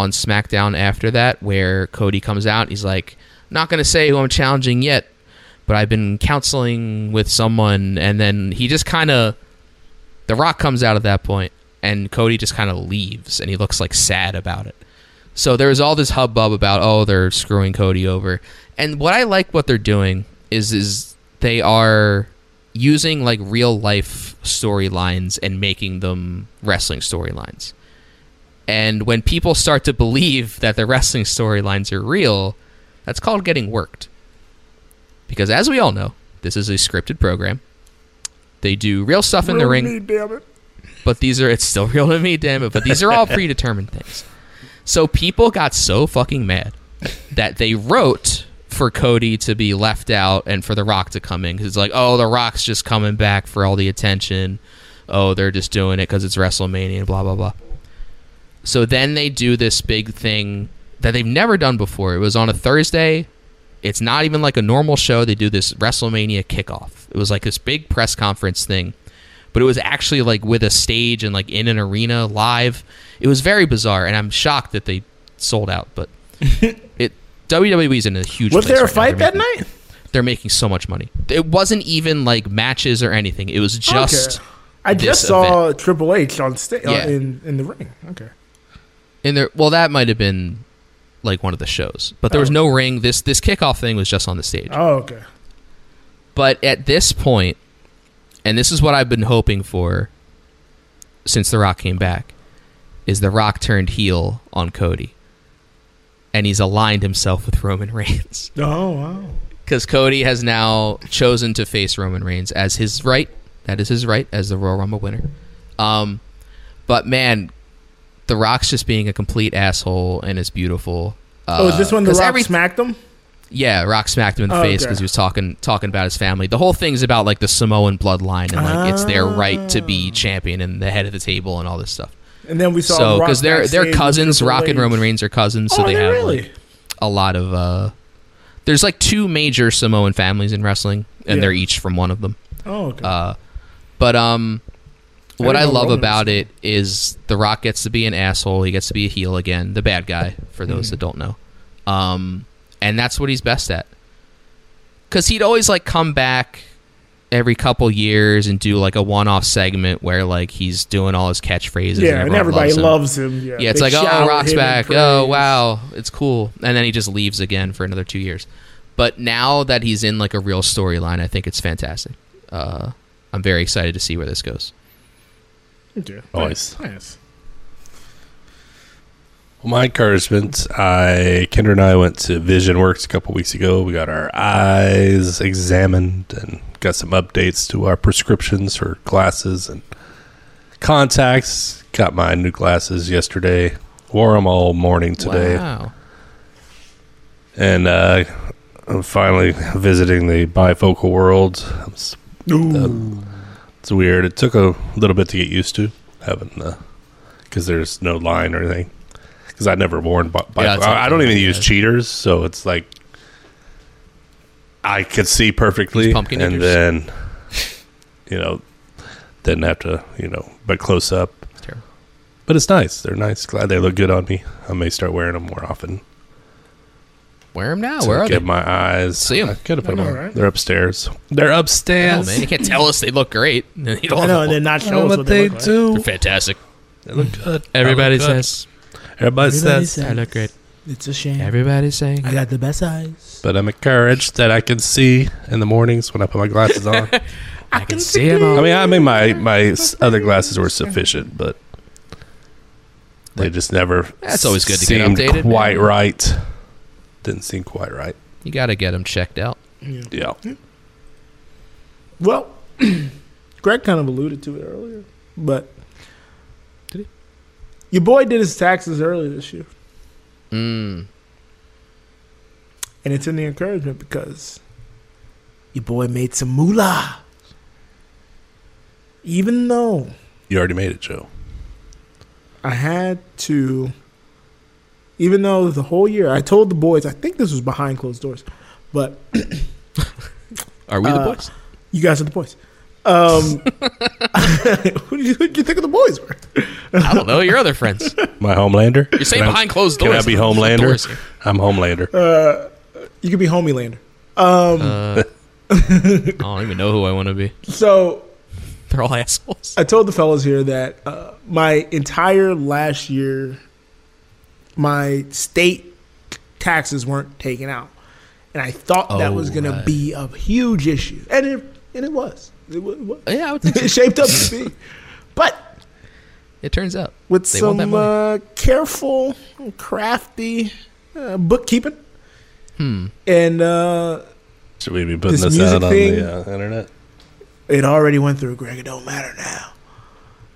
A: on SmackDown after that where Cody comes out. He's like, "Not going to say who I'm challenging yet, but I've been counseling with someone." And then he just kind of, The Rock comes out at that point, and Cody just kind of leaves, and he looks like sad about it. So there was all this hubbub about, oh, they're screwing Cody over. And what I like what they're doing is is they are using like real life storylines and making them wrestling storylines. And when people start to believe that the wrestling storylines are real, that's called getting worked. Because as we all know, this is a scripted program. They do real stuff in the ring,
D: me,
A: but these are it's still real to me, damn it. But these are all predetermined things. So people got so fucking mad that they wrote for Cody to be left out and for The Rock to come in because it's like, oh, The Rock's just coming back for all the attention. Oh, they're just doing it because it's WrestleMania and blah blah blah. So then they do this big thing that they've never done before. It was on a Thursday. It's not even like a normal show. They do this WrestleMania kickoff. It was like this big press conference thing, but it was actually like with a stage and like in an arena live. It was very bizarre, and I'm shocked that they sold out. But it WWE's in a huge.
D: Was
A: place
D: there a
A: right
D: fight that
A: making-
D: night?
A: They're making so much money. It wasn't even like matches or anything. It was just.
D: Okay. I just saw
A: event.
D: Triple H on stage
A: Yeah.
D: in in the ring. Okay.
A: In there well that might have been like one of the shows. But there was
D: Oh.
A: no ring. This this kickoff thing was just on the stage.
D: Oh, okay.
A: but at this point and this is what i've been hoping for since the rock came back is the rock turned heel on cody. And he's aligned himself with roman reigns.
D: Oh wow.
A: because cody has now chosen to face roman reigns as his right. That is his right as the royal rumble winner. Um, but man the rock's just being a complete asshole and it's beautiful
D: oh, is this when the
A: 'cause
D: Rock
A: every-
D: smacked him?
A: yeah, Rock smacked him in the
D: Oh,
A: face
D: okay.
A: because he was talking talking about his family. The whole thing's about like the Samoan bloodline and like it's their right to
D: Ah.
A: be champion and the head of the table and all this stuff.
D: And then we saw
A: so because they're they're cousins, Rock and Roman Reigns are cousins, so
D: Oh,
A: they have
D: really?
A: like, a lot of. uh There's like two major Samoan families in wrestling, and
D: Yeah.
A: they're each from one of them.
D: Oh, okay.
A: Uh, but um, what I,
D: didn't
A: love
D: Roman
A: about it is The Rock gets to be an asshole. He gets to be a heel again, the bad guy for those
D: Mhm.
A: that don't know. Um, and that's what he's best at. Because he'd always like come back every couple years and do like a one-off segment where like he's doing all his catchphrases.
D: Yeah, and everybody
A: him.
D: loves him. Yeah,
A: Yeah, it's
D: They
A: like, oh, Rock's back. Oh, wow, it's cool. And then he just leaves again for another two years. But now that he's in like a real storyline, I think it's fantastic. Uh, I'm very excited to see where this goes.
D: Okay.
C: Always.
D: Nice.
C: Well, my encouragement, I Kendra and I went to Visionworks a couple weeks ago. We got our eyes examined and got some updates to our prescriptions for glasses and contacts. Got my new glasses yesterday. Wore them all morning today.
A: Wow.
C: And uh, I'm finally visiting the bifocal world. It's, uh, it's weird. It took a little bit to get used to having the because there's no line or anything. Because I'd never worn bi-
A: Yeah, it's
C: I, I don't even use
A: yeah.
C: cheaters, so it's like I could see perfectly,
A: pumpkin
C: and
A: eaters?
C: then you know didn't have to you know but close up.
A: terrible.
C: But it's nice. They're nice. Glad they look good on me. I may start wearing them more often.
A: Wear him now.
C: to
A: Where are they?
C: get my eyes.
A: See 'em.
C: I could have put them on.
D: right?
C: They're upstairs. They're
A: Oh,
C: upstairs.
A: man, you can't tell us they look great. You don't
D: I know, and then not show us what they look like.
C: do.
A: They're fantastic.
C: They look good.
A: Everybody
C: They look good.
A: says
C: Everybody
D: Everybody
C: says.
D: says.
A: I look great.
D: It's a shame.
A: Everybody's saying
D: I got the best eyes.
C: But I'm encouraged that I can see in the mornings when I put my glasses on.
A: I can see him.
C: I mean, I mean, my my s- other glasses were sufficient, but they just never.
A: That's always good to get
C: seemed
A: updated,
C: Quite
A: man.
C: right. Didn't seem quite right.
A: You got to get him checked out.
C: Yeah.
D: Well, Greg kind of alluded to it earlier, but
A: Did he?
D: your boy did his taxes early this year,
A: Mm.
D: and it's in the encouragement because your boy made some moolah. Even though
C: You already made it, Joe.
D: I had to, even though the whole year I told the boys, I think this was behind closed doors, but
A: Are we the
D: Uh,
A: boys?
D: you guys are the boys. Um, who did you, who did you think of the boys were?
A: I don't know. Your other friends.
C: My Homelander.
A: You're saying
C: Can I-
A: behind closed doors.
C: Can I
A: doors.
C: be
A: There's no doors
C: Homelander? I'm Homelander.
D: Uh, you could be Homelander. Um,
A: Uh, I don't even know who I want to be.
D: so
A: They're all assholes.
D: I told the fellas here that uh, my entire last year, my state taxes weren't taken out, and I thought that
A: Oh,
D: was going
A: right.
D: to be a huge issue, and it and it was. It wa- it was.
A: Yeah, I would think so.
D: it shaped up to be, but
A: It turns out
D: with
A: They want that
D: some
A: money.
D: uh, careful, crafty uh, bookkeeping,
A: Hmm.
D: and uh,
C: Should we be putting
D: This
C: this,
D: music
C: out on
D: thing-
C: the uh, internet?
D: it already went through. Greg, it don't matter now.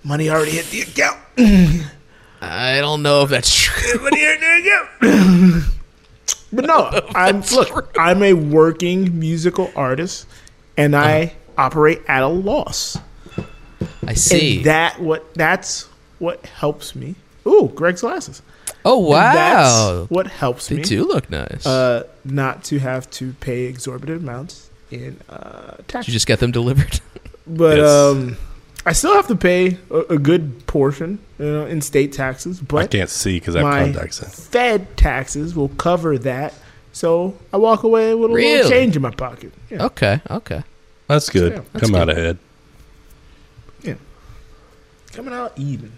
D: Money already hit the account.
A: I don't know if that's true.
D: Money hit the account. but no, I'm look. I'm a working musical artist, and I operate at a loss.
A: I see.
D: And that what that's what helps me. Ooh, Greg's glasses.
A: oh
D: And
A: wow,
D: that's what helps
A: they
D: me.
A: They do look nice.
D: Uh, not to have to pay exorbitant amounts in uh, tax.
A: Did you just get them delivered?
D: But
C: Yes.
D: um, I still have to pay a, a good portion, you know, in state taxes. But I
C: can't see because I have
D: my
C: contacts in.
D: Fed taxes will cover that, so I walk away with a
A: Really?
D: little change in my pocket. Yeah,
A: okay, okay.
C: That's good.
D: Yeah,
A: that's
C: Come out ahead.
D: yeah, coming out even,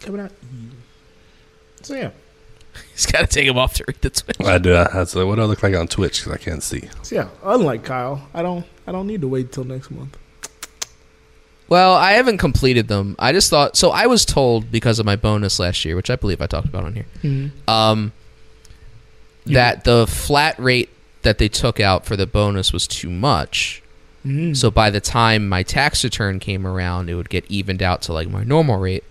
D: coming out even. So yeah,
A: He's got to take him off to read the Twitch.
C: I do. That's like, what do I look like on Twitch because I can't see.
D: so yeah. Unlike Kyle, I don't, I don't need to wait till next month.
A: Well, I haven't completed them. I just thought so. I was told because of my bonus last year, which I believe I talked about on here, um, that the flat rate that they took out for the bonus was too much.
D: Mm.
A: So by the time my tax return came around, it would get evened out to like my normal rate,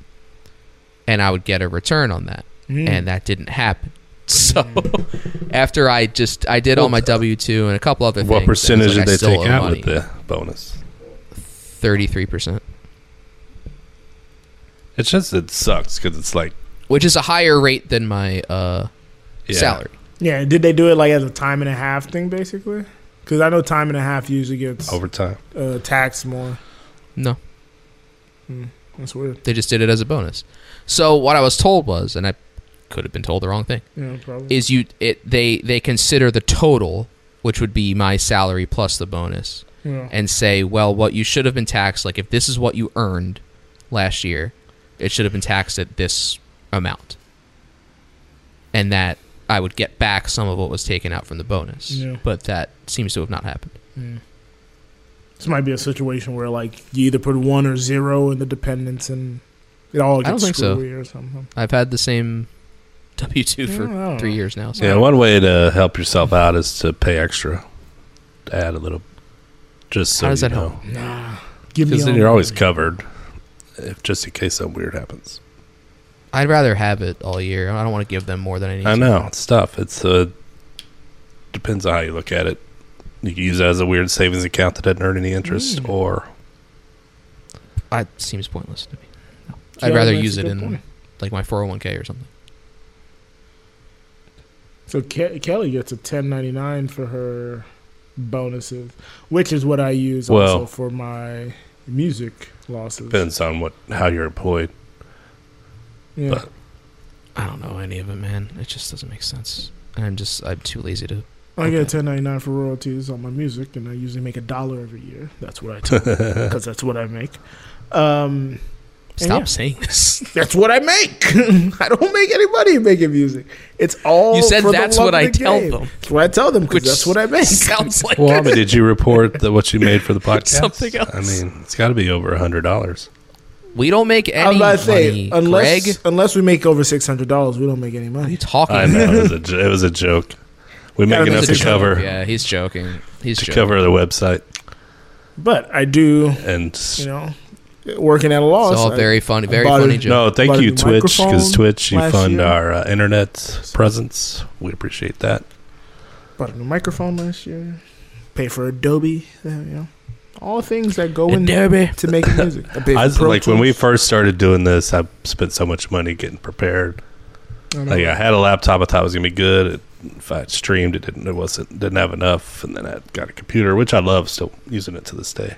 A: and I would get a return on that,
D: Mm.
A: and that didn't happen. So after I just I did all my W two and a couple other things.
C: What percentage did they take out
A: money.
C: with the bonus?
A: Thirty three percent,
C: It's just it sucks because it's like
A: which is a higher rate than my uh,
C: Yeah.
A: salary.
D: Yeah, did they do it like as a time and a half thing, basically? Because I know time and a half usually gets
C: overtime.
D: uh, taxed more.
A: No,
D: That's weird.
A: they just did it as a bonus. So what I was told was, and I could have been told the wrong thing,
D: Yeah, probably.
A: is you it they they consider the total, which would be my salary plus the bonus,
D: Yeah.
A: and say, well, what you should have been taxed, like if this is what you earned last year, it should have been taxed at this amount. And that I would get back some of what was taken out from the bonus.
D: Yeah.
A: But that seems to have not happened.
D: This might be a situation where like you either put one or zero in the dependents and it all
A: I don't
D: gets
A: think so.
D: screwy or something.
A: I've had the same W two for
D: Yeah,
A: three
D: know.
A: years now. So.
C: Yeah, one way to help yourself out is to pay extra, to add a little, just so
A: How does
C: you
A: that
C: know.
A: help?
D: Nah. Give me
C: Because then
D: all
C: you're always covered, if just in case something weird happens.
A: I'd rather have it all year. I don't want to give them more than I need.
C: I
A: to.
C: know it's tough. It's uh, depends on how you look at it. You can use it as a weird savings account that doesn't earn any interest,
A: Mm.
C: or
A: It seems pointless to me. No. I'd rather
D: that's
A: use it
D: good
A: in
D: point.
A: like my 401k or something.
D: So Ke- Kelly gets a ten ninety nine for her bonuses, which is what I use
C: Well-
D: also for my music losses.
C: depends on what how you're employed.
D: Yeah.
C: But
A: I don't know any of it, man. It just doesn't make sense. And I'm just I'm too lazy to.
D: I get a ten ninety nine for royalties on my music, and I usually make a dollar every year. That's what I take because that's what I make. Um, and
A: Stop
D: yeah,
A: saying this.
D: That's what I make. I don't make any money making music. It's all
A: You said
D: for
A: that's
D: love
A: what I
D: the
A: tell
D: game.
A: them.
D: That's what I tell them because
A: Which
D: that's what I make.
A: Sounds like
C: well, I mean, did you report that what you made for the podcast?
A: Something else.
C: I mean, it's got to be over a hundred dollars.
A: we don't make
D: I was
A: any
D: about to say
A: money,
D: unless
A: Greg.
D: unless we make over six hundred dollars, we don't make any money.
A: Talking.
C: I know it was a, jo- it was a joke. We make
D: Gotta
C: enough
D: make
C: to
D: joke.
C: cover
A: Yeah, he's joking. He's
C: to
A: joking.
C: cover the website,
D: But I do,
C: and
D: you know, working at a loss.
A: It's all
D: I-
A: very funny, very
D: bought
A: funny joke.
C: no, thank you Twitch because Twitch you fund
D: year.
C: our uh, internet presence. We appreciate that.
D: Bought a new microphone last year. Pay for Adobe. uh, You know, all things that go into
A: Adobe.
D: to make music. I, paid
C: I
D: for Pro
C: like when we first started doing this. I spent so much money getting prepared.
D: I.
C: Like I had a laptop, I thought it was gonna be good. It, if I streamed, it didn't. It wasn't. Didn't have enough, and then I got a computer, which I love, still using it to this day.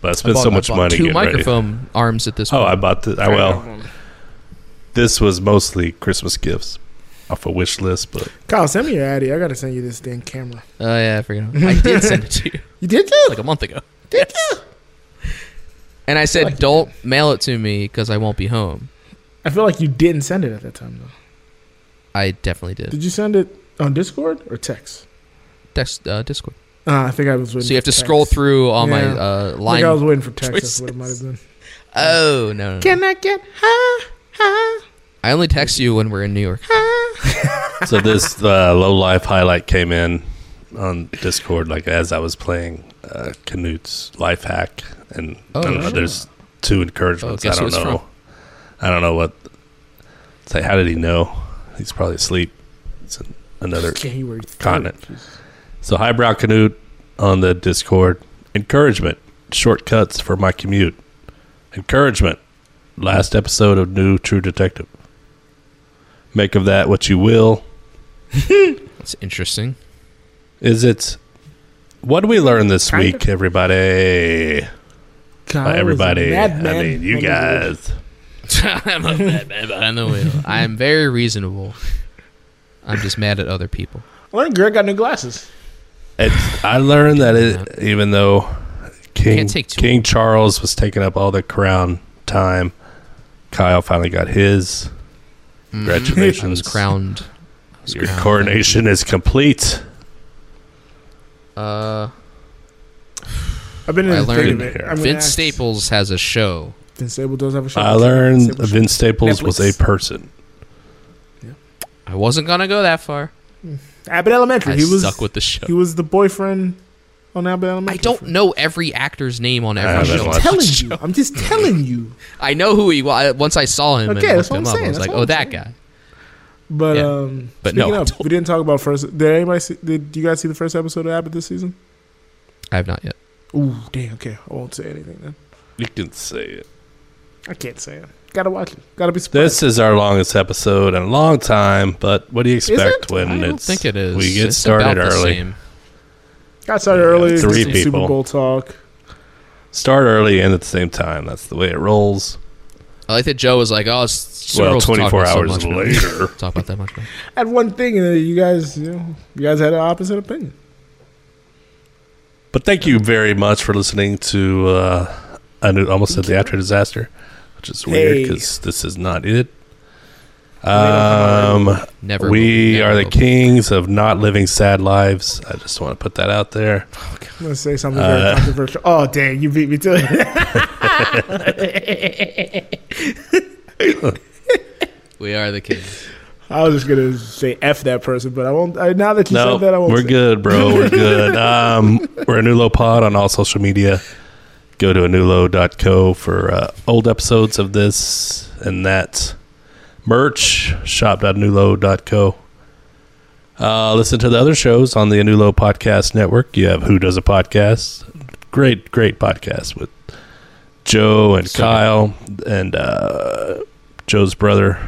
C: But I
A: I
C: spent
A: bought-
C: so much
A: bought
C: money.
A: Two
C: getting ready.
A: microphone arms at this
C: Oh. I bought the. I, well, this was mostly Christmas gifts off a wish list, but
D: Kyle, send me your Addy. I gotta send you this damn camera.
A: Oh yeah, I forgot. I did send it to you
D: You did too?
A: like a month ago,
D: Did you?
A: and I said, "Don't mail it to me because I won't be home."
D: I feel like you didn't send it at that time though.
A: I definitely did.
D: Did you send it on Discord or text?
A: Text uh, Discord.
D: Uh, I think I was waiting.
A: So you have
D: for
A: to scroll through all my
D: Yeah.
A: uh,
D: I think. I was waiting for Texas. That's what it might have been.
A: Oh no, no, no!
D: Can I get high, high,
A: I only text you when we're in New York.
C: so this uh, low life highlight came in on Discord like as I was playing uh, Canute's life hack, and
A: Oh,
C: I don't know,
A: sure.
C: there's two encouragements.
A: Oh,
C: I don't know.
A: from?
C: I don't know what. Say, how did he know? He's probably asleep. It's another
D: January
C: continent. So highbrow Canute on the Discord. Encouragement. Shortcuts for my commute. Encouragement. Last episode of New True Detective. Make of that what you will.
A: That's interesting.
C: Is it? What did we learn this
D: Kind
C: week, everybody?
D: Kyle
C: By everybody, I mean you guys.
A: I'm a bad man behind the wheel. I'm very reasonable. I'm just mad at other people.
D: I learned Greg got new glasses.
C: It's, I learned that it, even though King
A: Can't take too
C: King Charles was taking up all the crown time, Kyle finally got his. Congratulations!
A: I was crowned. I was
C: Your
A: crowned.
C: coronation is complete.
A: Uh,
D: I've been in
A: I
D: the
A: learned
D: of it. I'm gonna
A: Vince
D: ask-
A: Staples has a show.
D: Vince Staples does have a show.
C: I learned
D: Staples
C: Vince Staples was a
D: Netflix.
C: person.
A: I wasn't gonna go that far.
D: Abbott Elementary.
A: I
D: he was
A: stuck with the show.
D: He was the boyfriend on Abbott Elementary.
A: I don't know every actor's name on every show.
D: I'm
C: watched
D: telling
A: Watch
D: you. I'm just telling you.
A: I know who he was. Once I saw him
D: Okay,
A: and
D: that's what I'm
A: up, I was
D: that's
A: like, "Oh,
D: I'm
A: that
D: saying.
A: guy."
D: But
A: Yeah.
D: um,
A: But no,
D: of, we didn't talk about first. Did anybody? See, did you guys see the first episode of Abbott this season?
A: I have not yet.
D: Ooh, damn. Okay, I won't say anything then.
C: You can say it.
D: I can't say it. Gotta watch it. Gotta be surprised.
C: This is our longest episode in a long time, but what do you expect
D: it?
C: when
A: I don't
C: it's
A: think it is.
C: we get
A: It's
C: started
A: about the
C: early?
A: same.
D: Got started early. did
C: three
D: some
C: people.
D: Super Bowl talk.
C: Start early and at the same time. That's the way it rolls.
A: I like that Joe was like, "Oh, it's Super
C: Well,
A: Bowl's talk
C: 24
A: about so
C: hours
A: much, man.
C: later.
A: Talk about that much. Man.
D: I had one thing, and you guys, you know, you guys had an opposite opinion.
C: But thank you very much for listening to. Uh, I knew, almost said the after disaster, which is weird
D: Hey.
C: because this is not it. Um,
A: Never
C: we
A: never
C: are the
A: be.
C: kings of not living sad lives. I just want to put that out there.
D: I'm gonna say something very
C: Uh,
D: controversial. Oh, dang, you beat me to it.
A: We are the kings.
D: I was just gonna say f that person, but I won't. I, now that you
C: No,
D: said that, I won't.
C: we're
D: say
C: good, bro. We're good. Um, we're a new low pod on all social media. Go to anewlow.co for uh, old episodes of this and that. Merch, shop.anewlow.co. Uh, listen to the other shows on the A New Low Podcast Network. You have Who Does a Podcast? Great, great podcast with Joe and
A: So
C: Kyle and uh, Joe's brother,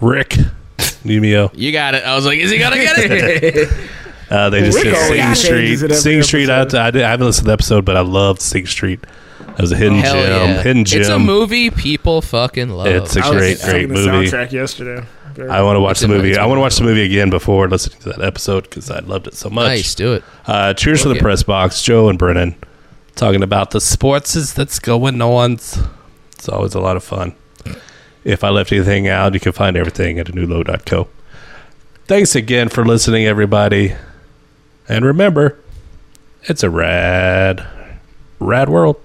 C: Rick Numio.
A: You got it. I was like, is he gonna get it?
C: Uh, they just
D: Rick
C: did Sing
D: changes
C: Street.
D: it every
C: Sing Street. I,
D: episode.
C: I, did- I haven't listened to the episode, but I loved Sing Street. That was a hidden
A: Hell
C: gem.
A: yeah.
C: Hidden gem.
A: It's a movie people fucking love.
C: It's a
D: I was
C: great,
D: singing
C: great
D: the
C: movie.
D: Soundtrack yesterday. Very
C: I want to watch
A: It's
C: the
A: in-
C: movie.
A: it's
C: I want to watch the movie again before listening to that episode because I loved it so much.
A: nice. Do it.
C: Uh, cheers to
A: Okay.
C: the press box, Joe and Brennan, talking about the sports that's going on. It's always a lot of fun. If I left anything out, you can find everything at anewlow.co. Thanks again for listening, everybody. And remember, it's a rad, rad world.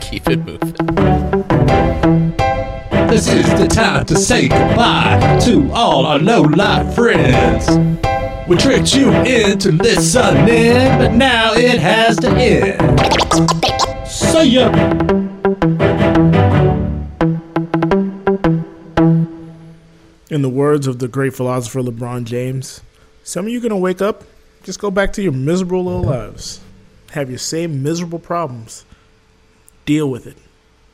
A: Keep it moving.
G: This is the time to say goodbye to all our low life friends. We tricked you into listening, but now it has to end. See ya.
D: In the words of the great philosopher LeBron James, some of you gonna wake up, just go back to your miserable little lives, have your same miserable problems, deal with it.